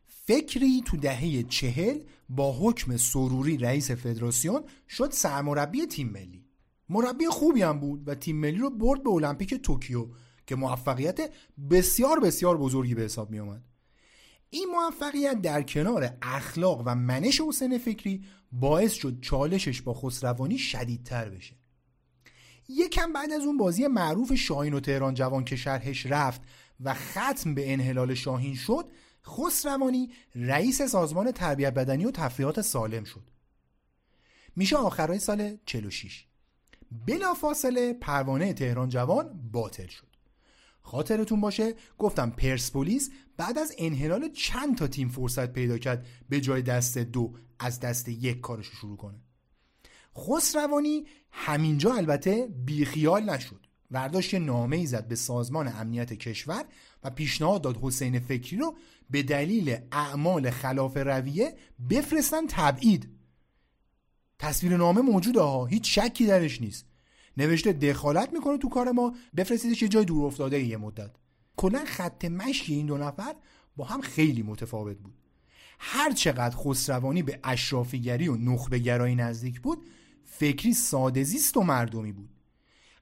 فکری تو دهه چهل با حکم سروری رئیس فدراسیون شد سرمربی تیم ملی. مربی خوبی هم بود و تیم ملی رو برد به المپیک توکیو که موفقیت بسیار بسیار بزرگی به حساب می آمد. این موفقیت در کنار اخلاق و منش حسین فکری باعث شد چالشش با خسروانی شدیدتر بشه. یکم بعد از اون بازی معروف شاهین و تهران جوان که شرحش رفت و ختم به انحلال شاهین شد خسروانی رئیس سازمان تربیت بدنی و تفریحات سالم شد. میشه آخرهای سال 46 بلا فاصله پروانه تهران جوان باطل شد. خاطرتون باشه. گفتم پرسپولیس بعد از انحلال چند تا تیم فرصت پیدا کرد به جای دست دو از دست یک کارش شروع کنه. خسروانی همینجا البته بیخیال نشد. ورداشت نامه ای زد به سازمان امنیت کشور و پیشنهاد داد حسین فکری رو به دلیل اعمال خلاف رویه بفرستن تبعید. تصویر نامه موجوده ها هیچ شکی درش نیست. نوشته دخالت می‌کنه تو کار ما بفرستیدش یه جای دور افتاده یه مدت. کلا خط مشی این دو نفر با هم خیلی متفاوت بود. هر چقدر خسروانی به اشرافیگری و نخبه گرایی نزدیک بود فکری سادزیست و مردمی بود.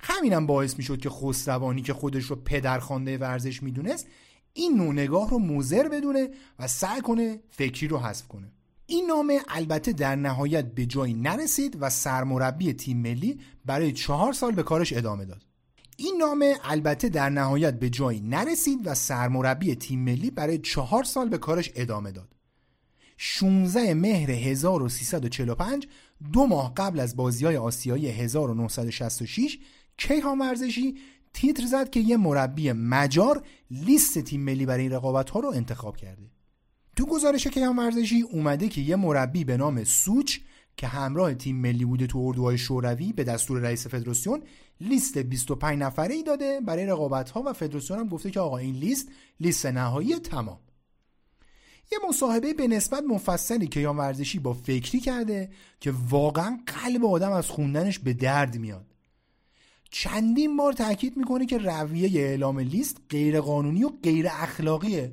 همینم باعث می‌شد که خسروانی که خودش رو پدرخوانده ورزش می‌دونست این نوع نگاه رو موزر بدونه و سعی کنه فکری رو حذف کنه. این نامه البته در نهایت به جایی نرسید و سرمربی تیم ملی برای چهار سال به کارش ادامه داد. این نامه البته در نهایت به جایی نرسید و سرمربی تیم ملی برای چهار سال به کارش ادامه داد. 16 مهر 1345 دو ماه قبل از بازی های آسیایی 1966 کیهان ورزشی تیتر زد که یه مربی مجار لیست تیم ملی برای این رقابت ها رو انتخاب کرده. تو گزارش کیهان ورزشی اومده که یه مربی به نام سوچ که همراه تیم ملی بوده تو اردوهای شوروی به دستور رئیس فدراسیون لیست 25 نفره ای داده. برای رقابت ها و فدراسیون هم گفته که آقا این لیست لیست نهایی تمام. یه مصاحبه به نسبت مفصلی که یان ورزشی با فکری کرده که واقعا قلب آدم از خوندنش به درد میاد. چندین بار تاکید می‌کنه که رویه اعلام لیست غیر قانونی و غیر اخلاقیه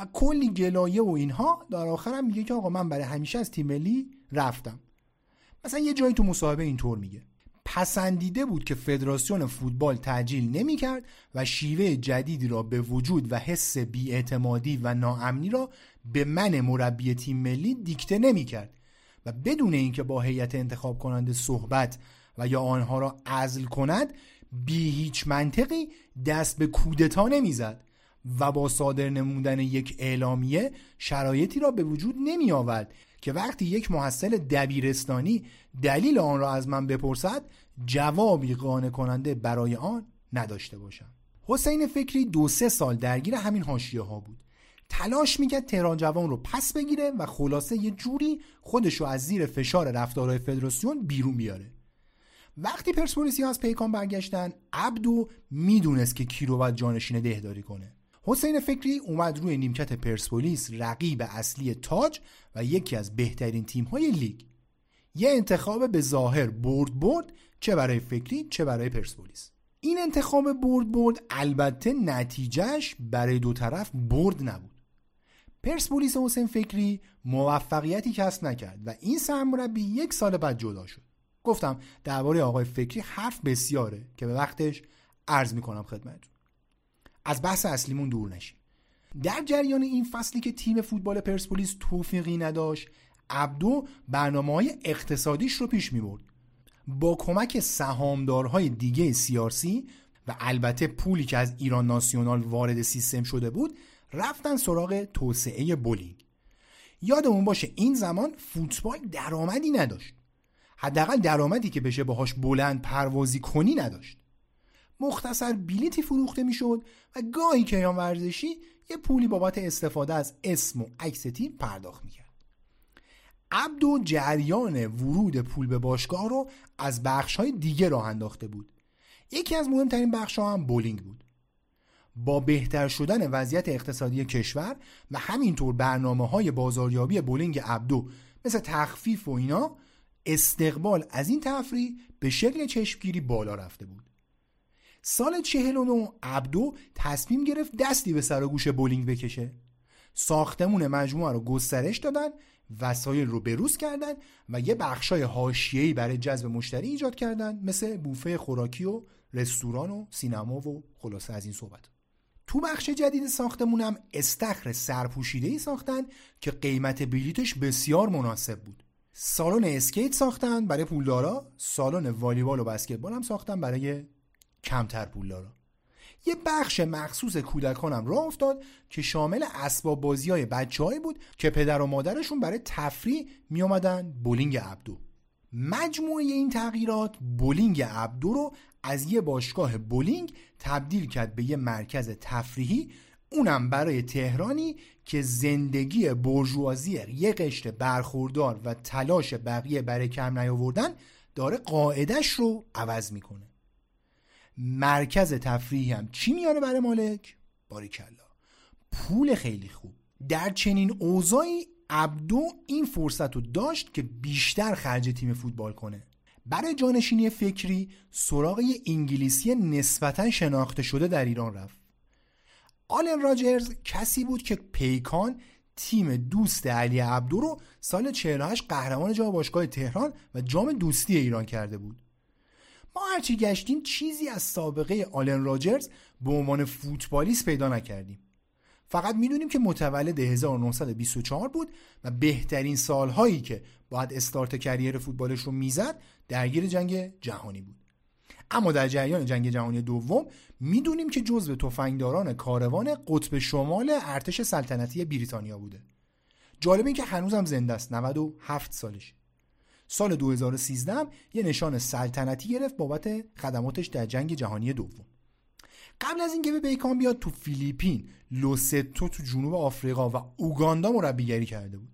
و کلی گلایه و اینها در آخر هم میگه که آقا من برای همیشه از تیم ملی رفتم. مثلا یه جایی تو مصاحبه اینطور میگه. پسندیده بود که فدراسیون فوتبال تعجیل نمی‌کرد و شیوه جدیدی را به وجود و حس بیاعتمادی و ناامنی را به من مربی تیم ملی دیکته نمی‌کرد و بدون اینکه با هیئت انتخاب کننده صحبت و یا آنها را عزل کند بی هیچ منطقی دست به کودتا نمی‌زد. و با صادر نمودن یک اعلامیه شرایطی را به وجود نمی آورد که وقتی یک محصل دبیرستانی دلیل آن را از من بپرسد جوابی قانع کننده برای آن نداشته باشم. حسین فکری دو سه سال درگیر همین حاشیه ها بود. تلاش می‌کرد تهران جوان رو پس بگیره و خلاصه یه جوری خودش رو از زیر فشار رفتارهای فدراسیون بیرون بیاره. وقتی پرسپولیسی از پیکان برگشتن عبدو می‌دونست که کی رو باید جانشین دهداری کنه. حسین فکری اومد روی نیمکت پرسپولیس رقیب اصلی تاج و یکی از بهترین تیم‌های لیگ. یه انتخاب به ظاهر برد برد چه برای فکری چه برای پرسپولیس. این انتخاب برد برد البته نتیجهش برای دو طرف برد نبود. پرسپولیس حسین فکری موفقیتی کسب نکرد و این سرمربی یک سال بعد جدا شد. گفتم درباره آقای فکری حرف بسیاره که به وقتش عرض می‌کنم خدمتتون. از بحث اصلیمون دور نشیم. در جریان این فصلی که تیم فوتبال پرسپولیس توفیقی نداشت عبدو برنامه های اقتصادیش رو پیش می برد با کمک سهامدارهای دیگه سیاسی و البته پولی که از ایران ناسیونال وارد سیستم شده بود رفتن سراغ توسعه بولینگ. یادمون باشه این زمان فوتبال درآمدی نداشت. حداقل درآمدی که بشه باهاش بلند پروازی کنی نداشت. مختصر بلیتی فروخته می‌شد و گاهی کیان ورزشی یه پولی بابت استفاده از اسم و عکس تیم پرداخت می‌کرد. عبدو جریان ورود پول به باشگاه رو از بخش های دیگه راه انداخته بود. یکی از مهمترین بخش ها هم بولینگ بود. با بهتر شدن وضعیت اقتصادی کشور و همینطور برنامه های بازاریابی بولینگ عبدو مثل تخفیف و اینا استقبال از این تفریح به شکل چشمگیری بالا رفته بود. سال 49 عبدو تصمیم گرفت دستی به سر و گوش بولینگ بکشه. ساختمون مجموعه رو گسترش دادن وسایل رو بروز کردن و یه بخشای حاشیه‌ای برای جذب مشتری ایجاد کردن مثل بوفه خوراکی و رستوران و سینما و خلاصه از این صحبت. تو بخش جدید ساختمونم استخر سرپوشیده ای ساختن که قیمت بلیتش بسیار مناسب بود. سالن اسکیت ساختن برای پولدارا سالن والیبال و بسکتبال هم ساختن برای کمتر پولدارا یه بخش مخصوص کودکانم راه افتاد که شامل اسباب بازی های بچه بود که پدر و مادرشون برای تفریح می آمدن بولینگ عبدو. مجموعه این تغییرات بولینگ عبدو رو از یه باشگاه بولینگ تبدیل کرد به یه مرکز تفریحی اونم برای تهرانی که زندگی بورژوازی یه قشر برخوردار و تلاش بقیه برای کم نیاوردن داره قاعدش رو عوض می‌کنه. مرکز تفریحی هم. چی میاره برای مالک؟ باریکلا. پول خیلی خوب. در چنین اوضاعی عبدو این فرصت رو داشت که بیشتر خرج تیم فوتبال کنه. برای جانشینی فکری سراغ انگلیسی نسبتا شناخته شده در ایران رفت. آلن راجرز کسی بود که پیکان تیم دوست علی عبدو رو سال 48 قهرمان جام باشگاه تهران و جام دوستی ایران کرده بود. ما هرچی گشتیم چیزی از سابقه آلن راجرز به عنوان فوتبالیست پیدا نکردیم. فقط می‌دونیم که متولد 1924 بود و بهترین سالهایی که باید استارت کریر فوتبالش رو می‌زد درگیر جنگ جهانی بود. اما در جریان جنگ جهانی دوم می‌دونیم که جزو تفنگداران کاروان قطب شمال ارتش سلطنتی بریتانیا بوده. جالب این که هنوزم زنده است 97 سالش سال 2013 هم یه نشان سلطنتی گرفت بابت خدماتش در جنگ جهانی دوم. قبل از اینکه به بیکان بیاد تو فیلیپین لوستو تو جنوب آفریقا و اوگاندا مربیگری کرده بود.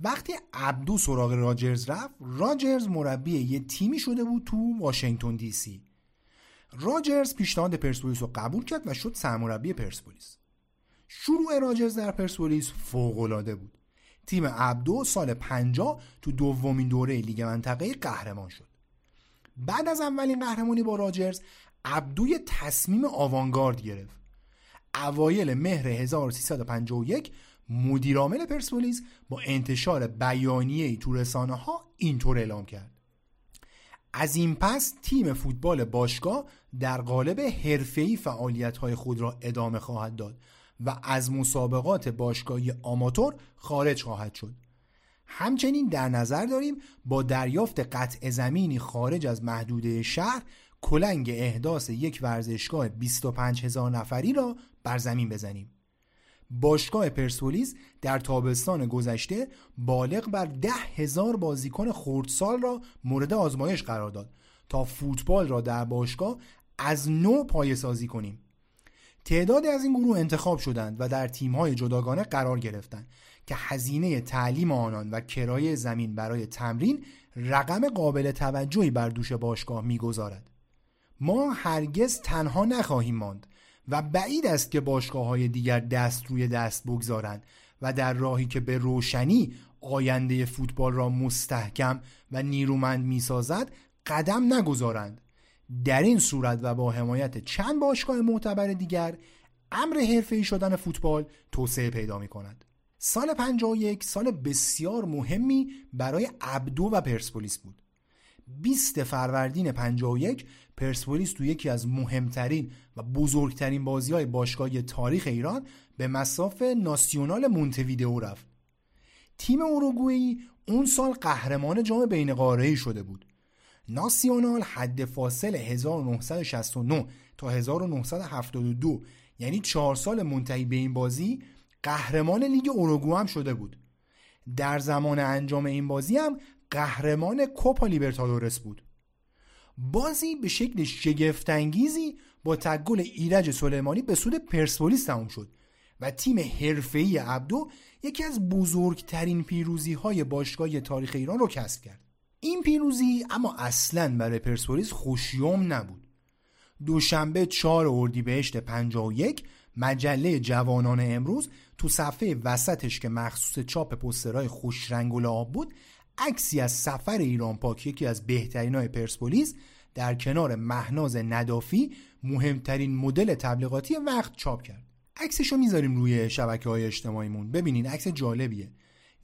وقتی عبدو سراغ راجرز رفت راجرز مربی یه تیمی شده بود تو واشنگتن دی سی. راجرز پیشنهاد پرسپولیس رو قبول کرد و شد سرمربی پرسپولیس. شروع راجرز در پرسپولیس فوقالعاده بود. تیم عبدو سال 50 تو دومین دوره لیگ منطقه قهرمان شد. بعد از اولین قهرمانی با راجرز عبدو تصمیم آوانگارد گرفت. اوایل مهر 1351 مدیرعامل پرسپولیس با انتشار بیانیه‌ای تو رسانه ها اینطور اعلام کرد. از این پس تیم فوتبال باشگاه در قالب حرفه‌ای فعالیت‌های خود را ادامه خواهد داد. و از مسابقات باشگاهی آماتور خارج خواهد شد. همچنین در نظر داریم با دریافت قطع زمینی خارج از محدوده شهر کلنگ احداث یک ورزشگاه 25 هزار نفری را بر زمین بزنیم. باشگاه پرسپولیس در تابستان گذشته بالغ بر ده هزار بازیکن خردسال را مورد آزمایش قرار داد تا فوتبال را در باشگاه از نو پایه سازی کنیم. تعدادی از این گروه انتخاب شدند و در تیم‌های جداگانه قرار گرفتند که هزینه تعلیم آنان و کرایه زمین برای تمرین رقم قابل توجهی بر دوش باشگاه می‌گذارد. ما هرگز تنها نخواهیم ماند و بعید است که باشگاه های دیگر دست روی دست بگذارند و در راهی که به روشنی آینده فوتبال را مستحکم و نیرومند می‌سازد قدم نگذارند. در این صورت و با حمایت چند باشگاه معتبر دیگر امر حرفه‌ای شدن فوتبال توسعه پیدا می کند. سال 51 سال بسیار مهمی برای ابدو و پرسپولیس بود. 20 فروردین 51 پرسپولیس تو یکی از مهمترین و بزرگترین بازی های باشگاه تاریخ ایران به مساف ناسیونال مونتویدئو رفت. تیم اوروگوئی اون سال قهرمان جام بین قاره‌ای شده بود. ناسیونال حد فاصل 1969 تا 1972 یعنی چهار سال منتهی به این بازی قهرمان لیگ اوروگو هم شده بود. در زمان انجام این بازی هم قهرمان کوپا لیبرتادورس بود. بازی به شکل شگفتانگیزی با تگل ایرج سلیمانی به سود پرسپولیس تموم شد و تیم حرفه‌ای عبدو یکی از بزرگترین پیروزی های باشگاه تاریخ ایران رو کسب کرد. این پیروزی اما اصلا برای پرسپولیس خوشیوم نبود. دوشنبه 4 اردیبهشت 51 مجله جوانان امروز تو صفحه وسطش که مخصوص چاپ پسترهای خوش رنگ و لعاب بود عکسی از سفر ایران پاک یکی از بهترین های پرسپولیس در کنار مهناز ندافی مهمترین مدل تبلیغاتی وقت چاپ کرد. عکسشو می‌ذاریم روی شبکه های اجتماعیمون. ببینین عکس جالبیه.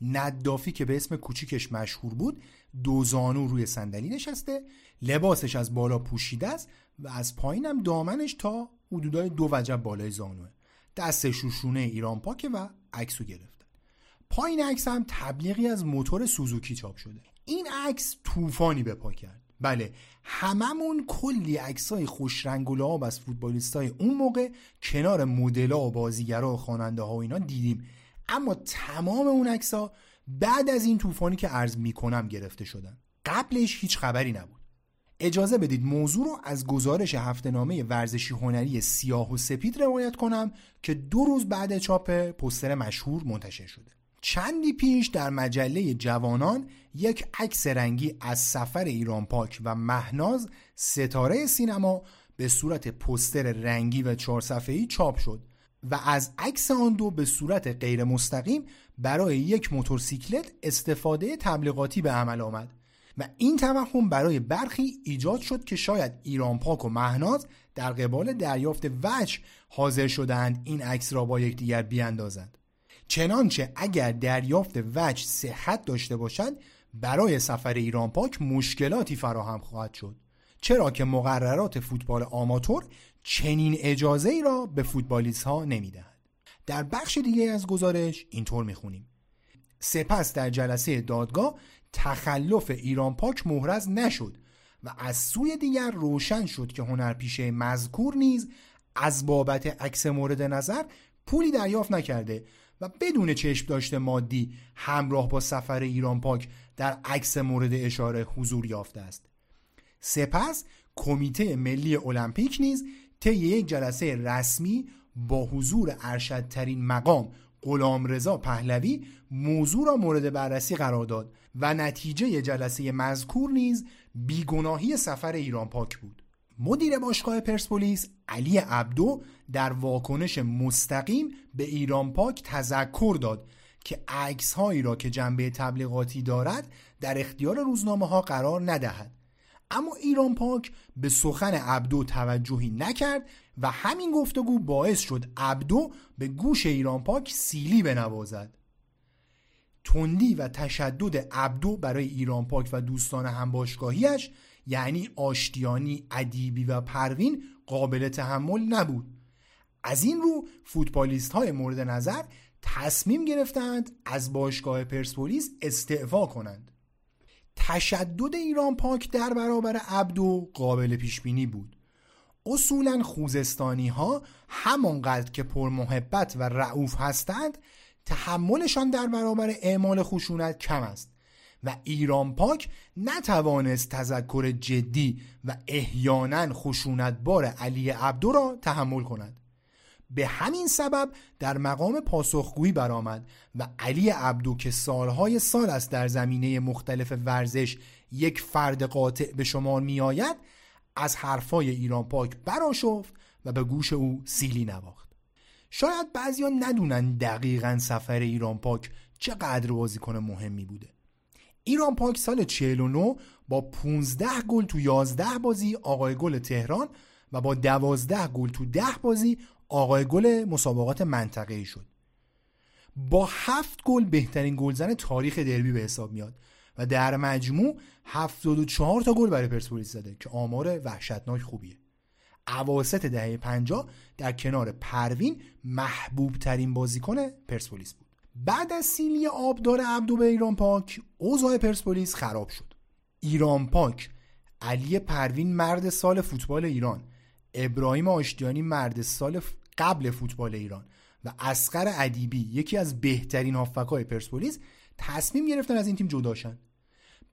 ندافی که به اسم کوچیکش مشهور بود دو زانو روی صندلی نشسته لباسش از بالا پوشیده است و از پایینم دامنش تا حدودای دو وجب بالای زانوه. دست شوشونه ایران پاکه و عکسو گرفتن پایین عکس هم تبلیغی از موتور سوزوکی چاپ شده. این عکس طوفانی به پا کرد. بله هممون کلی عکسای خوش رنگ و لعاب از فوتبالیستای اون موقع کنار مدل‌ها و بازیگرا و خواننده و اینا دیدیم. اما تمام اون عکس‌ها بعد از این طوفانی که عرض می‌کنم گرفته شدن. قبلش هیچ خبری نبود. اجازه بدید موضوع رو از گزارش هفتهنامه ورزشی هنری سیاه و سپید روایت کنم که دو روز بعد چاپ پستر مشهور منتشر شده. چندی پیش در مجله جوانان یک عکس رنگی از سفر ایران پاک و مهناز ستاره سینما به صورت پستر رنگی و چهار صفحه‌ای چاپ شد و از عکس آن دو به صورت غیر مستقیم برای یک موتورسیکلت استفاده تبلیغاتی به عمل آمد و این توهم برای برخی ایجاد شد که شاید ایران پاک و مهناز در قبال دریافت وجه حاضر شدند این عکس را با یکدیگر بیاندازند. چنانچه اگر دریافت وجه صحت داشته باشد برای سفر ایران پاک مشکلاتی فراهم خواهد شد. چرا که مقررات فوتبال آماتور چنین اجازه ای را به فوتبالیست ها نمی‌دهد. در بخش دیگه از گزارش اینطور می‌خونیم. سپس در جلسه دادگاه تخلف ایران پاک محرز نشد و از سوی دیگر روشن شد که هنرپیشه مذکور نیز از بابت عکس مورد نظر پولی دریافت نکرده و بدون چشم داشته مادی همراه با سفر ایران پاک در عکس مورد اشاره حضور یافته است. سپس کمیته ملی المپیک نیز طی یک جلسه رسمی با حضور ارشدترین مقام غلام رضا پهلوی موضوع را مورد بررسی قرار داد و نتیجه جلسه مذکور نیز بیگناهی سفر ایران پاک بود. مدیر باشگاه پرسپولیس علی عبدو در واکنش مستقیم به ایران پاک تذکر داد که عکس هایی را که جنبه تبلیغاتی دارد در اختیار روزنامه ها قرار ندهد. اما ایران پاک به سخن عبدو توجهی نکرد و همین گفتگو باعث شد عبدو به گوش ایران پاک سیلی بنوازد. تندی و تشدد عبدو برای ایران پاک و دوستان همباشگاهیش یعنی آشتیانی، ادیبی و پروین قابل تحمل نبود. از این رو فوتبالیست های مورد نظر تصمیم گرفتند از باشگاه پرسپولیس استعفا کنند. تشدد ایران پاک در برابر عبدو قابل پیش بینی بود. اصولا خوزستانی ها همانقدر که پرمحبت و رعوف هستند تحملشان در برابر اعمال خشونت کم است و ایران پاک نتوانست تذکر جدی و احیانا خشونتبار علی عبدو را تحمل کند. به همین سبب در مقام پاسخگویی برآمد و علی عبدو که سالهای سال است در زمینه مختلف ورزش یک فرد قاطع به شما می آید از حرفای ایران پاک براشفت و به گوش او سیلی نواخت. شاید بعضیا ندونن دقیقا سفر ایران پاک چقدر بازیکن مهمی بوده. ایران پاک سال 49 با 15 گل تو 11 بازی آقای گل تهران و با 12 گل تو 10 بازی آقای گل مسابقات منطقه‌ای شد. با 7 گل بهترین گلزن تاریخ دربی به حساب میاد و در مجموع 74 تا گل برای پرسپولیس زده که آمار وحشتناک خوبیه. اواسط دهه 50 در کنار پروین محبوب ترین بازیکن پرسپولیس بود. بعد از سیلی آبدار عبدو به ایران پاک اوضاع پرسپولیس خراب شد. ایران پاک علی پروین مرد سال فوتبال ایران ابراهیم آشتیانی مرد سال قبل فوتبال ایران و اسقر ادیبی یکی از بهترین هافکای پرسپولیس تصمیم گرفتن از این تیم جداشن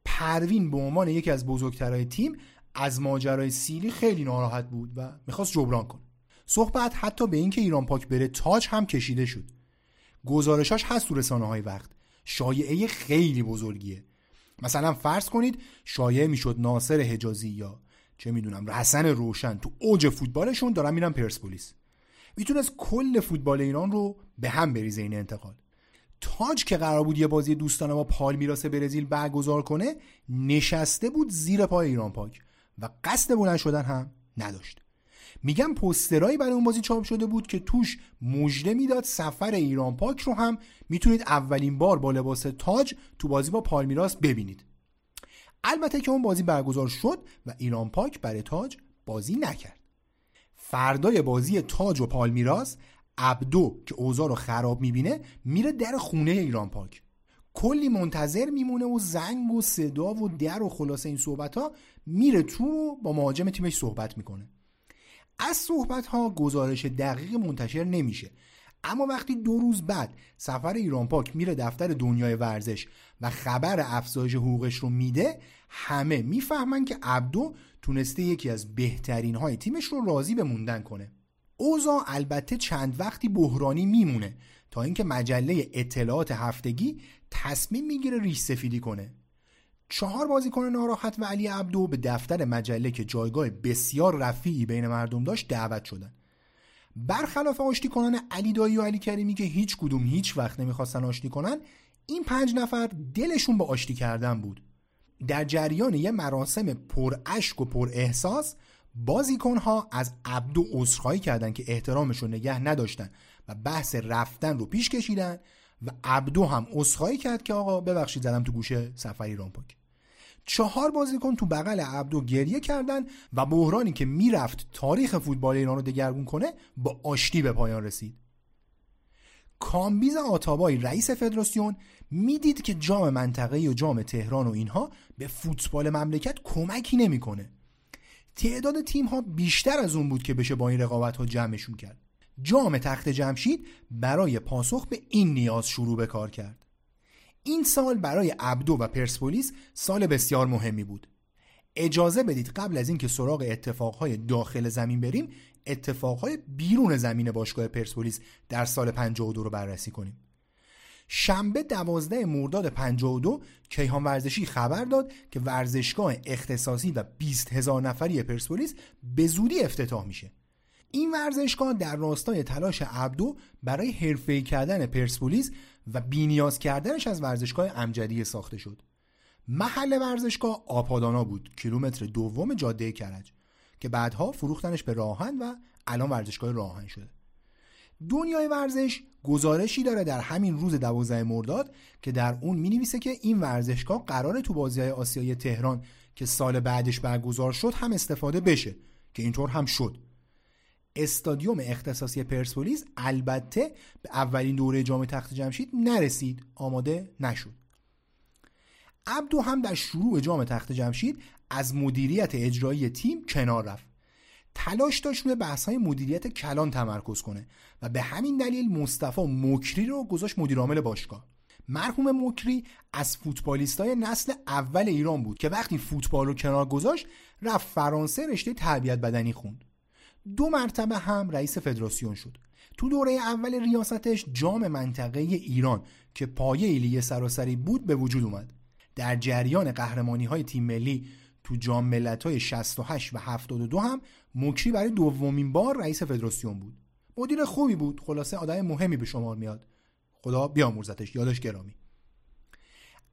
پروین به عنوان یکی از بزرگترهای تیم از ماجرای سیلی خیلی ناراحت بود و می‌خواست جبران کنه. صحبت حتی به اینکه ایران پاک بره تاج هم کشیده شد. گزارشاش هست تو رسانه های وقت. شایعه خیلی بزرگیه. مثلا فرض کنید شایعه می‌شد ناصر حجازی یا چه می‌دونم رسن روشن تو اوج فوتبالشون دارن میرن پرسپولیس. می‌تونست کل فوتبال ایران رو به هم بریزه این انتقال. تاج که قرار بود یه بازی دوستانه با پال میراس برزیل برگزار کنه نشسته بود زیر پای ایران پاک و قصد بلند شدن هم نداشت. میگم پسترایی برای اون بازی چاپ شده بود که توش مژده می‌داد سفر ایران پاک رو هم می‌تونید اولین بار با لباس تاج تو بازی با پالمیراس ببینید. البته که اون بازی برگزار شد و ایران پاک برای تاج بازی نکرد. فردای بازی تاج و پالمیراس عبدو که اوضاع رو خراب می‌بینه میره در خونه ایران پاک. کلی منتظر میمونه و زنگ و صدا و در و خلاصه این صحبت ها میره تو با مهاجم تیمش صحبت می‌کنه. از صحبت ها گزارش دقیق منتشر نمیشه. اما وقتی دو روز بعد سفر ایران پاک میره دفتر دنیای ورزش و خبر افزایش حقوقش رو میده همه می‌فهمن که عبدو تونسته یکی از بهترین های تیمش رو راضی به موندن کنه. اوضاع البته چند وقتی بحرانی میمونه تا اینکه مجله اطلاعات هفتگی تصمیم می‌گیره ریش سفیدی کنه. چهار بازیکن ناراحت و علی عبدو به دفتر مجله که جایگاه بسیار رفیعی بین مردم داشت دعوت شدن. برخلاف آشتی کنن علی دایی و علی کریمی که هیچ کدوم هیچ وقت نمی‌خواستن آشتی کنن این پنج نفر دلشون به آشتی کردن بود. در جریان یه مراسم پر اشک و پر احساس بازیکنها از عبدو عذرخواهی کردن که احترامش رو نگه نداشتن و بحث رفتن رو پیش کشیدن و عبدو هم عذرخواهی کرد که آقا ببخشید زدم تو گوشه سفری ایران پاک چهار بازیکن تو بغل عبدو گریه کردن و بحرانی که می‌رفت تاریخ فوتبال ایران رو دگرگون کنه با آشتی به پایان رسید. کامبیز آتابای رئیس فدراسیون می‌دید که جام منطقه‌ای و جام تهران و اینها به فوتبال مملکت کمکی نمی‌کنه. تعداد تیم ها بیشتر از اون بود که بشه با این رقابت ها جمعشون کرد. جام تخت جمشید برای پاسخ به این نیاز شروع به کار کرد. این سال برای ابدو و پرسپولیس سال بسیار مهمی بود. اجازه بدید قبل از اینکه سراغ اتفاقهای داخل زمین بریم اتفاقهای بیرون زمین باشگاه پرسپولیس در سال 52 رو بررسی کنیم. شنبه 12 مرداد 52 کیهان ورزشی خبر داد که ورزشگاه اختصاصی و 20 هزار نفری پرسپولیس به زودی افتتاح میشه. این ورزشگاه در راستای تلاش عبدو برای حرفه‌ای کردن پرسپولیس و بینیاز کردنش از ورزشگاه امجدیه ساخته شد. محل ورزشگاه آپادانا بود کیلومتر دوم جاده کرج که بعدها فروختنش به راهن و الان ورزشگاه راهن شده دنیای ورزش گزارشی داره در همین روز 12 مرداد که در اون می نویسه که این ورزشگاه قرار تو بازی های آسیایی تهران که سال بعدش برگزار شد هم استفاده بشه که اینطور هم شد. استادیوم اختصاصی پرسپولیس البته به اولین دوره جام تخت جمشید نرسید آماده نشد. عبدو هم در شروع جام تخت جمشید از مدیریت اجرایی تیم کنار رفت. تلاش داشت روی بحث های مدیریت کلان تمرکز کنه و به همین دلیل مصطفی مکری رو گذاشت مدیر عامل باشگاه. مرحوم مکری از فوتبالیستای نسل اول ایران بود که وقتی فوتبال رو کنار گذاشت رفت فرانسه رشته تربیت بدنی خوند. دو مرتبه هم رئیس فدراسیون شد. تو دوره اول ریاستش جام منطقه ایران که پایه لیگ سراسری بود به وجود اومد. در جریان قهرمانی های تیم ملی تو جام ملت های 68 و 72 هم مکری برای دومین بار رئیس فدراسیون بود. مدیر خوبی بود. خلاصه آدم مهمی به شمار میاد. خدا بیامرزتش. یادش گرامی.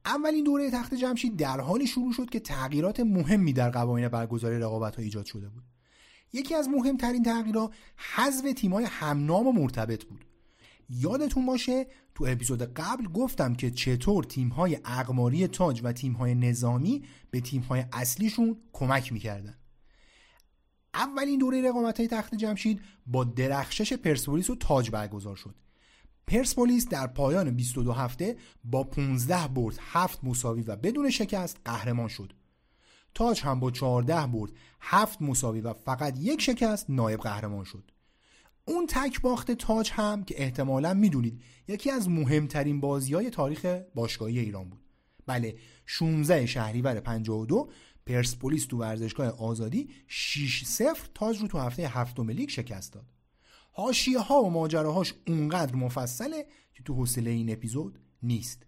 اولین دوره تخت جمشید در حالی شروع شد که تغییرات مهمی در قوانین برگزاری رقابت ها ایجاد شده بود. یکی از مهمترین تغییرات حذف تیم‌های همنام و مرتبط بود. یادتون باشه تو اپیزود قبل گفتم که چطور تیم‌های اقماری تاج و تیم‌های نظامی به تیم‌های اصلیشون کمک می‌کردن. اولین دوره رقابت های تخت جمشید با درخشش پرسپولیس و تاج برگزار شد. پرسپولیس در پایان 22 هفته با 15 برد 7 مساوی و بدون شکست قهرمان شد. تاج هم با 14 برد 7 مساوی و فقط یک شکست نایب قهرمان شد. اون تک باخت تاج هم که احتمالا می‌دونید یکی از مهمترین بازی های تاریخ باشگاهی ایران بود. بله 16 شهریور 52 پرسپولیس تو ورزشگاه آزادی 6 0 تاج رو تو هفته هفتم لیگ شکست داد. حاشیه ها و ماجراهاش اونقدر مفصله که تو حوصله این اپیزود نیست.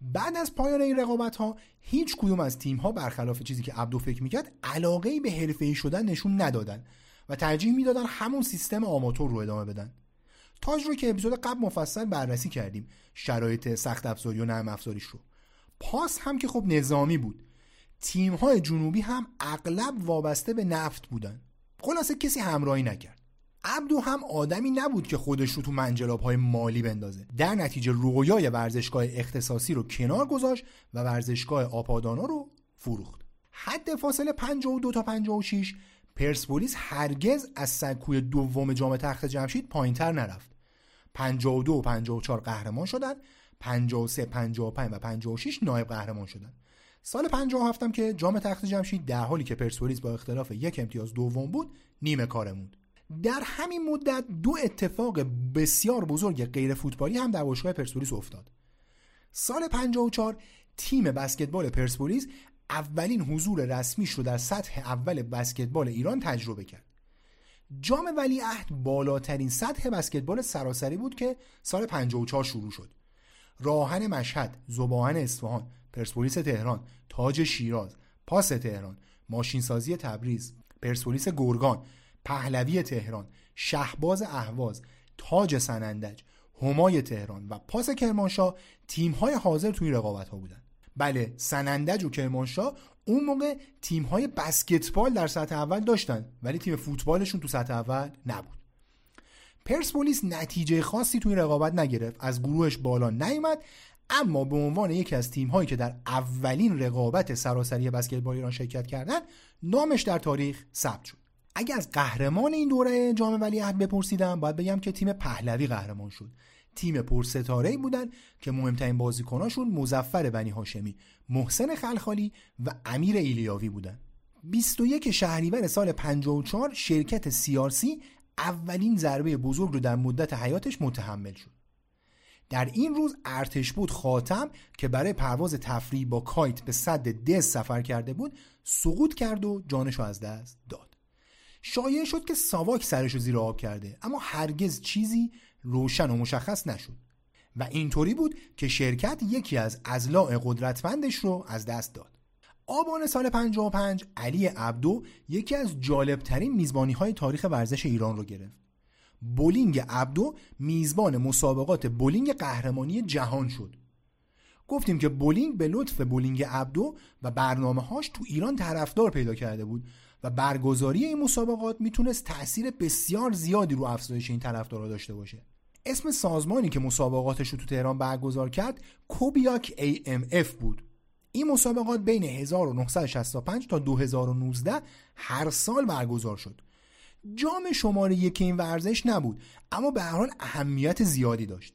بعد از پایان این رقابت ها هیچ کدوم از تیم ها برخلاف چیزی که عبدو فکر می‌کرد علاقه ای به حرفه شدن نشون ندادن و ترجیح می‌دادن همون سیستم آماتور رو ادامه بدن. تاج رو که اپیزود قبل مفصل بررسی کردیم شرایط سخت افزاری و نرم افزاریش رو. پاس هم که خب نظامی بود. تیم های جنوبی هم اغلب وابسته به نفت بودن. خلاصه کسی همراهی نکرد. عبدو هم آدمی نبود که خودش رو تو منجلاب های مالی بندازه. در نتیجه رویای ورزشگاه اختصاصی رو کنار گذاشت و ورزشگاه آپادانا رو فروخت. حد فاصله 52 تا 56 پرسپولیس هرگز از سکوی دوم جام تخت جمشید پایینتر نرفت. 52 و 54 قهرمان شدن 53 55 و 56 نایب قهرمان شدن. سال 57 هم که جام تخت جمشید در حالی که پرسپولیس با اختلاف یک امتیاز دوم بود نیمه کاره موند. در همین مدت دو اتفاق بسیار بزرگ غیر فوتبالی هم در باشگاه پرسپولیس افتاد. سال 54 تیم بسکتبال پرسپولیس اولین حضور رسمیش رو در سطح اول بسکتبال ایران تجربه کرد. جام ولیعهد بالاترین سطح بسکتبال سراسری بود که سال 54 شروع شد. راهن مشهد، زباهن اصفهان، پرسپولیس تهران، تاج شیراز، پاس تهران، ماشینسازی تبریز، پرسپولیس گرگان، پهلوی تهران، شهباز اهواز، تاج سنندج، همای تهران و پاس کرمانشاه تیم‌های حاضر توی رقابت ها بودن. بله سنندج و کرمانشاه اون موقع تیم های بسکتبال در سطح اول داشتن ولی تیم فوتبالشون تو سطح اول نبود پرسپولیس نتیجه خاصی توی رقابت نگرفت از گروهش بالا نیومد اما به عنوان یکی از تیم هایی که در اولین رقابت سراسری بسکتبال ایران شرکت کردن نامش در تاریخ ثبت شد. اگر از قهرمان این دوره جام ولیعهد بپرسیدم باید بگم که تیم پهلوی قهرمان شد. تیم پرستاره بودن که مهمترین بازیکناشون مزفر بنی هاشمی محسن خلخالی و امیر ایلیاوی بودن. 21 شهریور سال 54 شرکت سیارسی اولین ضربه بزرگ رو در مدت حیاتش متحمل شد. در این روز ارتش بود خاتم که برای پرواز تفریحی با کایت به صد دز سفر کرده بود سقوط کرد و جانش از دست داد. شایع شد که ساواک سرش رو زیر آب کرده اما هرگز چیزی روشن و مشخص نشد. و اینطوری بود که شرکت یکی از اضلاع قدرتمندش رو از دست داد. آبان سال 55 علی عبدو یکی از جالبترین میزبانی های تاریخ ورزش ایران رو گرفت. بولینگ عبدو میزبان مسابقات بولینگ قهرمانی جهان شد. گفتیم که بولینگ به لطف بولینگ عبدو و برنامه هاش تو ایران طرفدار پیدا کرده بود و برگزاری این مسابقات می‌تونست تاثیر بسیار زیادی رو افزایش این طرفدارا داشته باشه. اسم سازمانی که مسابقاتش رو تو تهران برگزار کرد کوبیاک AMF بود. این مسابقات بین 1965 تا 2019 هر سال برگزار شد. جام شماره یک این ورزش نبود اما به هر حال اهمیت زیادی داشت.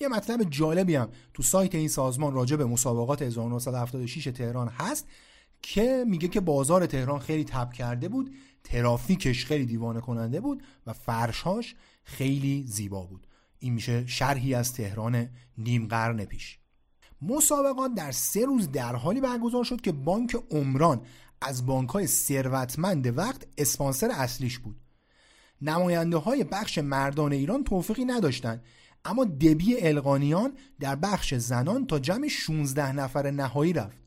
یه مطلب جالبی هم تو سایت این سازمان راجع به مسابقات 1976 تهران هست که میگه که بازار تهران خیلی تب کرده بود ترافیکش خیلی دیوانه کننده بود و فرشهاش خیلی زیبا بود. این میشه شرحی از تهران نیم قرن پیش. مسابقات در سه روز در حالی برگزار شد که بانک عمران از بانک های ثروتمند وقت اسپانسر اصلیش بود. نماینده های بخش مردان ایران توفیقی نداشتند. اما دبی القانیان در بخش زنان تا جمع 16 نفر نهایی رفت.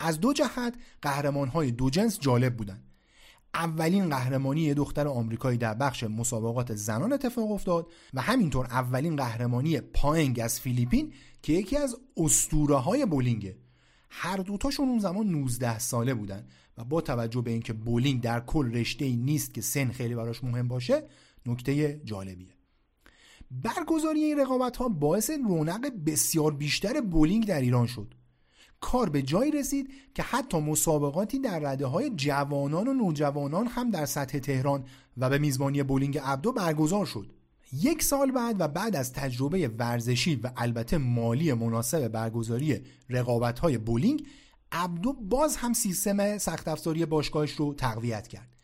از دو جهت قهرمان های دو جنس جالب بودند. اولین قهرمانی دختر آمریکایی در بخش مسابقات زنان اتفاق افتاد و همینطور اولین قهرمانی پاینگ از فیلیپین که یکی از اسطوره های بولینگه. هر دوتاشون اون زمان 19 ساله بودن و با توجه به اینکه بولینگ در کل رشته ای نیست که سن خیلی براش مهم باشه نکته جالبیه. برگزاری این رقابت ها باعث رونق بسیار بیشتر بولینگ در ایران شد. کار به جایی رسید که حتی مسابقاتی در رده های جوانان و نوجوانان هم در سطح تهران و به میزبانی بولینگ عبدو برگزار شد. یک سال بعد و بعد از تجربه ورزشی و البته مالی مناسب برگزاری رقابت های بولینگ عبدو باز هم سیستم سخت افزاری باشگاهش رو تقویت کرد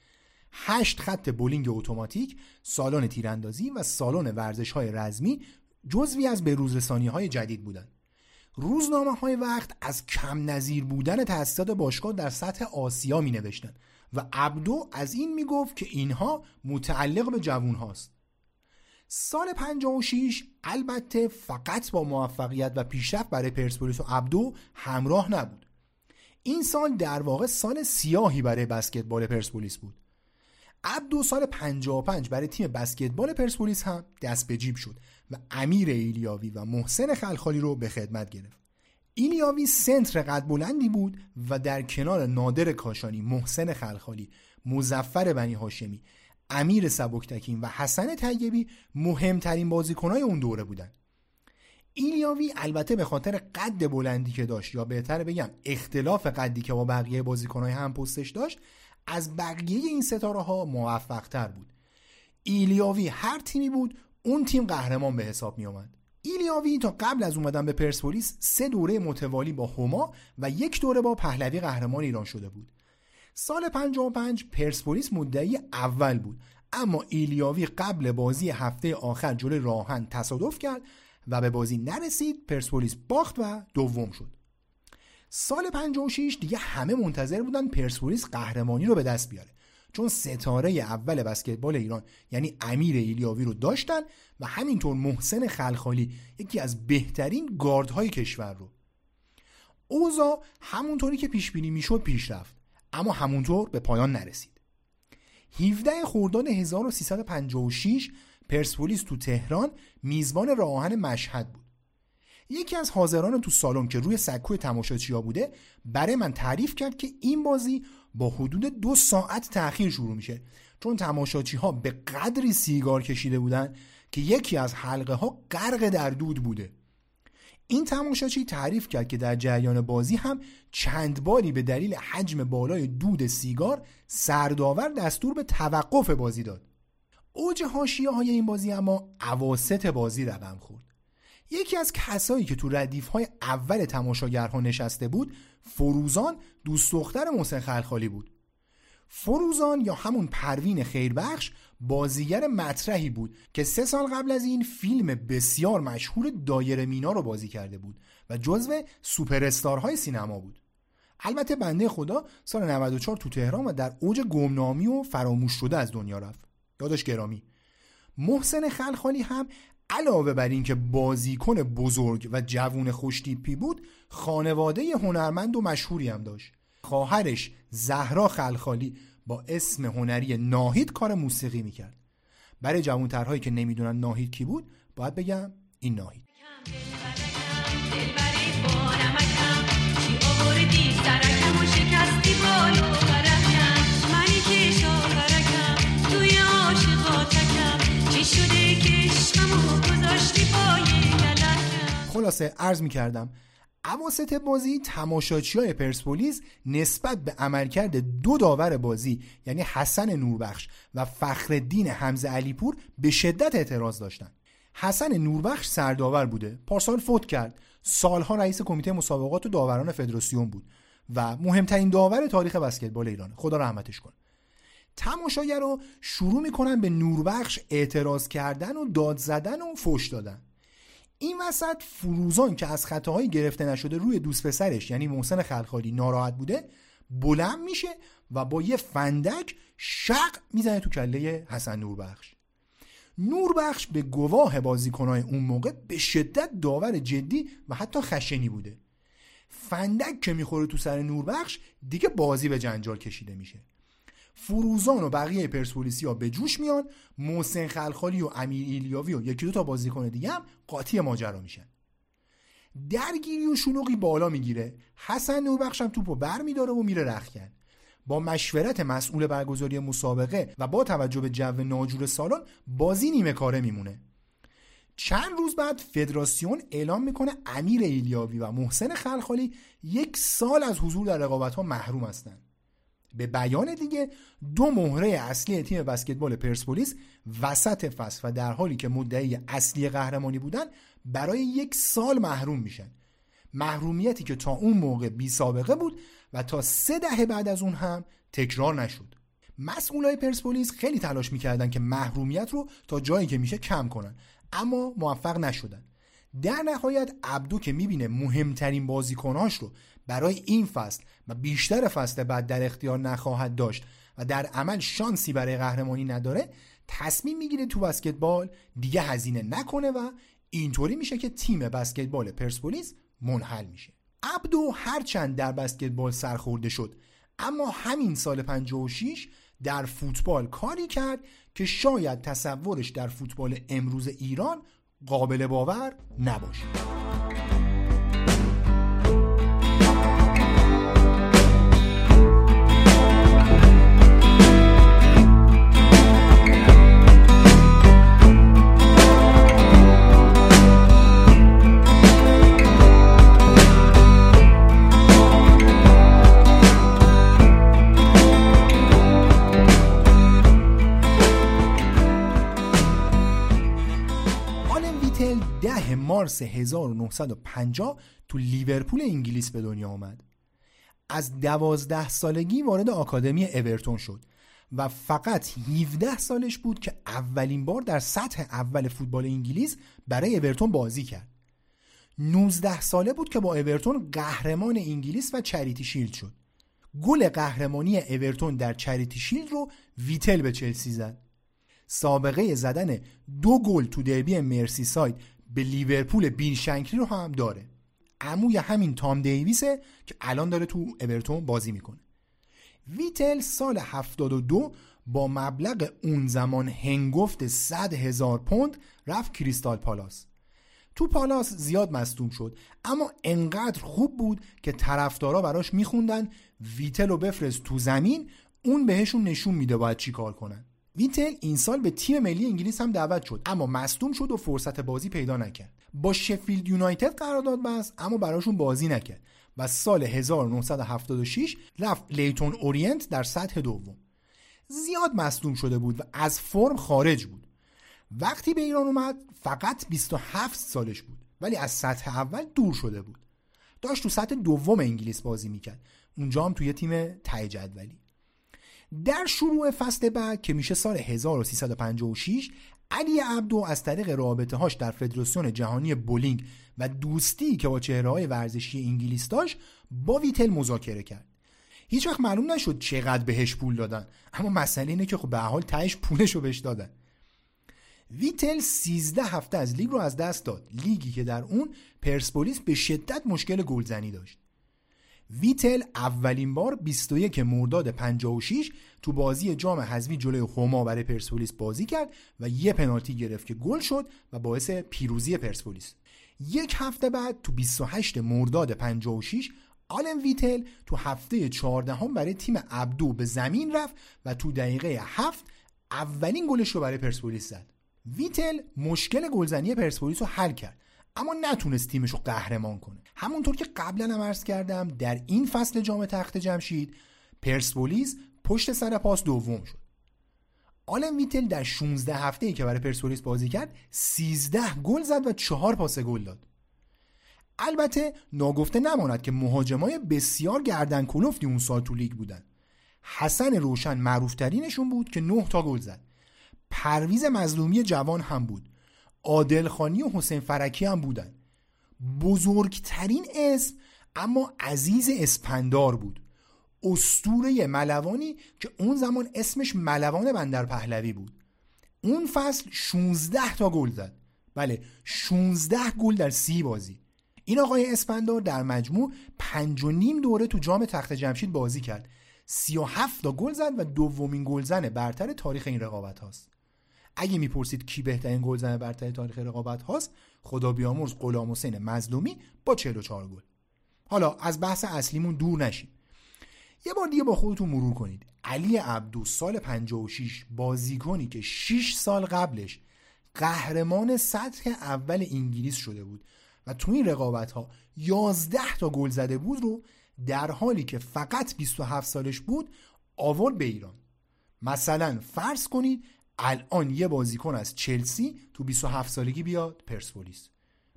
هشت خط بولینگ اتوماتیک، سالن تیراندازی و سالن ورزش های رزمی جزوی از بروزرسانی های جدید بودند. روزنامه های وقت از کم نظیر بودن تأسیسات باشگاه در سطح آسیا می نوشتن و عبدو از این می گفت که اینها متعلق به جوون هاست. سال 56 البته فقط با موفقیت و پیشرفت برای پرسپولیس و عبدو همراه نبود. این سال در واقع سال سیاهی برای بسکتبال پرسپولیس بود. عبدو سال 55 برای تیم بسکتبال پرسپولیس هم دست به جیب شد و امیر ایلیاوی و محسن خلخالی رو به خدمت گرفت. ایلیاوی سنتر قد بلندی بود و در کنار نادر کاشانی، محسن خلخالی، مزفر بنی هاشمی، امیر سبکتکین و حسن طیبی مهمترین بازیکنهای اون دوره بودن. ایلیاوی البته به خاطر قد بلندی که داشت یا بهتر بگم اختلاف قدی که با بقیه بازیکنهای هم پستش داشت از بقیه این ستاره ها موفق تر بود. ایلیاوی هر تیمی بود اون تیم قهرمان به حساب می آمد ایلیاوی تا قبل از اومدن به پرسپولیس سه دوره متوالی با هما و یک دوره با پهلوی قهرمان ایران شده بود. سال 55 پرسپولیس مدعی اول بود. اما ایلیاوی قبل بازی هفته آخر جلوی راهن تصادف کرد و به بازی نرسید پرسپولیس باخت و دوم شد. سال 56 دیگه همه منتظر بودن پرسپولیس قهرمانی رو به دست بیاره. چون ستاره اول بسکتبال ایران یعنی امیر ایلیاوی رو داشتن و همینطور محسن خلخالی یکی از بهترین گاردهای کشور رو. اوزا همونطوری که پیش بینی می‌شد پیش رفت. اما همونطور به پایان نرسید. 17 خرداد 1356 پرسپولیس تو تهران میزبان راهن مشهد بود. یکی از حاضران تو سالن که روی سکوی تماشاچی ها بوده برای من تعریف کرد که این بازی با حدود دو ساعت تاخیر شروع میشه. چون تماشاچی ها به قدری سیگار کشیده بودن که یکی از حلقه ها غرق در دود بوده. این تماشاچی تعریف کرد که در جریان بازی هم چند باری به دلیل حجم بالای دود سیگار سرداور دستور به توقف بازی داد. اوج حاشیه های این بازی اما عواست بازی رقم خورد. یکی از کسایی که تو ردیف های اول تماشاگرها نشسته بود فروزان دوست دختر محسن خلخالی بود. فروزان یا همون پروین خیربخش بازیگر مطرحی بود که سه سال قبل از این فیلم بسیار مشهور دایر مینا رو بازی کرده بود و جزو سوپر های سینما بود. البته بنده خدا سال 94 تو تهران و در اوج گمنامی و فراموش شده از دنیا رفت. یادش گرامی. محسن خلخالی هم علاوه بر اینکه بازیکن بزرگ و جوون خوشتیپی بود خانواده هنرمند و مشهوری هم داشت. خواهرش زهرا خلخالی با اسم هنری ناهید کار موسیقی می‌کرد. برای جوانترهایی که نمی‌دونن ناهید کی بود باید بگم این ناهید. خلاصه عرض می کردم عواست بازی تماشاچی های پرسپولیس نسبت به عملکرد دو داور بازی یعنی حسن نوربخش و فخردین حمزه علیپور به شدت اعتراض داشتند. حسن نوربخش سرداور بوده پارسال فوت کرد. سالها رئیس کمیته مسابقات و داوران فدراسیون بود و مهمترین داور تاریخ بسکتبال ایران. خدا رحمتش کنه. تماشاگر رو شروع می‌کنن به نوربخش اعتراض کردن و داد زدن و فوش دادن. این وسط فروزان که از خطاهایی گرفته نشده روی دوست پسرش یعنی محسن خلخالی ناراحت بوده بلند میشه و با یه فندک شق می‌زنه تو کله حسن نوربخش. نوربخش به گواه بازیکنهای اون موقع به شدت داور جدی و حتی خشنی بوده. فندک که می‌خوره تو سر نوربخش دیگه بازی به جنجال کشیده میشه. فروزان و بقیه پرسپولیسی ها به جوش میان محسن خلخالی و امیر ایلیاوی و یکی دو تا بازیکن دیگه هم قاطی ماجرا میشن. درگیری و شلوغی بالا می‌گیره. حسن نوربخش هم توپو بر میداره و میره رخکن. با مشورت مسئول برگزاری مسابقه و با توجه به جو ناجور سالن بازی نیمه کاره میمونه. چند روز بعد فدراسیون اعلام می‌کنه امیر ایلیاوی و محسن خلخالی یک سال از حضور در رقابت ها محروم هستند به بیان دیگه دو مهره اصلی تیم بسکتبال پرسپولیس وسط فصل و در حالی که مدعی اصلی قهرمانی بودن برای یک سال محروم میشن. محرومیتی که تا اون موقع بی سابقه بود و تا سه دهه بعد از اون هم تکرار نشد. مسئولای پرسپولیس خیلی تلاش می‌کردن که محرومیت رو تا جایی که میشه کم کنن اما موفق نشدن. در نهایت عبدو که می‌بینه مهمترین بازیکناش رو برای این فصل و بیشتر فصل بعد در اختیار نخواهد داشت و در عمل شانسی برای قهرمانی نداره تصمیم می‌گیره تو بسکتبال دیگه هزینه نکنه و اینطوری میشه که تیم بسکتبال پرسپولیس منحل میشه. عبدو هرچند در بسکتبال سرخورده شد اما همین سال 56 در فوتبال کاری کرد که شاید تصورش در فوتبال امروز ایران قابل باور نباشه. مارس 1950 تو لیورپول انگلیس به دنیا آمد. از دوازده سالگی وارد آکادمی اورتون شد و فقط 17 سالش بود که اولین بار در سطح اول فوتبال انگلیس برای اورتون بازی کرد. 19 ساله بود که با اورتون قهرمان انگلیس و چریتی شیلد شد. گل قهرمانی اورتون در چریتی شیلد رو ویتل به چلسی زد. سابقه زدن دو گل تو دربی مرسی ساید به لیورپول بیل شنکلی رو هم داره. عموی همین تام دیویسه که الان داره تو اورتون بازی می‌کنه. ویتل سال 72 با مبلغ اون زمان هنگفت 100 هزار پوند رفت کریستال پالاس. تو پالاس زیاد مصدوم شد اما انقدر خوب بود که طرفدارا براش میخوندن ویتل رو بفرست تو زمین اون بهشون نشون میده باید چی کار کنن. ویتل این سال به تیم ملی انگلیس هم دعوت شد اما مصدوم شد و فرصت بازی پیدا نکرد. با شفیلد یونایتد قرارداد بست اما براشون بازی نکرد و سال 1976 رفت لیتون اورینت در سطح دوم. زیاد مصدوم شده بود و از فرم خارج بود. وقتی به ایران اومد فقط 27 سالش بود ولی از سطح اول دور شده بود. داشت تو سطح دوم انگلیس بازی می‌کرد. اونجا هم توی تیم ته جدولی. در شروع فصل بعد که میشه سال 1356 علی عبدو از طریق رابطه هاش در فدراسیون جهانی بولینگ و دوستی که با چهره های ورزشی انگلیس داشت با ویتل مذاکره کرد. هیچ وقت معلوم نشد چقدر بهش پول دادن اما مسئله اینه که خب به هر حال تهش پولش رو بهش دادن. ویتل 13 هفته از لیگ رو از دست داد. لیگی که در اون پرسپولیس به شدت مشکل گلزنی داشت. ویتل اولین بار 21 مرداد 56 تو بازی جام حذفی جلوی هما برای پرسپولیس بازی کرد و یه پنالتی گرفت که گل شد و باعث پیروزی پرسپولیس. یک هفته بعد تو 28 مرداد 56 آلن ویتل تو هفته 14 هم برای تیم ابدو به زمین رفت و تو دقیقه هفت اولین گلش رو برای پرسپولیس زد. ویتل مشکل گلزنی پرسپولیس رو حل کرد. اما نتونست تیمش رو قهرمان کنه. همونطور که قبلا هم عرض کردم در این فصل جام تخت جمشید پرسپولیس پشت سر پاس دوم شد. آلن ویتل در 16 هفته ای که برای پرسپولیس بازی کرد 13 گل زد و 4 پاس گل داد. البته ناگفته نماند که مهاجمای بسیار گردن کلفتی اون سال تو لیگ بودن. حسن روشن معروفترینشون بود که 9 تا گل زد. پرویز مظلومی جوان هم بود. عادلخانی و حسین فرکی هم بودن. بزرگترین اسم اما عزیز اسپندار بود. استوره ملوانی که اون زمان اسمش ملوان بندر پهلوی بود. اون فصل 16 تا گل زد. بله 16 گل در سی بازی. این آقای اسپندار در مجموع پنج و نیم دوره تو جام تخت جمشید بازی کرد. 37 تا گل زد و دومین گلزن برتر تاریخ این رقابت هاست اگه می‌پرسید کی بهترین گلزن برتر تاریخ رقابت هاست خدا بیامرز غلام حسین مظلومی با 44 گل. حالا از بحث اصلیمون دور نشیم یه بار دیگه با خودتون مرور کنید. علی عبدو سال 56 بازیکنی که 6 سال قبلش قهرمان سطح اول انگلیس شده بود و تو این رقابت ها 11 تا گل زده بود رو در حالی که فقط 27 سالش بود آورد به ایران. مثلا فرض کنید الان یه بازیکن از چلسی تو 27 سالگی بیاد پرسپولیس.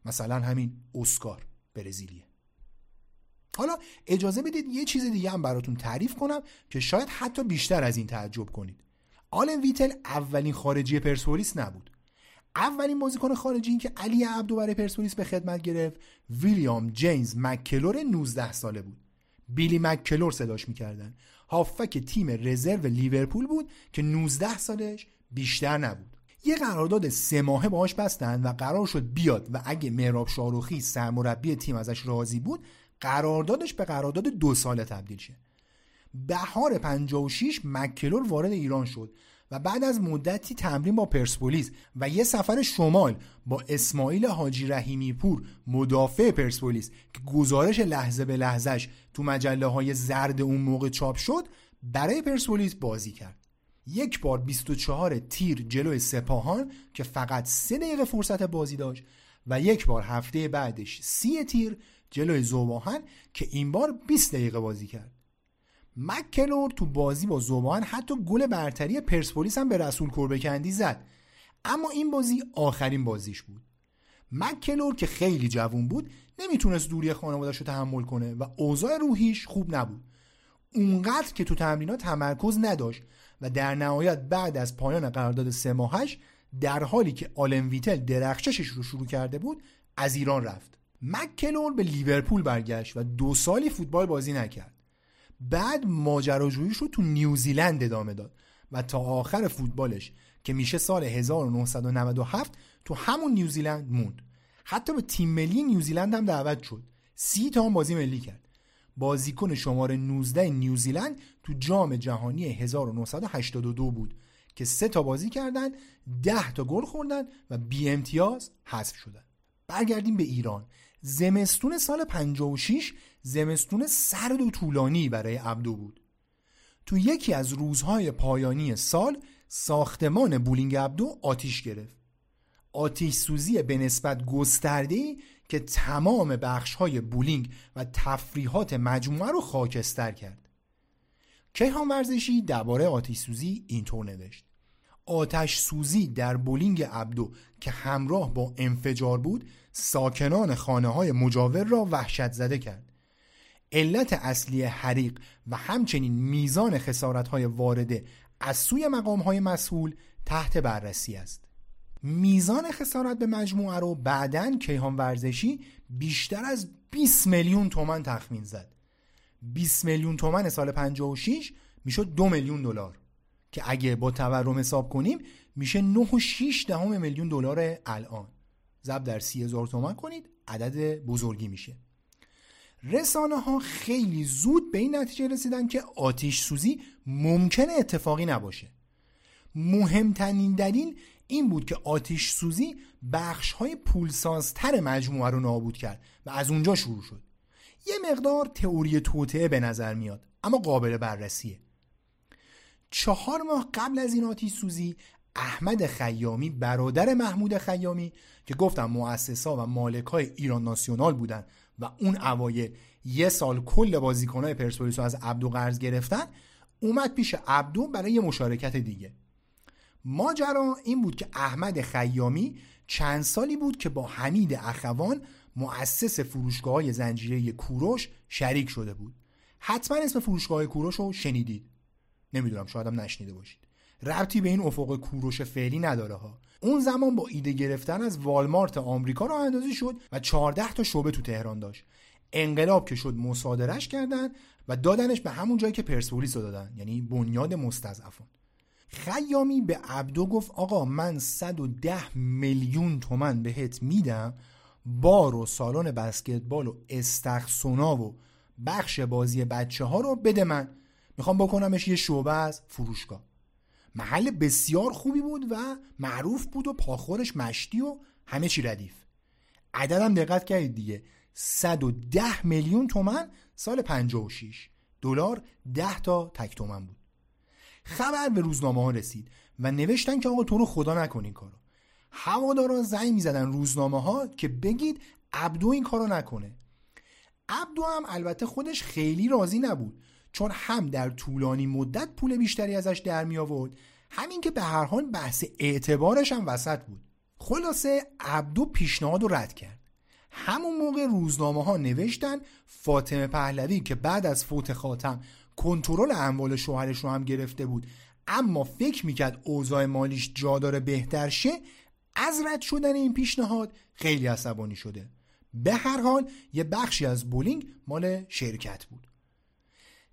مثلا همین اسکار برزیلیه. حالا اجازه بدید یه چیز دیگه هم براتون تعریف کنم که شاید حتی بیشتر از این تعجب کنید. آلن ویتل اولین خارجی پرسپولیس نبود. اولین بازیکن خارجی که علی عبدو برای پرسپولیس به خدمت گرفت ویلیام جیمز مکلور 19 ساله بود. بیلی مکلور صداش می‌کردن. هافک تیم رزرو لیورپول بود که 19 سالش بیشتر نبود. یه قرارداد سه ماهه باهاش بستن و قرار شد بیاد و اگه مهراب شاروخی سرمربی تیم ازش راضی بود قراردادش به قرارداد دو ساله تبدیل شه. بهار 56 مکلور وارد ایران شد و بعد از مدتی تمرین با پرسپولیس و یه سفر شمال با اسماعیل حاجی رحیمی پور مدافع پرسپولیس که گزارش لحظه به لحظهش تو مجله های زرد اون موقع چاپ شد برای پرسپولیس بازی کرد. یک بار 24 تیر جلوی سپاهان که فقط سه دقیقه فرصت بازی داشت و یک بار هفته بعدش سی تیر جلوی زوباهن که این بار 20 دقیقه بازی کرد. مکلور تو بازی با زوباهن حتی گل برتری پرسپولیس هم به رسول کربکندی زد. اما این بازی آخرین بازیش بود. مکلور که خیلی جوون بود نمی‌تونست دوری خانوادش رو تحمل کنه و اوضاع روحیش خوب نبود. اونقدر که تو تمرینات تمرکز نداشت. و در نهایت بعد از پایان قرارداد سه ماهش در حالی که آلن ویتل درخششش رو شروع کرده بود از ایران رفت. مکلور به لیورپول برگشت و دو سالی فوتبال بازی نکرد. بعد ماجراجوییش رو تو نیوزیلند ادامه داد و تا آخر فوتبالش که میشه سال 1997 تو همون نیوزیلند موند. حتی به تیم ملی نیوزیلند هم دعوت شد. سی تا هم بازی ملی کرد. بازیکن شماره 19 نیوزیلند تو جام جهانی 1982 بود که سه تا بازی کردن 10 تا گل خوردن و بی امتیاز حذف شدن. برگردیم به ایران. زمستون سال 56 زمستون سرد و طولانی برای عبدو بود. تو یکی از روزهای پایانی سال ساختمان بولینگ عبدو آتیش گرفت. آتیش سوزی به نسبت گسترده که تمام بخش های بولینگ و تفریحات مجموعه رو خاکستر کرد. کیهان ورزشی درباره آتیش سوزی اینطور نوشت. آتش سوزی در بولینگ عبدو که همراه با انفجار بود ساکنان خانه های مجاور را وحشت زده کرد. علت اصلی حریق و همچنین میزان خسارت های وارده از سوی مقام های مسئول تحت بررسی است. میزان خسارت به مجموعه رو بعدا کیهان ورزشی بیشتر از 20 میلیون تومن تخمین زد. 20 میلیون تومن سال 56 می‌شد دو میلیون دلار که اگه با تورم حساب کنیم میشه 9.6 دهم میلیون دلار الان. ضرب در 30 هزار تومن کنید عدد بزرگی میشه. رسانه ها خیلی زود به این نتیجه رسیدن که آتیش سوزی ممکنه اتفاقی نباشه. مهمترین دلیل این بود که آتیش سوزی بخش های پولسازتر مجموعه رو نابود کرد و از اونجا شروع شد. یه مقدار تئوری توطعه به نظر میاد اما قابل بررسیه. چهار ماه قبل از این آتیش سوزی احمد خیامی برادر محمود خیامی که گفتم مؤسسا و مالک های ایران ناسیونال بودن و اون اوایل یه سال کل بازیکنهای پرسپولیس از عبدو قرض گرفتن اومد پیش عبدو برای یه مشارکت دیگه. ماجرا این بود که احمد خیامی چند سالی بود که با حمید اخوان مؤسس فروشگاه های زنجیره کوروش شریک شده بود. حتما اسم فروشگاه کوروش رو شنیدید. نمی‌دونم شاید هم نشنیده باشید. ربطی به این افق کوروش فعلی نداره ها. اون زمان با ایده گرفتن از والمارت آمریکا راه اندازی شد و 14 تا شعبه تو تهران داشت. انقلاب که شد مصادرش کردن و دادنش به همون جایی که پرسپولیس رو دادن یعنی بنیاد مستضعفان. خیامی به عبدو گفت آقا من 110 میلیون تومن بهت میدم بار و سالن بسکتبال و استخسونا و بخش بازی بچه ها رو بده من. می‌خوام بکنمش یه شعبه از فروشگاه. محل بسیار خوبی بود و معروف بود و پاخورش مشتی و همه چی ردیف. عددم دقت کردید دیگه. 110 میلیون تومن سال 56 دلار 10 تا تک تومن بود. خبر به روزنامه ها رسید و نوشتن که آقا تو رو خدا نکن این کارو. هواداران زنگ می‌زدن روزنامه ها که بگید عبدو این کارو نکنه. عبدو هم البته خودش خیلی راضی نبود چون هم در طولانی مدت پول بیشتری ازش در می آورد همین که به هر حال بحث اعتبارش هم وسط بود. خلاصه عبدو پیشنهاد رو رد کرد. همون موقع روزنامه ها نوشتن فاطمه پهلوی که بعد از فوت خاتم کنترل اموال شوهرش رو هم گرفته بود. اما فکر می‌کرد اوضاع مالیش جا داره بهتر شه از رد شدن این پیشنهاد خیلی عصبانی شده. به هر حال یه بخشی از بولینگ مال شرکت بود.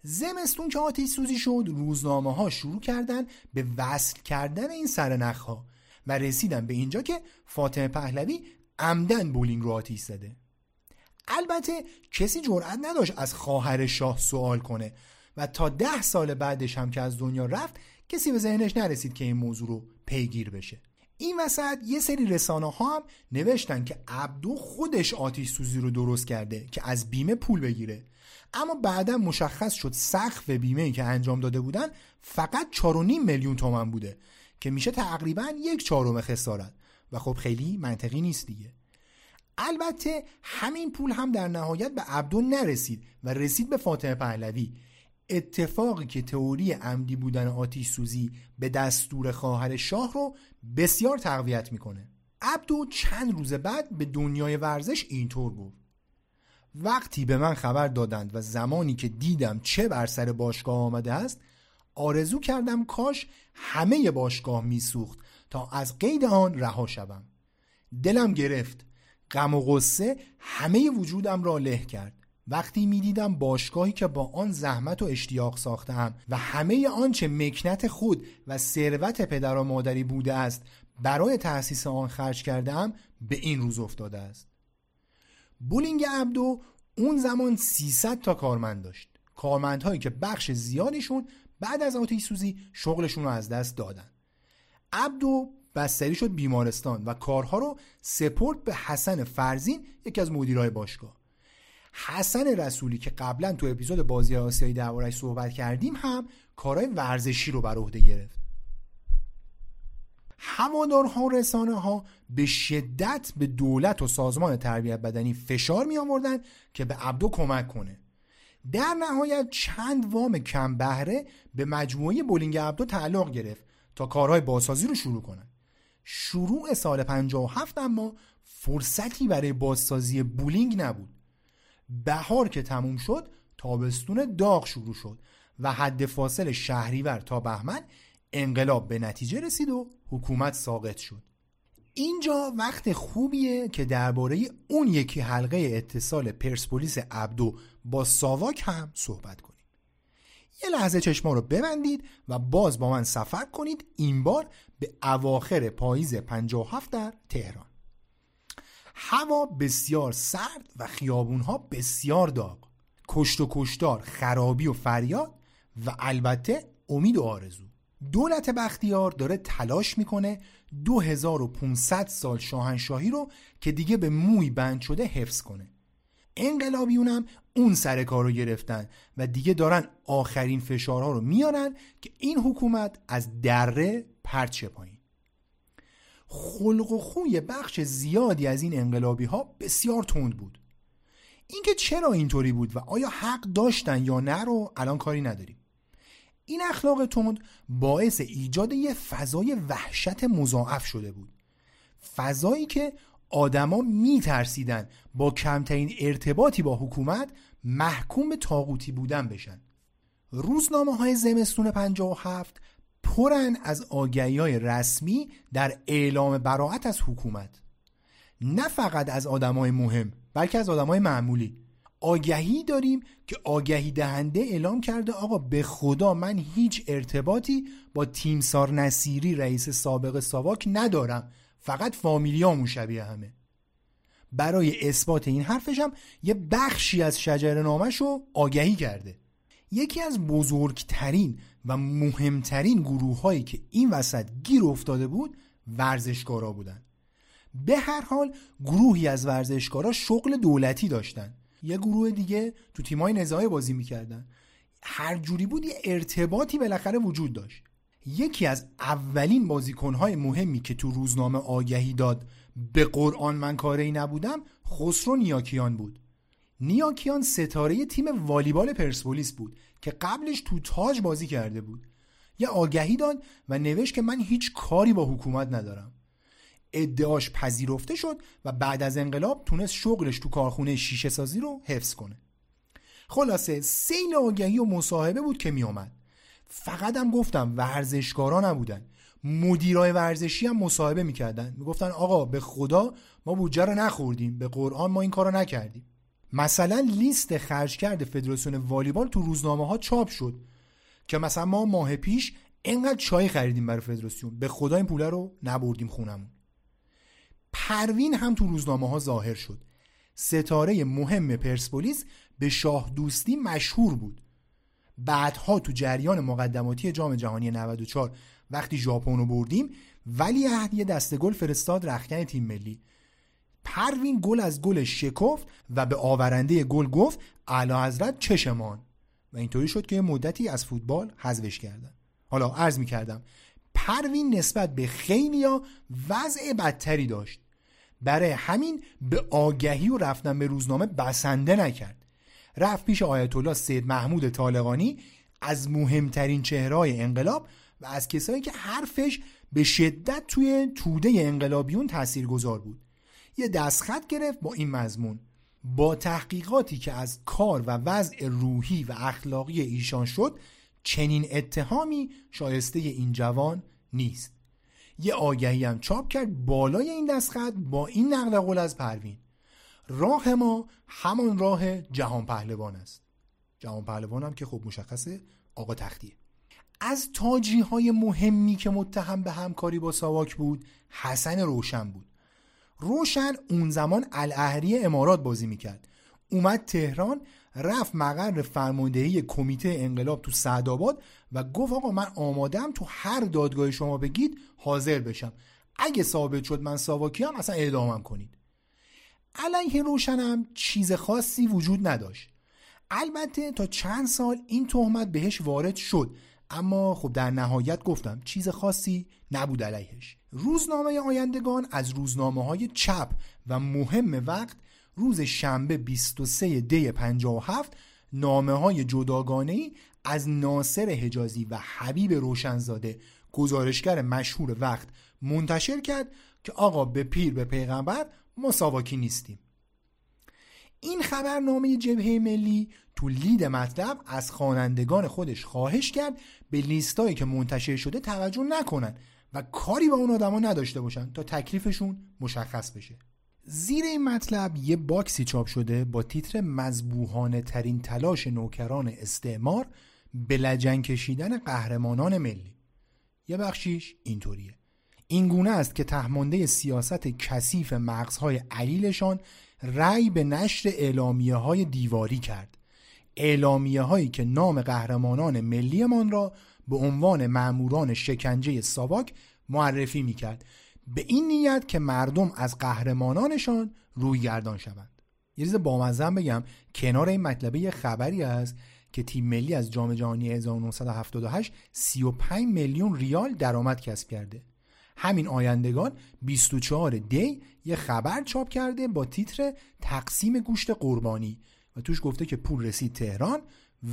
زمستون که آتیش سوزی شد روزنامه ها شروع کردن به وصل کردن این سرنخ ها و رسیدن به اینجا که فاطمه پهلوی عمدن بولینگ رو آتیش زده. البته کسی جرأت نداشت از خواهر شاه سوال کنه. و تا ده سال بعدش هم که از دنیا رفت کسی به ذهنش نرسید که این موضوع رو پیگیر بشه. این وسط یه سری رسانه ها هم نوشتن که عبدو خودش آتیش سوزی رو درست کرده که از بیمه پول بگیره. اما بعدا مشخص شد سقف بیمه که انجام داده بودن فقط 4.5 میلیون تومن بوده که میشه تقریبا یک چهارم خسارت. و خب خیلی منطقی نیست دیگه. البته همین پول هم در نهایت به عبدو نرسید و رسید به فاطمه پهلوی. اتفاقی که تئوری عمدی بودن آتیش سوزی به دستور خواهر شاه رو بسیار تقویت می‌کنه. عبدو چند روز بعد به دنیای ورزش اینطور گفت وقتی به من خبر دادند و زمانی که دیدم چه بر سر باشگاه آمده است آرزو کردم کاش همه باشگاه میسوخت تا از قید آن رها شوم. دلم گرفت. غم و غصه همه وجودم را له کرد. وقتی می‌دیدم باشگاهی که با آن زحمت و اشتیاق ساختم و همه آنچه مکنت خود و ثروت پدر و مادری بوده است برای تأسیس آن خرج کردم به این روز افتاده است. بولینگ عبدو اون زمان 300 تا کارمند داشت. کارمندهایی که بخش زیادشون بعد از آتیش سوزی شغلشون رو از دست دادن. عبدو بستری شد بیمارستان و کارها رو سپورت به حسن فرزین یکی از مدیرای باشگاه. حسن رسولی که قبلا تو اپیزود بازی آسیایی دربارش صحبت کردیم هم کارهای ورزشی رو بر عهده گرفت. هوادارها و رسانه ها به شدت به دولت و سازمان تربیت بدنی فشار می آوردن که به عبدو کمک کنه. در نهایت چند وام کم بهره به مجموعه بولینگ عبدو تعلق گرفت تا کارهای بازسازی رو شروع کنن شروع سال 57 اما فرصتی برای بازسازی بولینگ نبود. بهار که تموم شد تابستون داغ شروع شد و حد فاصل شهریور تا بهمن انقلاب به نتیجه رسید و حکومت ساقط شد. اینجا وقت خوبیه که درباره اون یکی حلقه اتصال پرسپولیس عبدو با ساواک هم صحبت کنیم. یه لحظه چشما رو ببندید و باز با من سفر کنید این بار به اواخر پاییز 57 در تهران. هوا بسیار سرد و خیابونها بسیار داغ. کشت و کشتار خرابی و فریاد و البته امید و آرزو. دولت بختیار داره تلاش می‌کنه 2500 سال شاهنشاهی رو که دیگه به موی بند شده حفظ کنه. انقلابیونم اون سر کار رو گرفتن و دیگه دارن آخرین فشارها رو میارن که این حکومت از دره پرچه پایین. خلق و خوی بخش زیادی از این انقلابی ها بسیار تند بود. اینکه چرا اینطوری بود و آیا حق داشتن یا نه رو الان کاری نداریم. این اخلاق تند باعث ایجاد یه فضای وحشت مضاعف شده بود. فضایی که آدما میترسیدن با کمترین ارتباطی با حکومت محکوم به تاغوتی بودن بشن. روزنامه های زمستون 57 پرن از آگهی های رسمی در اعلام براعت از حکومت. نه فقط از آدمای مهم بلکه از آدمای معمولی. آگهی داریم که آگهی دهنده اعلام کرده آقا به خدا من هیچ ارتباطی با تیمسار نصیری رئیس سابق ساواک ندارم. فقط فامیلیامون شبیه همه. برای اثبات این حرفشم یه بخشی از شجر نامش رو آگهی کرده. یکی از بزرگترین و مهمترین گروه هایی که این وسط گیر افتاده بود ورزشکارا بودن. به هر حال گروهی از ورزشکارا شغل دولتی داشتن. یه گروه دیگه تو تیمای نزاعی بازی می‌کردن. هر جوری بود یه ارتباطی بالاخره وجود داشت. یکی از اولین بازیکنهای مهمی که تو روزنامه آگهی داد به قرآن من کاری نبودم خسرو نیاکیان بود. نیاکیان ستاره تیم والیبال پرسپولیس بود. که قبلش تو تاج بازی کرده بود. یه آگهی داد و نوشت که من هیچ کاری با حکومت ندارم. ادعاش پذیرفته شد و بعد از انقلاب تونست شغلش تو کارخونه شیشه سازی رو حفظ کنه. خلاصه سیل آگهی و مصاحبه بود که می آمد فقط هم گفتم ورزشکارا نبودن. مدیرای ورزشی هم مصاحبه می‌کردن. می‌گفتن آقا به خدا ما بودجه رو نخوردیم. به قرآن ما این کارو نکردیم. مثلا لیست خرج کرده فدراسیون والیبال تو روزنامه ها چاپ شد که مثلا ما ماه پیش انقدر چای خریدیم برای فدراسیون. به خدا این پوله رو نبردیم خونمون. پروین هم تو روزنامه ها ظاهر شد. ستاره مهم پرسپولیس به شاه دوستی مشهور بود. بعدها تو جریان مقدماتی جام جهانی 94 وقتی ژاپن رو بردیم ولی یه دسته گل فرستاد رخکن تیم ملی. پروین گل از گل شکفت و به آورنده گل گفت اعلی حضرت چشمان. و اینطوری شد که مدتی از فوتبال حذفش کردن. حالا عرض می کردم پروین نسبت به خیلیا وضع بدتری داشت. برای همین به آگهی و رفتن به روزنامه بسنده نکرد. رفت پیش آیت الله سید محمود طالقانی از مهمترین چهرهای انقلاب و از کسایی که حرفش به شدت توی توده انقلابیون تاثیرگذار بود. یه دستخط گرفت با این مضمون. با تحقیقاتی که از کار و وضع روحی و اخلاقی ایشان شد چنین اتهامی شایسته این جوان نیست. یه آگهی هم چاپ کرد بالای این دستخط با این نقل قول از پروین. راه ما همان راه جهان پهلوان است. جهان پهلوان هم که خب مشخصه آقا تختیه. از تاجی های مهمی که متهم به همکاری با ساواک بود حسن روشن بود. روشن اون زمان الاهری امارات بازی می‌کرد. اومد تهران رفت مقر فرماندهی کمیته انقلاب تو سعدآباد و گفت آقا من آمادم تو هر دادگاه شما بگید حاضر بشم. اگه ثابت شد من ساواکی هم اصلا اعدامم کنید. علیه روشنم چیز خاصی وجود نداشت. البته تا چند سال این تهمت بهش وارد شد. اما خب در نهایت گفتم چیز خاصی نبود علیهش. روزنامه آیندگان از روزنامه های چپ و مهم وقت روز شنبه 23 دی 57 نامه های جداگانه از ناصر حجازی و حبیب روشنزاده گزارشگر مشهور وقت منتشر کرد که آقا به پیر به پیغمبر مساواکی نیستیم. این خبرنامه جبهه ملی تو لید مطلب از خوانندگان خودش خواهش کرد به لیستایی که منتشر شده توجه نکنن و کاری با اون آدما نداشته باشن تا تکلیفشون مشخص بشه. زیر این مطلب یه باکسی چاپ شده با تیتر مذبوحانه ترین تلاش نوکران استعمار به لجنگ کشیدن قهرمانان ملی. یه بخشیش اینطوریه. این گونه است که تهمانده سیاست کثیف مغزهای علیلشان رأی به نشر اعلامیه های دیواری کرد. اعلامیه هایی که نام قهرمانان ملیمان را به عنوان معموران شکنجه ساواک معرفی می کرد به این نیت که مردم از قهرمانانشان روی گردان شوند. یه چیز بامزن بگم کنار این مطلبه یه خبری است که تیم ملی از جام جهانی 1978 35 میلیون ریال درآمد کسب کرده. همین آیندگان 24 دی یه خبر چاپ کرده با تیتر تقسیم گوشت قربانی. و توش گفته که پول رسید تهران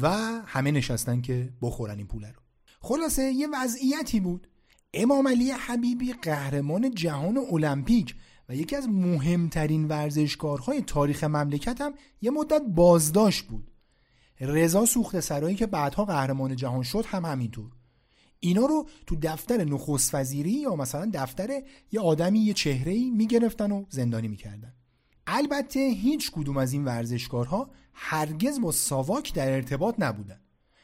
و همه نشستن که بخورن این پول رو. خلاصه یه وضعیتی بود. امام علی حبیبی قهرمان جهان المپیک و یکی از مهمترین ورزشکارهای تاریخ مملکت هم یه مدت بازداشت بود. رضا سوخت سرایی که بعدها قهرمان جهان شد هم همینطور. اینا رو تو دفتر نخست وزیری یا مثلا دفتر یه آدمی یه چهره‌ای می‌گرفتن و زندانی می‌کردن. البته هیچ کدوم از این ورزشکارها هرگز با ساواک در ارتباط نبودن.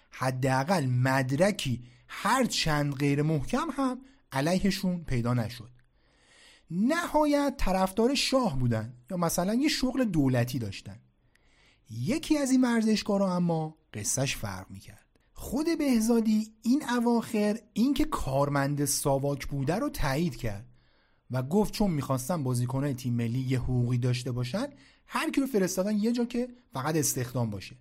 حداقل مدرکی هر چند غیر محکم هم علیهشون پیدا نشد. نهایت طرفدار شاه بودن یا مثلا یه شغل دولتی داشتن. یکی از این ورزشکارا اما قصهش فرق می‌کرد. خود بهزادی این اواخر اینکه کارمند ساواک بوده رو تایید کرد و گفت چون می‌خواستن بازیکنهای تیم ملی یه حقوقی داشته باشن هر کی رو فرستادن یه جا که فقط استخدام باشه.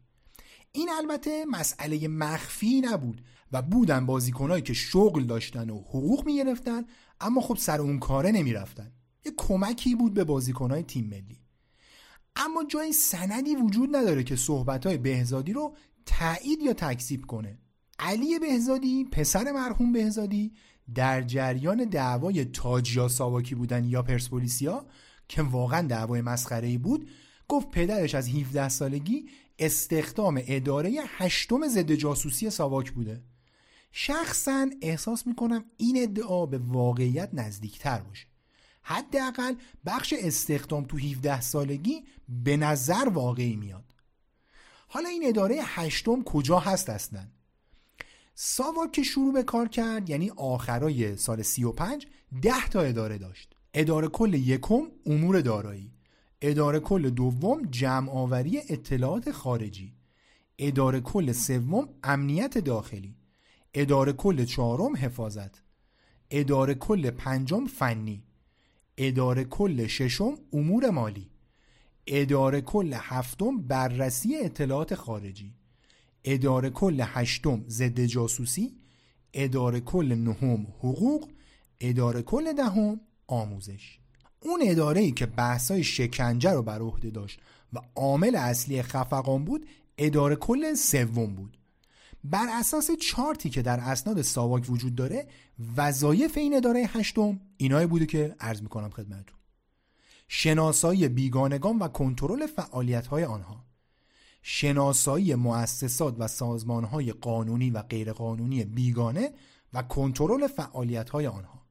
این البته مسئله مخفی نبود و بودن بازیکنهایی که شغل داشتن و حقوق می‌گرفتن اما خب سر اون کاره نمی‌رفتن. یه کمکی بود به بازیکنهای تیم ملی. اما جای سندی وجود نداره که صحبتهای بهزادی رو تایید یا تکذیب کنه. علی بهزادی پسر مرحوم بهزادی در جریان دعوای تاجیا ساواکی بودن یا پرسپولیسیا که واقعا دعوای مسخره بود گفت پدرش از 17 سالگی استخدام اداره هشتم ضد جاسوسی ساواک بوده. شخصا احساس می‌کنم این ادعا به واقعیت نزدیکتر باشه. حداقل بخش استخدام تو 17 سالگی به نظر واقعی میاد. حالا این اداره هشتم کجا هست اصلا؟ ساواک که شروع به کار کرد یعنی آخرای سال 35 ده تا اداره داشت. اداره کل یکم امور دارایی. اداره کل دوم جمع آوری اطلاعات خارجی. اداره کل سوم امنیت داخلی. اداره کل چهارم حفاظت. اداره کل پنجم فنی. اداره کل ششم امور مالی. اداره کل هفتم بررسی اطلاعات خارجی. اداره کل هشتم ضد جاسوسی. اداره کل نهم حقوق. اداره کل دهم آموزش. اون اداره ای که بحثای شکنجه رو بر عهده داشت و عامل اصلی خفقان بود اداره کل سوم بود. بر اساس چارتی که در اسناد ساواک وجود داره وظایف این اداره هشتم اینایی بوده که عرض می‌کنم خدمتتون. شناسایی بیگانگان و کنترل فعالیت‌های آنها. شناسایی مؤسسات و سازمانهای قانونی و غیرقانونی بیگانه و کنترل فعالیت‌های آنها.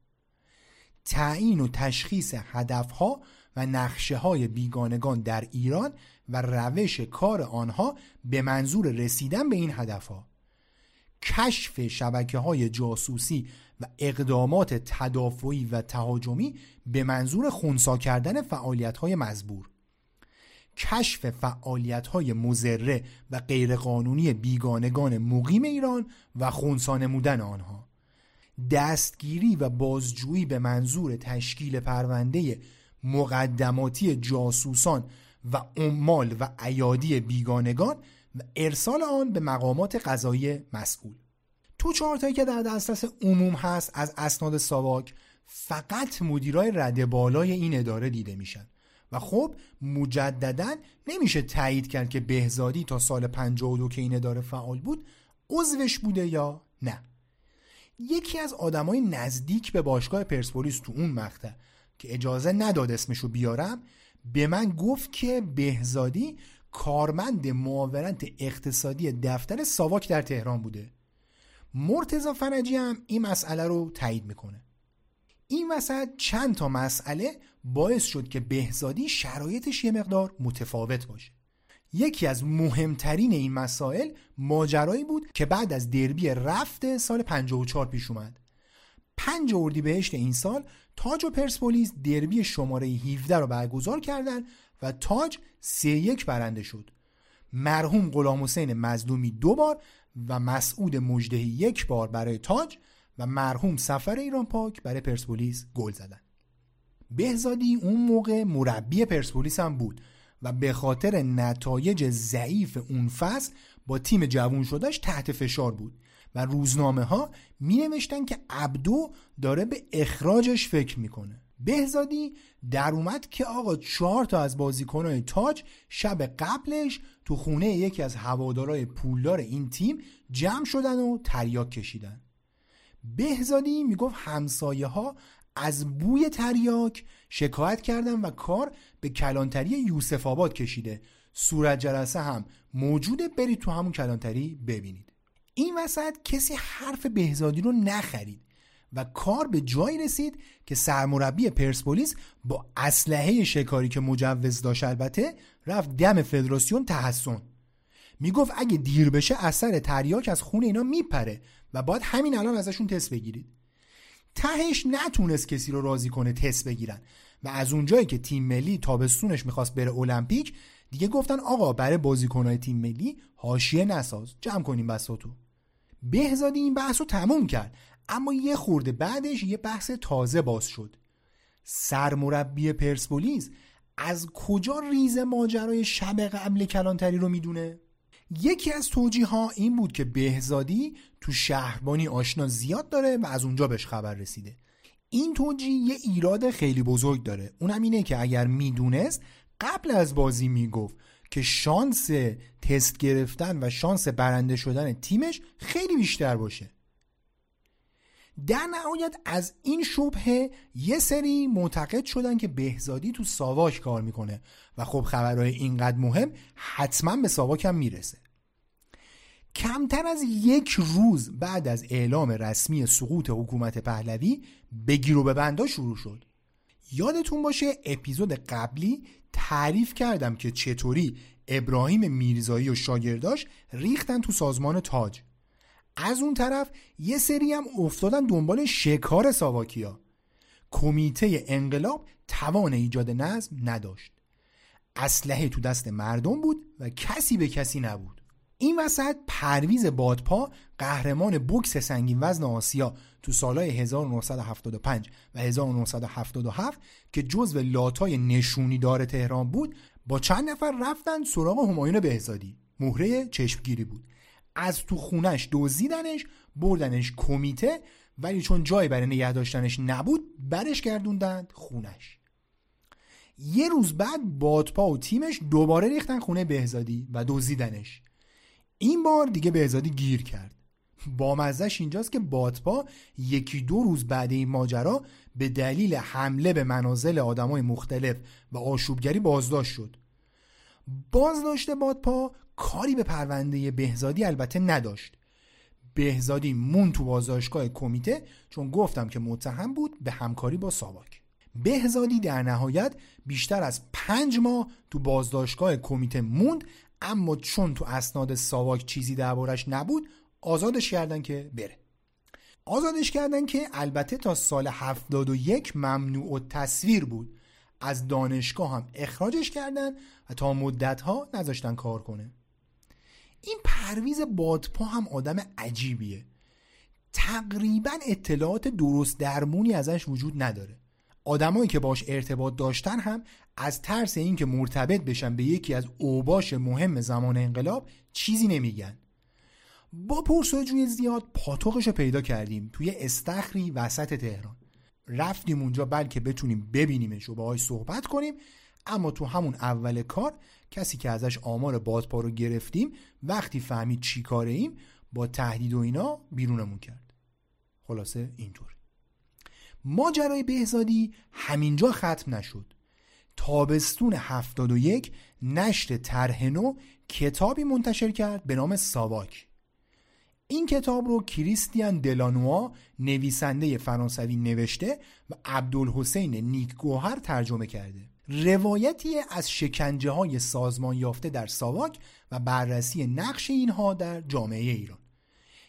تعیین و تشخیص هدفها و نقشه های بیگانگان در ایران و روش کار آنها به منظور رسیدن به این هدفها. کشف شبکه های جاسوسی و اقدامات تدافعی و تهاجمی به منظور خونسا کردن فعالیت های مزبور. کشف فعالیت های مزره و غیرقانونی بیگانگان مقیم ایران و خونسا نمودن آنها. دستگیری و بازجویی به منظور تشکیل پرونده مقدماتی جاسوسان و عمال و ایادی بیگانگان و ارسال آن به مقامات قضایی مسئول. تو چهارتایی که در دسترس عموم هست از اسناد ساواک فقط مدیرای رده بالای این اداره دیده میشن. و خب مجددا نمیشه تایید کرد که بهزادی تا سال 52 که این اداره فعال بود عضوش بوده یا نه. یکی از آدمای نزدیک به باشگاه پرسپولیس تو اون مقطع که اجازه نداد اسمشو بیارم به من گفت که بهزادی کارمند معاونت اقتصادی دفتر ساواک در تهران بوده. مرتزا فرجی هم این مسئله رو تایید می‌کنه. این وسط چند تا مسئله باعث شد که بهزادی شرایطش یه مقدار متفاوت باشه. یکی از مهمترین این مسائل ماجرایی بود که بعد از دربی رفت سال 54 پیش اومد. 5 بهشت این سال تاج و پرسپولیس دربی شماره 17 رو برگزار کردند و تاج 3 یک برنده شد. مرحوم غلام حسین مظلومی دو بار و مسعود مجدهی یک بار برای تاج و مرحوم سفر ایران پاک برای پرسپولیس گل زدن. بهزادی اون موقع مربی پرسپولیس هم بود. و به خاطر نتایج ضعیف اون فصل با تیم جوون شدهش تحت فشار بود و روزنامه ها می نوشتن که عبدو داره به اخراجش فکر می‌کنه. بهزادی در اومد که آقا چهار تا از بازیکنهای تاج شب قبلش تو خونه یکی از هوادارای پولدار این تیم جمع شدن و تریاک کشیدن. بهزادی می‌گفت همسایه ها از بوی تریاک شکایت کردن و کار به کلانتری یوسف آباد کشیده. صورت جلسه هم موجوده برید تو همون کلانتری ببینید. این وسط کسی حرف بهزادی رو نخرید و کار به جایی رسید که سرمربی پرسپولیس با اسلحه شکاری که مجوز داشت البته رفت دم فدراسیون تحسن. می‌گفت اگه دیر بشه اثر تریاک از خون اینا میپره و باید همین الان ازشون تست بگیرید. تهش نتونست کسی رو راضی کنه تست بگیرن. و از اونجایی که تیم ملی تابستونش می‌خواست بره المپیک دیگه گفتن آقا برای بازیکنهای تیم ملی حاشیه نساز جمع کنیم بساتو. بهزادی این بحث رو تموم کرد اما یه خورده بعدش یه بحث تازه باز شد. سرمربی پرسپولیس از کجا ریز ماجرای شب قبل کلانتری رو می‌دونه؟ یکی از توجیه ها این بود که بهزادی تو شهربانی آشنا زیاد داره و از اونجا بهش خبر رسیده. این توجیه یه ایراد خیلی بزرگ داره. اونم اینه که اگر می‌دونست قبل از بازی می‌گفت که شانس تست گرفتن و شانس برنده شدن تیمش خیلی بیشتر باشه. در نهایت از این شبهه یه سری معتقد شدن که بهزادی تو ساواک کار می‌کنه و خب خبرهای اینقدر مهم حتما به ساواک هم می‌رسه. کمتر از یک روز بعد از اعلام رسمی سقوط حکومت پهلوی بگیر و ببندا شروع شد. یادتون باشه اپیزود قبلی تعریف کردم که چطوری ابراهیم میرزایی و شاگرداش ریختن تو سازمان تاج. از اون طرف یه سری هم افتادن دنبال شکار ساواکیا. کمیته انقلاب توان ایجاد نظم نداشت. اسلحه تو دست مردم بود و کسی به کسی نبود. این وسط پرویز بادپا قهرمان بوکس سنگین وزن آسیا تو سالهای 1975 و 1977 که جزو لاتای نشونی دار تهران بود با چند نفر رفتن سراغ همایون بهزادی. مهره چشمگیری بود. از تو خونش دزدیدنش بردنش کمیته ولی چون جای برای نگه داشتنش نبود برش گردوندند خونش. یه روز بعد بادپا و تیمش دوباره ریختن خونه بهزادی و دزدیدنش. این بار دیگه بهزادی گیر کرد. بامزش اینجاست که بادپا یکی دو روز بعد این ماجرا به دلیل حمله به منازل آدمای مختلف و آشوبگری بازداشت شد. بازداشت بادپا کاری به پرونده بهزادی البته نداشت. بهزادی مون تو بازداشتگاه کمیته چون گفتم که متهم بود به همکاری با ساواک. بهزادی در نهایت بیشتر از پنج ماه تو بازداشتگاه کمیته موند اما چون تو اسناد ساواک چیزی دربارش نبود آزادش کردن که بره. آزادش کردن که البته تا سال 71 ممنوع و تصویر بود. از دانشگاه هم اخراجش کردن و تا مدت ها نذاشتن کار کنه. این پرویز بادپا هم آدم عجیبیه. تقریبا اطلاعات درست درمونی ازش وجود نداره. آدمایی که باش ارتباط داشتن هم از ترس اینکه مرتبط بشن به یکی از اوباش مهم زمان انقلاب چیزی نمیگن. با پرسجوی زیاد پاتوقش رو پیدا کردیم توی استخری وسط تهران. رفتیم اونجا بلکه بتونیم ببینیمش و باهاش صحبت کنیم اما تو همون اول کار کسی که ازش آمار بادپا رو گرفتیم وقتی فهمید چی کاره ایم با تهدید و اینا بیرونمون کرد. خلاصه اینطور. ماجرای بهزادی همینجا ختم نشد. تابستون 71 نشر ترهنو کتابی منتشر کرد به نام ساواک. این کتاب رو کریستیان دلانوا نویسنده فرانسوی نوشته و عبدالحسین نیک گوهر ترجمه کرده. روایتی از شکنجه های سازمان یافته در ساواک و بررسی نقش اینها در جامعه ایران.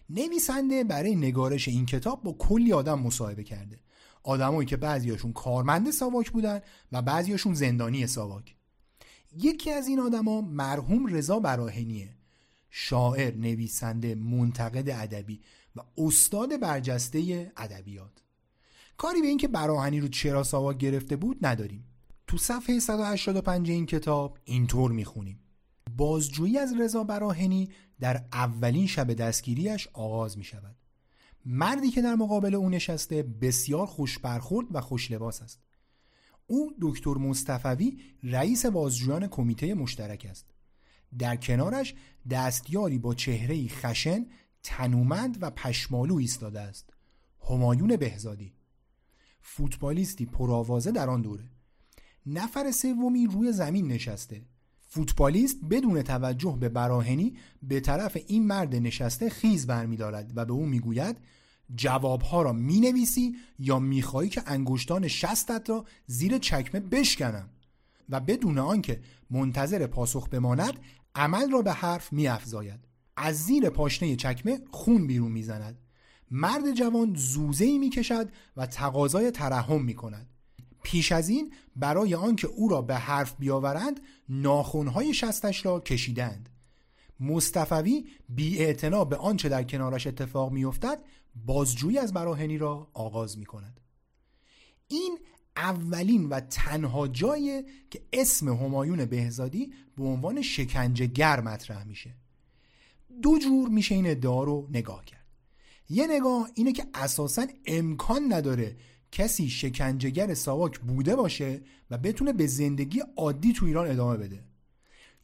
نویسنده برای نگارش این کتاب با کلی آدم مصاحبه کرده. آدمایی که بعضیاشون کارمند ساواک بودن و بعضیاشون زندانی ساواک. یکی از این آدما مرحوم رضا براهنیه شاعر نویسنده منتقد ادبی و استاد برجسته ادبیات. کاری به اینکه براهنی رو چرا ساواک گرفته بود نداریم. تو صفحه 185 این کتاب اینطور می‌خونیم. بازجویی از رضا براهنی در اولین شب دستگیریش آغاز می شود مردی که در مقابل او نشسته بسیار خوش برخورد و خوش لباس است. او دکتر مصطفوی رئیس بازجویان کمیته مشترک است. در کنارش دستیاری با چهره خشن تنومند و پشمالو ایستاده است. همایون بهزادی. فوتبالیستی پرآوازه در آن دوره. نفر سومی روی زمین نشسته فوتبالیست بدون توجه به براهنی به طرف این مرد نشسته خیز برمیدارد و به او می‌گوید جوابها را می نویسی یا می‌خواهی که انگشتان شستت را زیر چکمه بشکنم و بدون آنکه منتظر پاسخ بماند عمل را به حرف می افزاید. از زیر پاشنه چکمه خون بیرون می زند. مرد جوان زوزه ای می کشد و تقاضای ترحم می کند. پیش از این برای آنکه او را به حرف بیاورند ناخونهای شستش را کشیدند. مصطفوی بی به آنچه در کنارش اتفاق میافتد بازجویی از براهنی را آغاز می کند. این اولین و تنها جایی که اسم همایون بهزادی به عنوان شکنجهگر مطرح میشه دو جور میشه این ادعا رو نگاه کرد یه نگاه اینه که اساسا امکان نداره کسی شکنجهگر ساواک بوده باشه و بتونه به زندگی عادی تو ایران ادامه بده.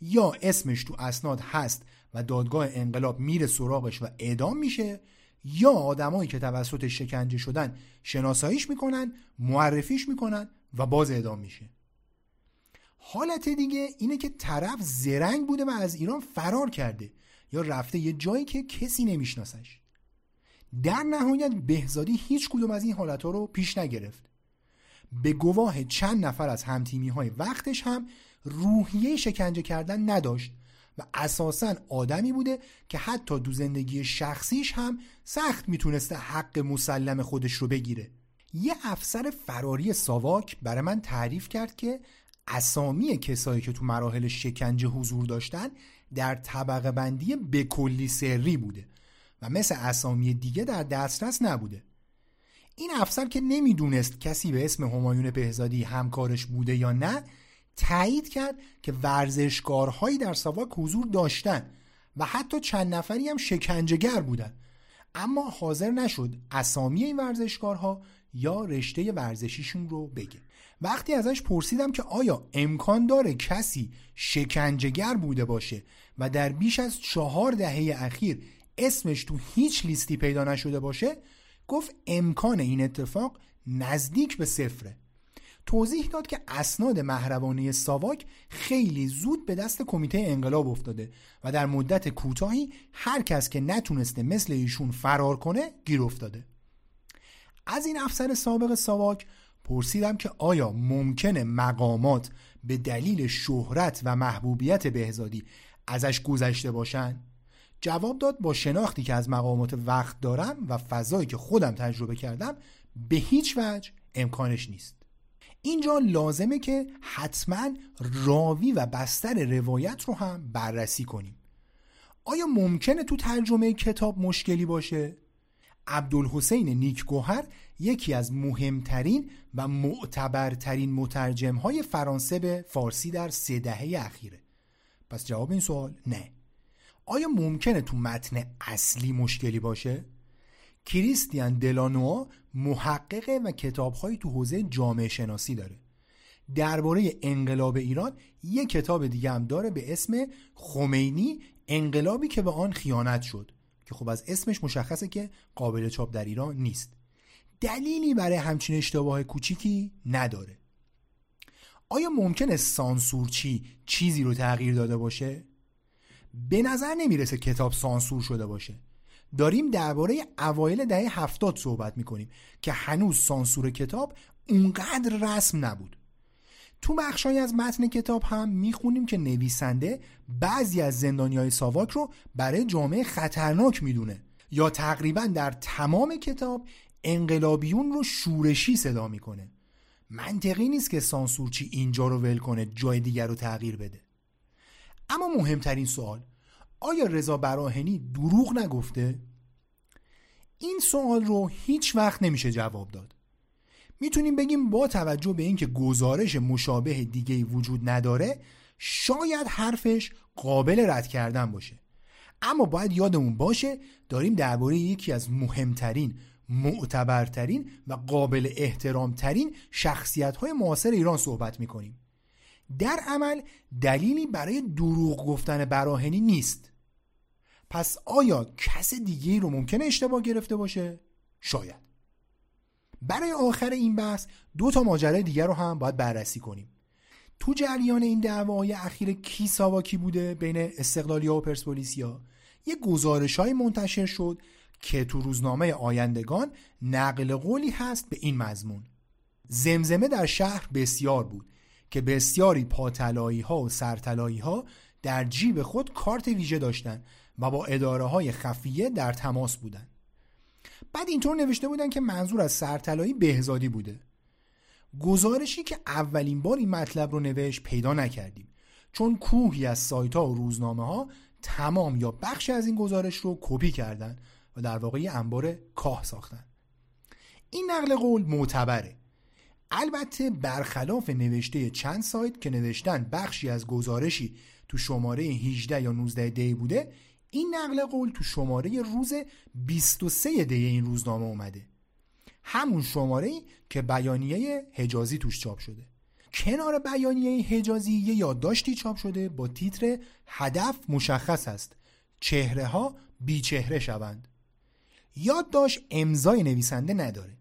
یا اسمش تو اسناد هست و دادگاه انقلاب میره سراغش و اعدام میشه یا آدمایی که توسط شکنجه شدن شناساییش می‌کنن معرفیش می‌کنن و باز اعدام میشه. حالت دیگه اینه که طرف زرنگ بوده و از ایران فرار کرده یا رفته یه جایی که کسی نمیشناسش. در نهایت بهزادی هیچ کدوم از این حالت ها رو پیش نگرفت. به گواه چند نفر از همتیمی های وقتش هم روحیه شکنجه کردن نداشت و اساسا آدمی بوده که حتی دو زندگی شخصیش هم سخت می‌تونسته حق مسلم خودش رو بگیره. یه افسر فراری ساواک برای من تعریف کرد که اسامی کسایی که تو مراحل شکنجه حضور داشتن در طبقه بندی کلی سری بوده. و مثل اسامی دیگه در دسترس نبوده. این افسر که نمی‌دونست کسی به اسم همایون بهزادی همکارش بوده یا نه تایید کرد که ورزشکارهایی در ساواک حضور داشتن و حتی چند نفری هم شکنجهگر بودن. اما حاضر نشد اسامی این ورزشکارها یا رشته ورزشیشون رو بگه. وقتی ازش پرسیدم که آیا امکان داره کسی شکنجهگر بوده باشه و در بیش از چهار دهه اخیر اسمش تو هیچ لیستی پیدا نشده باشه گفت امکان این اتفاق نزدیک به صفره توضیح داد که اسناد مهربانی ساواک خیلی زود به دست کمیته انقلاب افتاده و در مدت کوتاهی هر کس که نتونسته مثل ایشون فرار کنه گیر افتاده از این افسر سابق ساواک پرسیدم که آیا ممکنه مقامات به دلیل شهرت و محبوبیت بهزادی ازش گذشته باشن؟ جواب داد با شناختی که از مقامات وقت دارم و فضایی که خودم تجربه کردم به هیچ وجه امکانش نیست. اینجا لازمه که حتما راوی و بستر روایت رو هم بررسی کنیم. آیا ممکنه تو ترجمه کتاب مشکلی باشه؟ عبدالحسین نیک گوهر یکی از مهمترین و معتبرترین مترجم های فرانسه به فارسی در سه دهه اخیره. پس جواب این سوال نه. آیا ممکنه تو متن اصلی مشکلی باشه؟ کریستیان دلانو محققه و کتابهایی تو حوزه جامعه شناسی داره درباره انقلاب ایران یک کتاب دیگه هم داره به اسم خمینی انقلابی که به آن خیانت شد که خب از اسمش مشخصه که قابل چاپ در ایران نیست دلیلی برای همچین اشتباه کوچیکی نداره آیا ممکنه سانسورچی چیزی رو تغییر داده باشه؟ به نظر نمی‌رسه کتاب سانسور شده باشه. داریم درباره اوایل دهه هفتاد صحبت می‌کنیم که هنوز سانسور کتاب اونقدر رسم نبود. تو بخشایی از متن کتاب هم می‌خونیم که نویسنده بعضی از زندانی های ساواک رو برای جامعه خطرناک می‌دونه یا تقریبا در تمام کتاب انقلابیون رو شورشی صدا می‌کنه. منطقی نیست که سانسورچی اینجا رو ول کنه جای دیگر رو تغییر بده. اما مهمترین سوال آیا رضا براهنی دروغ نگفته؟ این سوال رو هیچ وقت نمیشه جواب داد. می‌تونیم بگیم با توجه به اینکه گزارش مشابه دیگه وجود نداره شاید حرفش قابل رد کردن باشه. اما باید یادمون باشه داریم درباره یکی از مهمترین معتبرترین و قابل احترامترین شخصیت های معاصر ایران صحبت می‌کنیم. در عمل دلیلی برای دروغ گفتن براهنی نیست. پس آیا کس دیگه رو ممکنه اشتباه گرفته باشه؟ شاید. برای آخر این بحث دو تا ماجرای دیگر رو هم باید بررسی کنیم. تو جریان این دعواهای اخیر کی ساواکی بوده بین استقلالیا و پرسپولیسیا یه گزارش های منتشر شد که تو روزنامه آیندگان نقل قولی هست به این مضمون. زمزمه در شهر بسیار بود. که بسیاری پاتلایی ها و سرتلایی ها در جیب خود کارت ویژه داشتند و با اداره های خفیه در تماس بودند. بعد اینطور نوشته بودن که منظور از سرطلایی بهزادی بوده. گزارشی که اولین بار این مطلب رو نوشت پیدا نکردیم چون کوهی از سایت ها و روزنامه ها تمام یا بخش از این گزارش رو کپی کردن و در واقع یه انبار کاه ساختن این نقل قول معتبره البته برخلاف نوشته چند سایت که نوشتن بخشی از گزارشی تو شماره 18 یا 19 دی بوده این نقل قول تو شماره روز 23 دی این روزنامه اومده. همون شماره که بیانیه حجازی توش چاپ شده. کنار بیانیه حجازی یه یادداشتی چاپ شده با تیتر هدف مشخص است. چهره ها بی چهره شوند. یادداشت امضای نویسنده نداره.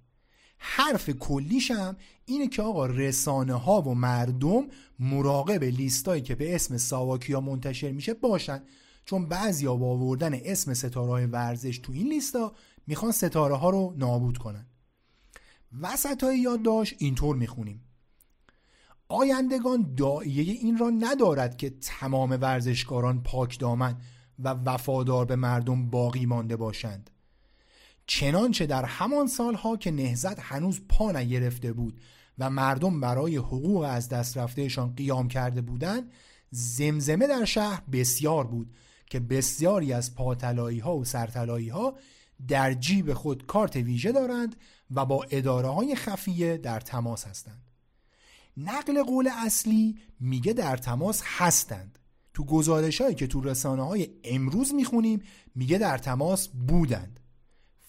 حرف کلیش هم اینه که آقا رسانه ها و مردم مراقب لیستایی که به اسم ساواکیا منتشر میشه باشن. چون بعضیا با آوردن اسم ستاره ورزش تو این لیستا می‌خوان ستاره ها رو نابود کنن. وسط های یادداشت اینطور می‌خونیم. آیندگان دائیه این را ندارد که تمام ورزشکاران پاک دامن و وفادار به مردم باقی مانده باشند. چنانچه در همان سالها که نهزت هنوز پا نگرفته بود و مردم برای حقوق از دست رفتهشان قیام کرده بودند زمزمه در شهر بسیار بود که بسیاری از پاتلایی ها و سرتلایی ها در جیب خود کارت ویژه دارند و با اداره های خفیه در تماس هستند. نقل قول اصلی میگه در تماس هستند. تو گزارش هایی که تو رسانه های امروز می‌خونیم میگه در تماس بودند.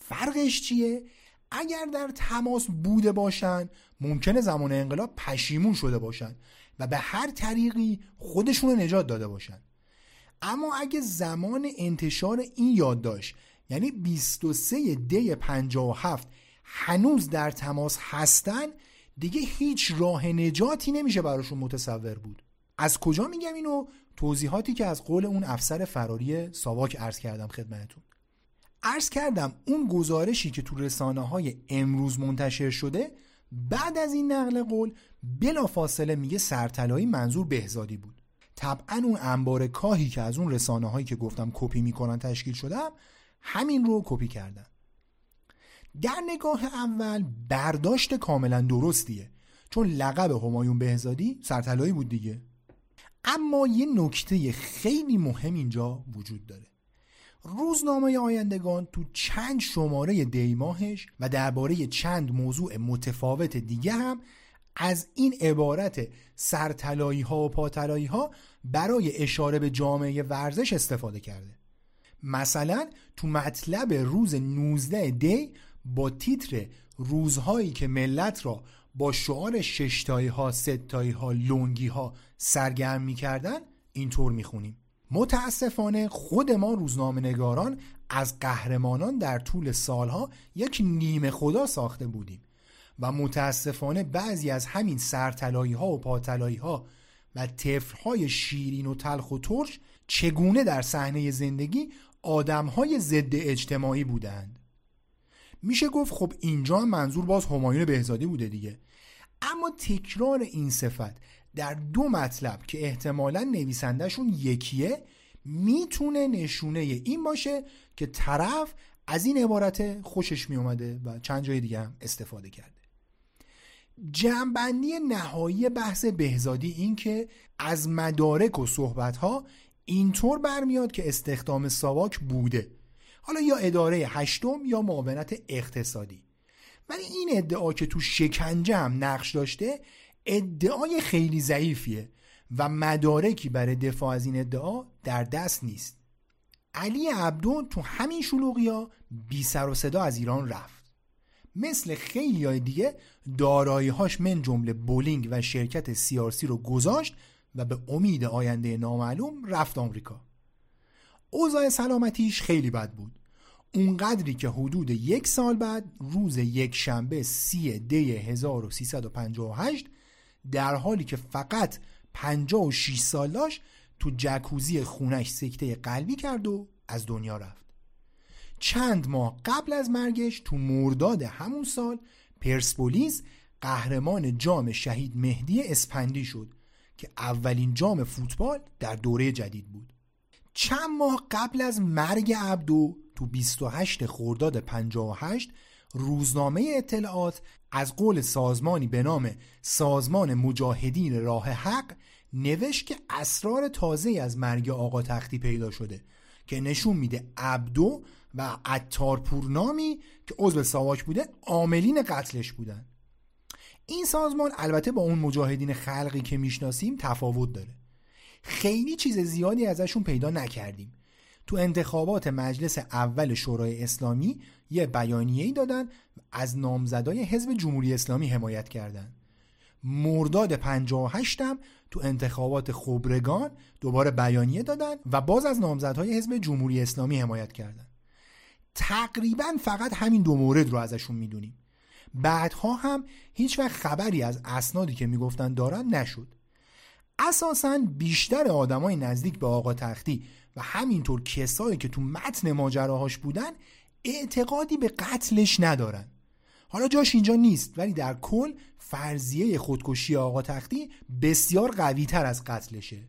فرقش چیه؟ اگر در تماس بوده باشن ممکنه زمان انقلاب پشیمون شده باشن و به هر طریقی خودشون رو نجات داده باشن. اما اگه زمان انتشار این یادداشت یعنی 23 دی 57 هنوز در تماس هستن دیگه هیچ راه نجاتی نمیشه براشون متصور بود. از کجا میگم اینو؟ توضیحاتی که از قول اون افسر فراری ساواک عرض کردم خدمتتون. عرض کردم اون گزارشی که تو رسانه های امروز منتشر شده بعد از این نقل قول بلا فاصله میگه سرطلایی منظور بهزادی بود. طبعا اون انبار کاهی که از اون رسانه هایی که گفتم کپی می‌کنن تشکیل شدم همین رو کپی کردن. در نگاه اول برداشت کاملا درستیه. چون لقب همایون بهزادی سرطلایی بود دیگه. اما یه نکته خیلی مهم اینجا وجود داره. روزنامه آیندگان تو چند شماره دیماهش و درباره چند موضوع متفاوت دیگه هم از این عبارت سرطلایی ها و پاتلایی ها برای اشاره به جامعه ورزش استفاده کرده. مثلا تو مطلب روز 19 دی با تیتر روزهایی که ملت را با شعار ششتایی ها ستایی ها لونگی ها سرگرم می‌کردن اینطور می‌خونیم. متاسفانه خود ما روزنامه نگاران از قهرمانان در طول سالها یک نیمه خدا ساخته بودیم و متاسفانه بعضی از همین سرطلایی ها و پاتلایی ها و طفل های شیرین و تلخ و ترش چگونه در صحنه زندگی آدم های ضد اجتماعی بودند؟ میشه گفت خب اینجا منظور باز همایون بهزادی بوده دیگه. اما تکرار این صفت در دو مطلب که احتمالا نویسندهشون یکیه می‌تونه نشونه این باشه که طرف از این عبارت خوشش میومده و چند جای دیگه هم استفاده کرده. جمعبندی نهایی بحث بهزادی این که از مدارک و صحبتها اینطور برمیاد که استخدام ساواک بوده. حالا یا اداره هشتم یا معاونت اقتصادی. ولی این ادعا که تو شکنجه هم نقش داشته ادعای خیلی ضعیفیه و مدارکی برای دفاع از این ادعا در دست نیست. علی عبدو تو همین شلوغی ها بی سر و صدا از ایران رفت. مثل خیلی های دیگه دارایی هاش من جمله بولینگ و شرکت سیارسی رو گذاشت و به امید آینده نامعلوم رفت آمریکا. اوضاع سلامتیش خیلی بد بود. اونقدری که حدود یک سال بعد روز یک شنبه سی دی 1358 در حالی که فقط 56 سال داشت تو جکوزی خونش سکته قلبی کرد و از دنیا رفت. چند ماه قبل از مرگش تو مرداد همون سال پرسپولیس قهرمان جام شهید مهدی اسپندی شد که اولین جام فوتبال در دوره جدید بود. چند ماه قبل از مرگ عبدو تو 28 خرداد 58 روزنامه اطلاعات از قول سازمانی به نام سازمان مجاهدین راه حق نوشت که اسرار تازه از مرگ آقا تختی پیدا شده که نشون میده عبدو و عطار پورنامی که عضو ساواک بوده عاملین قتلش بودن. این سازمان البته با اون مجاهدین خلقی که می‌شناسیم تفاوت داره. خیلی چیز زیادی ازشون پیدا نکردیم. تو انتخابات مجلس اول شورای اسلامی یه بیانیه‌ای دادن از نامزدای حزب جمهوری اسلامی حمایت کردند. مرداد 58 هم تو انتخابات خبرگان دوباره بیانیه دادن و باز از نامزدهای حزب جمهوری اسلامی حمایت کردند. تقریبا فقط همین دو مورد رو ازشون می‌دونیم بعدها هم هیچ وقت خبری از اسنادی که می‌گفتن دارن نشد اساسا بیشتر آدمای نزدیک به آقا تختی و همینطور کسایی که تو متن ماجراهاش بودن اعتقادی به قتلش ندارن. حالا جاش اینجا نیست ولی در کل فرضیه خودکشی آقا تختی بسیار قوی تر از قتلشه.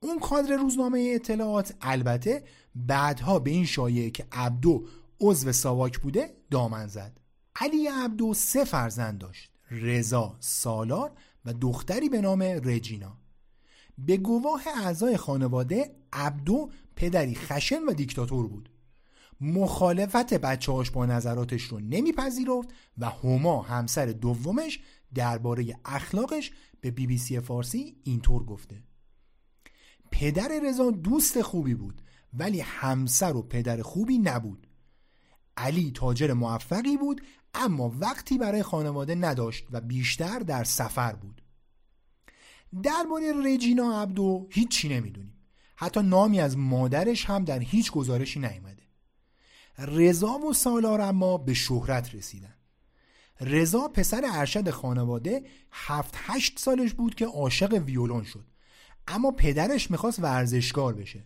اون کادر روزنامه اطلاعات البته بعدها به این شایعه که عبدو عضو ساواک بوده دامن زد. علی عبدو سه فرزند داشت رضا سالار و دختری به نام رجینا به گواه اعضای خانواده عبدو پدری خشن و دیکتاتور بود. مخالفت بچه هاش با نظراتش رو نمیپذیرفت و هما همسر دومش درباره اخلاقش به بی بی سی فارسی اینطور گفته. پدر رضا دوست خوبی بود ولی همسر و پدر خوبی نبود. علی تاجر موفقی بود اما وقتی برای خانواده نداشت و بیشتر در سفر بود. درباره رجینا عبدو هیچی نمی‌دونیم. حتی نامی از مادرش هم در هیچ گزارشی نیامده رضا و سالار اما به شهرت رسیدن. رضا پسر ارشد خانواده هفت هشت سالش بود که عاشق ویولون شد. اما پدرش می‌خواست ورزشکار بشه.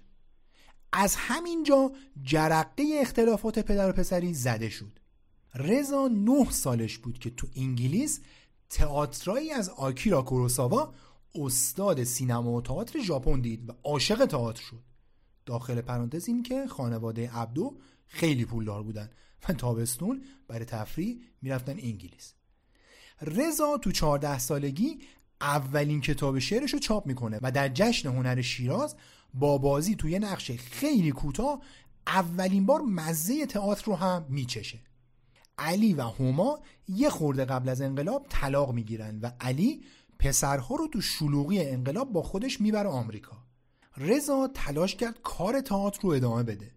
از همینجا جرقه اختلافات پدر و پسری زده شد. رضا نه سالش بود که تو انگلیس تئاترایی از آکیرا کوروساوا استاد سینما و تئاتر ژاپن دید و عاشق تئاتر شد. داخل پرانتز این که خانواده عبدو خیلی پولدار بودن و تابستون برای تفریح می‌رفتن انگلیس. رضا تو 14 سالگی اولین کتاب شعرش رو چاپ می‌کنه و در جشن هنر شیراز با بازی توی نقش خیلی کوتاه اولین بار مزه تئاتر رو هم میچشه. علی و هما یه خورده قبل از انقلاب طلاق می‌گیرن و علی پسرها رو تو شلوغی انقلاب با خودش می‌بره آمریکا. رضا تلاش کرد کار تئاتر رو ادامه بده.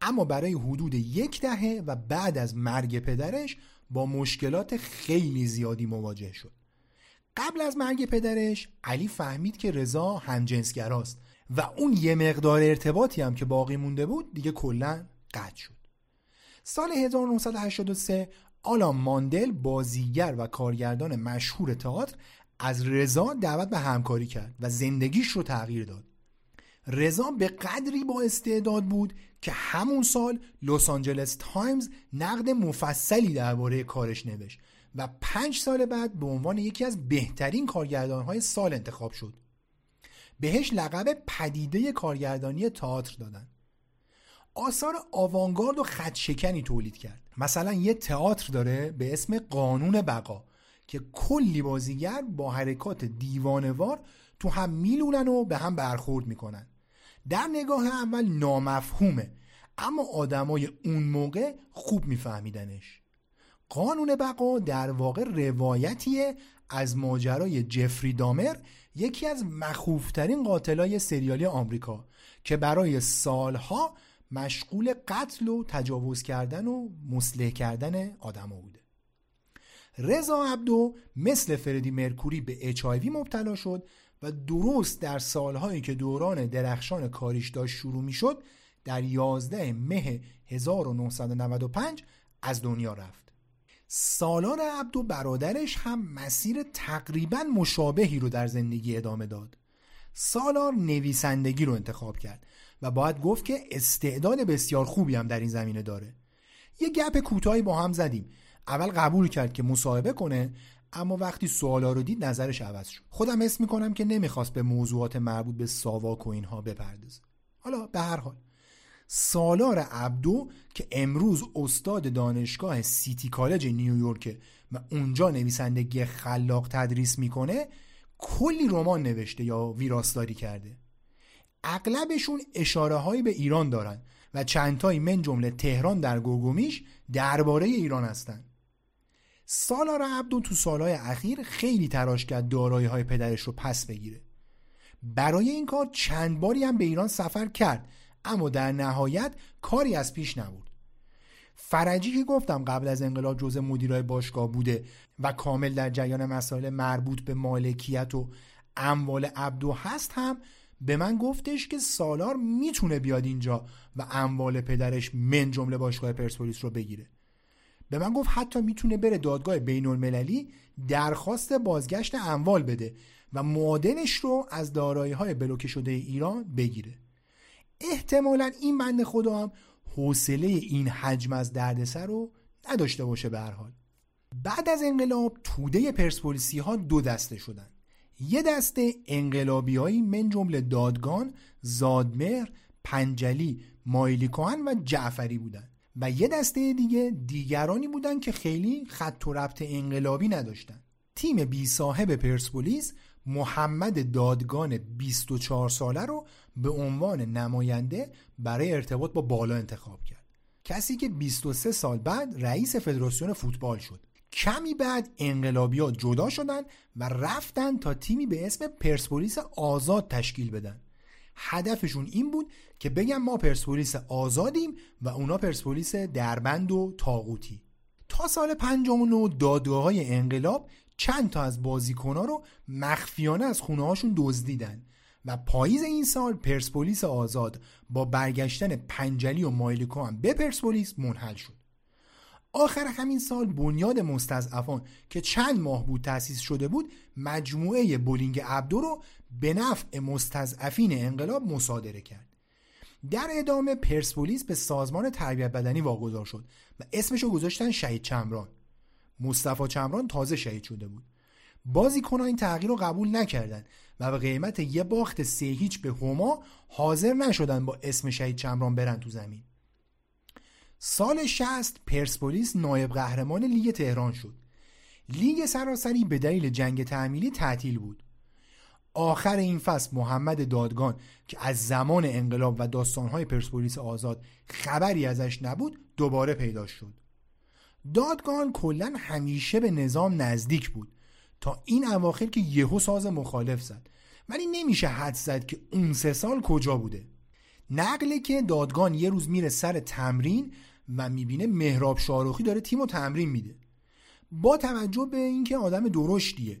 اما برای حدود یک دهه و بعد از مرگ پدرش با مشکلات خیلی زیادی مواجه شد. قبل از مرگ پدرش علی فهمید که رضا همجنسگراست و اون یه مقدار ارتباطی هم که باقی مونده بود دیگه کلا قطع شد. سال 1983 آلان ماندل بازیگر و کارگردان مشهور تئاتر از رضا دعوت به همکاری کرد و زندگیش رو تغییر داد. رضا به قدری با استعداد بود که همون سال لس آنجلس تایمز نقد مفصلی درباره کارش نوشت و پنج سال بعد به عنوان یکی از بهترین کارگردانهای سال انتخاب شد. بهش لقب پدیده کارگردانی تئاتر دادن. آثار آوانگارد و خدشکنی تولید کرد. مثلا یه تئاتر داره به اسم قانون بقا. که کلی بازیگر با حرکات دیوانوار تو هم میلونن و به هم برخورد می‌کنن. در نگاه اول نامفهومه اما آدمای اون موقع خوب میفهمیدنش. قانون بقا در واقع روایتیه از ماجرای جفری دامر یکی از مخوفترین قاتلای سریالی آمریکا که برای سالها مشغول قتل و تجاوز کردن و مسلح کردن آدما بوده. رضا عبدو مثل فردی مرکوری به اچ مبتلا شد و درست در سالهایی که دوران درخشان کاریش داشت شروع می در 11 مه 1995 از دنیا رفت. سالار عبدو برادرش هم مسیر تقریبا مشابهی رو در زندگی ادامه داد. سالار نویسندگی رو انتخاب کرد و باید گفت که استعداد بسیار خوبی هم در این زمینه داره. یه گپ کوتاهی با هم زدیم. اول قبول کرد که مصاحبه کنه اما وقتی سوالا رو دید نظرش عوض شد. خودم حس می‌کنم که نمی‌خواست به موضوعات مربوط به ساواک و اینها بپردازه. حالا به هر حال سالار عبدو که امروز استاد دانشگاه سیتی کالج نیویورک و اونجا نویسندگی خلاق تدریس می‌کنه کلی رمان نوشته یا ویراستاری کرده. اغلبشون اشاره هایی به ایران دارن و چندتایی من جمله تهران در گوگومیش درباره ایران هستند. سالار عبدو تو سالهای اخیر خیلی تراش کرد دارایی های پدرش رو پس بگیره. برای این کار چند باری هم به ایران سفر کرد اما در نهایت کاری از پیش نبود. فرجی که گفتم قبل از انقلاب جزء مدیرای باشگاه بوده و کامل در جریان مسائل مربوط به مالکیت و اموال عبدو هست هم به من گفتش که سالار می‌تونه بیاد اینجا و اموال پدرش من جمله باشگاه پرسپولیس رو بگیره. به من گفت حتی می‌تونه بره دادگاه بین المللی درخواست بازگشت اموال بده و معادنش رو از دارایی های بلوکه شده ایران بگیره. احتمالا این بند خدا هم حوصله این حجم از دردسر رو نداشته باشه به هر حال. بعد از انقلاب توده پرسپولیسی ها دو دسته شدن. یه دسته انقلابیایی من جمله دادگان، زادمهر، پنجلی، مایلیکوهن و جعفری بودن. و یه دسته دیگه دیگرانی بودن که خیلی خط و ربط انقلابی نداشتن. تیم بی صاحب پرسپولیس محمد دادگان 24 ساله رو به عنوان نماینده برای ارتباط با بالا انتخاب کرد. کسی که 23 سال بعد رئیس فدراسیون فوتبال شد. کمی بعد انقلابی جدا شدن و رفتن تا تیمی به اسم پرسپولیس آزاد تشکیل بدن. هدفشون این بود که بگن ما پرسپولیس آزادیم و اونا پرسپولیس دربند و تاغوتی تا سال 59 دادگاه انقلاب چند تا از بازیکنها رو مخفیانه از خونه هاشون دزدیدن و پاییز این سال پرسپولیس آزاد با برگشتن پنجلی و مایلیکو هم به پرسپولیس منحل شد. آخر همین سال بنیاد مستضعفان که چند ماه بود تأسیس شده بود مجموعه بولینگ عبدو رو به نفع مستضعفین انقلاب مصادره کرد. در ادامه پرسپولیس به سازمان تربیت بدنی واگذار شد و اسمشو گذاشتن شهید چمران. مصطفی چمران تازه شهید شده بود. بازیکنان این تغییر رو قبول نکردند و به قیمت یه باخت سه هیچ به هما حاضر نشدن با اسم شهید چمران برن تو زمین. سال 60 پرسپولیس نایب قهرمان لیگ تهران شد. لیگ سراسری به دلیل جنگ تعمیلی تعطیل بود. آخر این فصل محمد دادگان که از زمان انقلاب و داستانهای پرسپولیس آزاد خبری ازش نبود دوباره پیدا شد. دادگان کلا همیشه به نظام نزدیک بود. تا این اواخر که یهو ساز مخالف زد. ولی نمیشه حد زد که اون سه سال کجا بوده. نقله که دادگان یه روز میره سر تمرین و می‌بینه مهراب شاروخی داره تیم و تمرین میده. با توجه به اینکه آدم درشتیه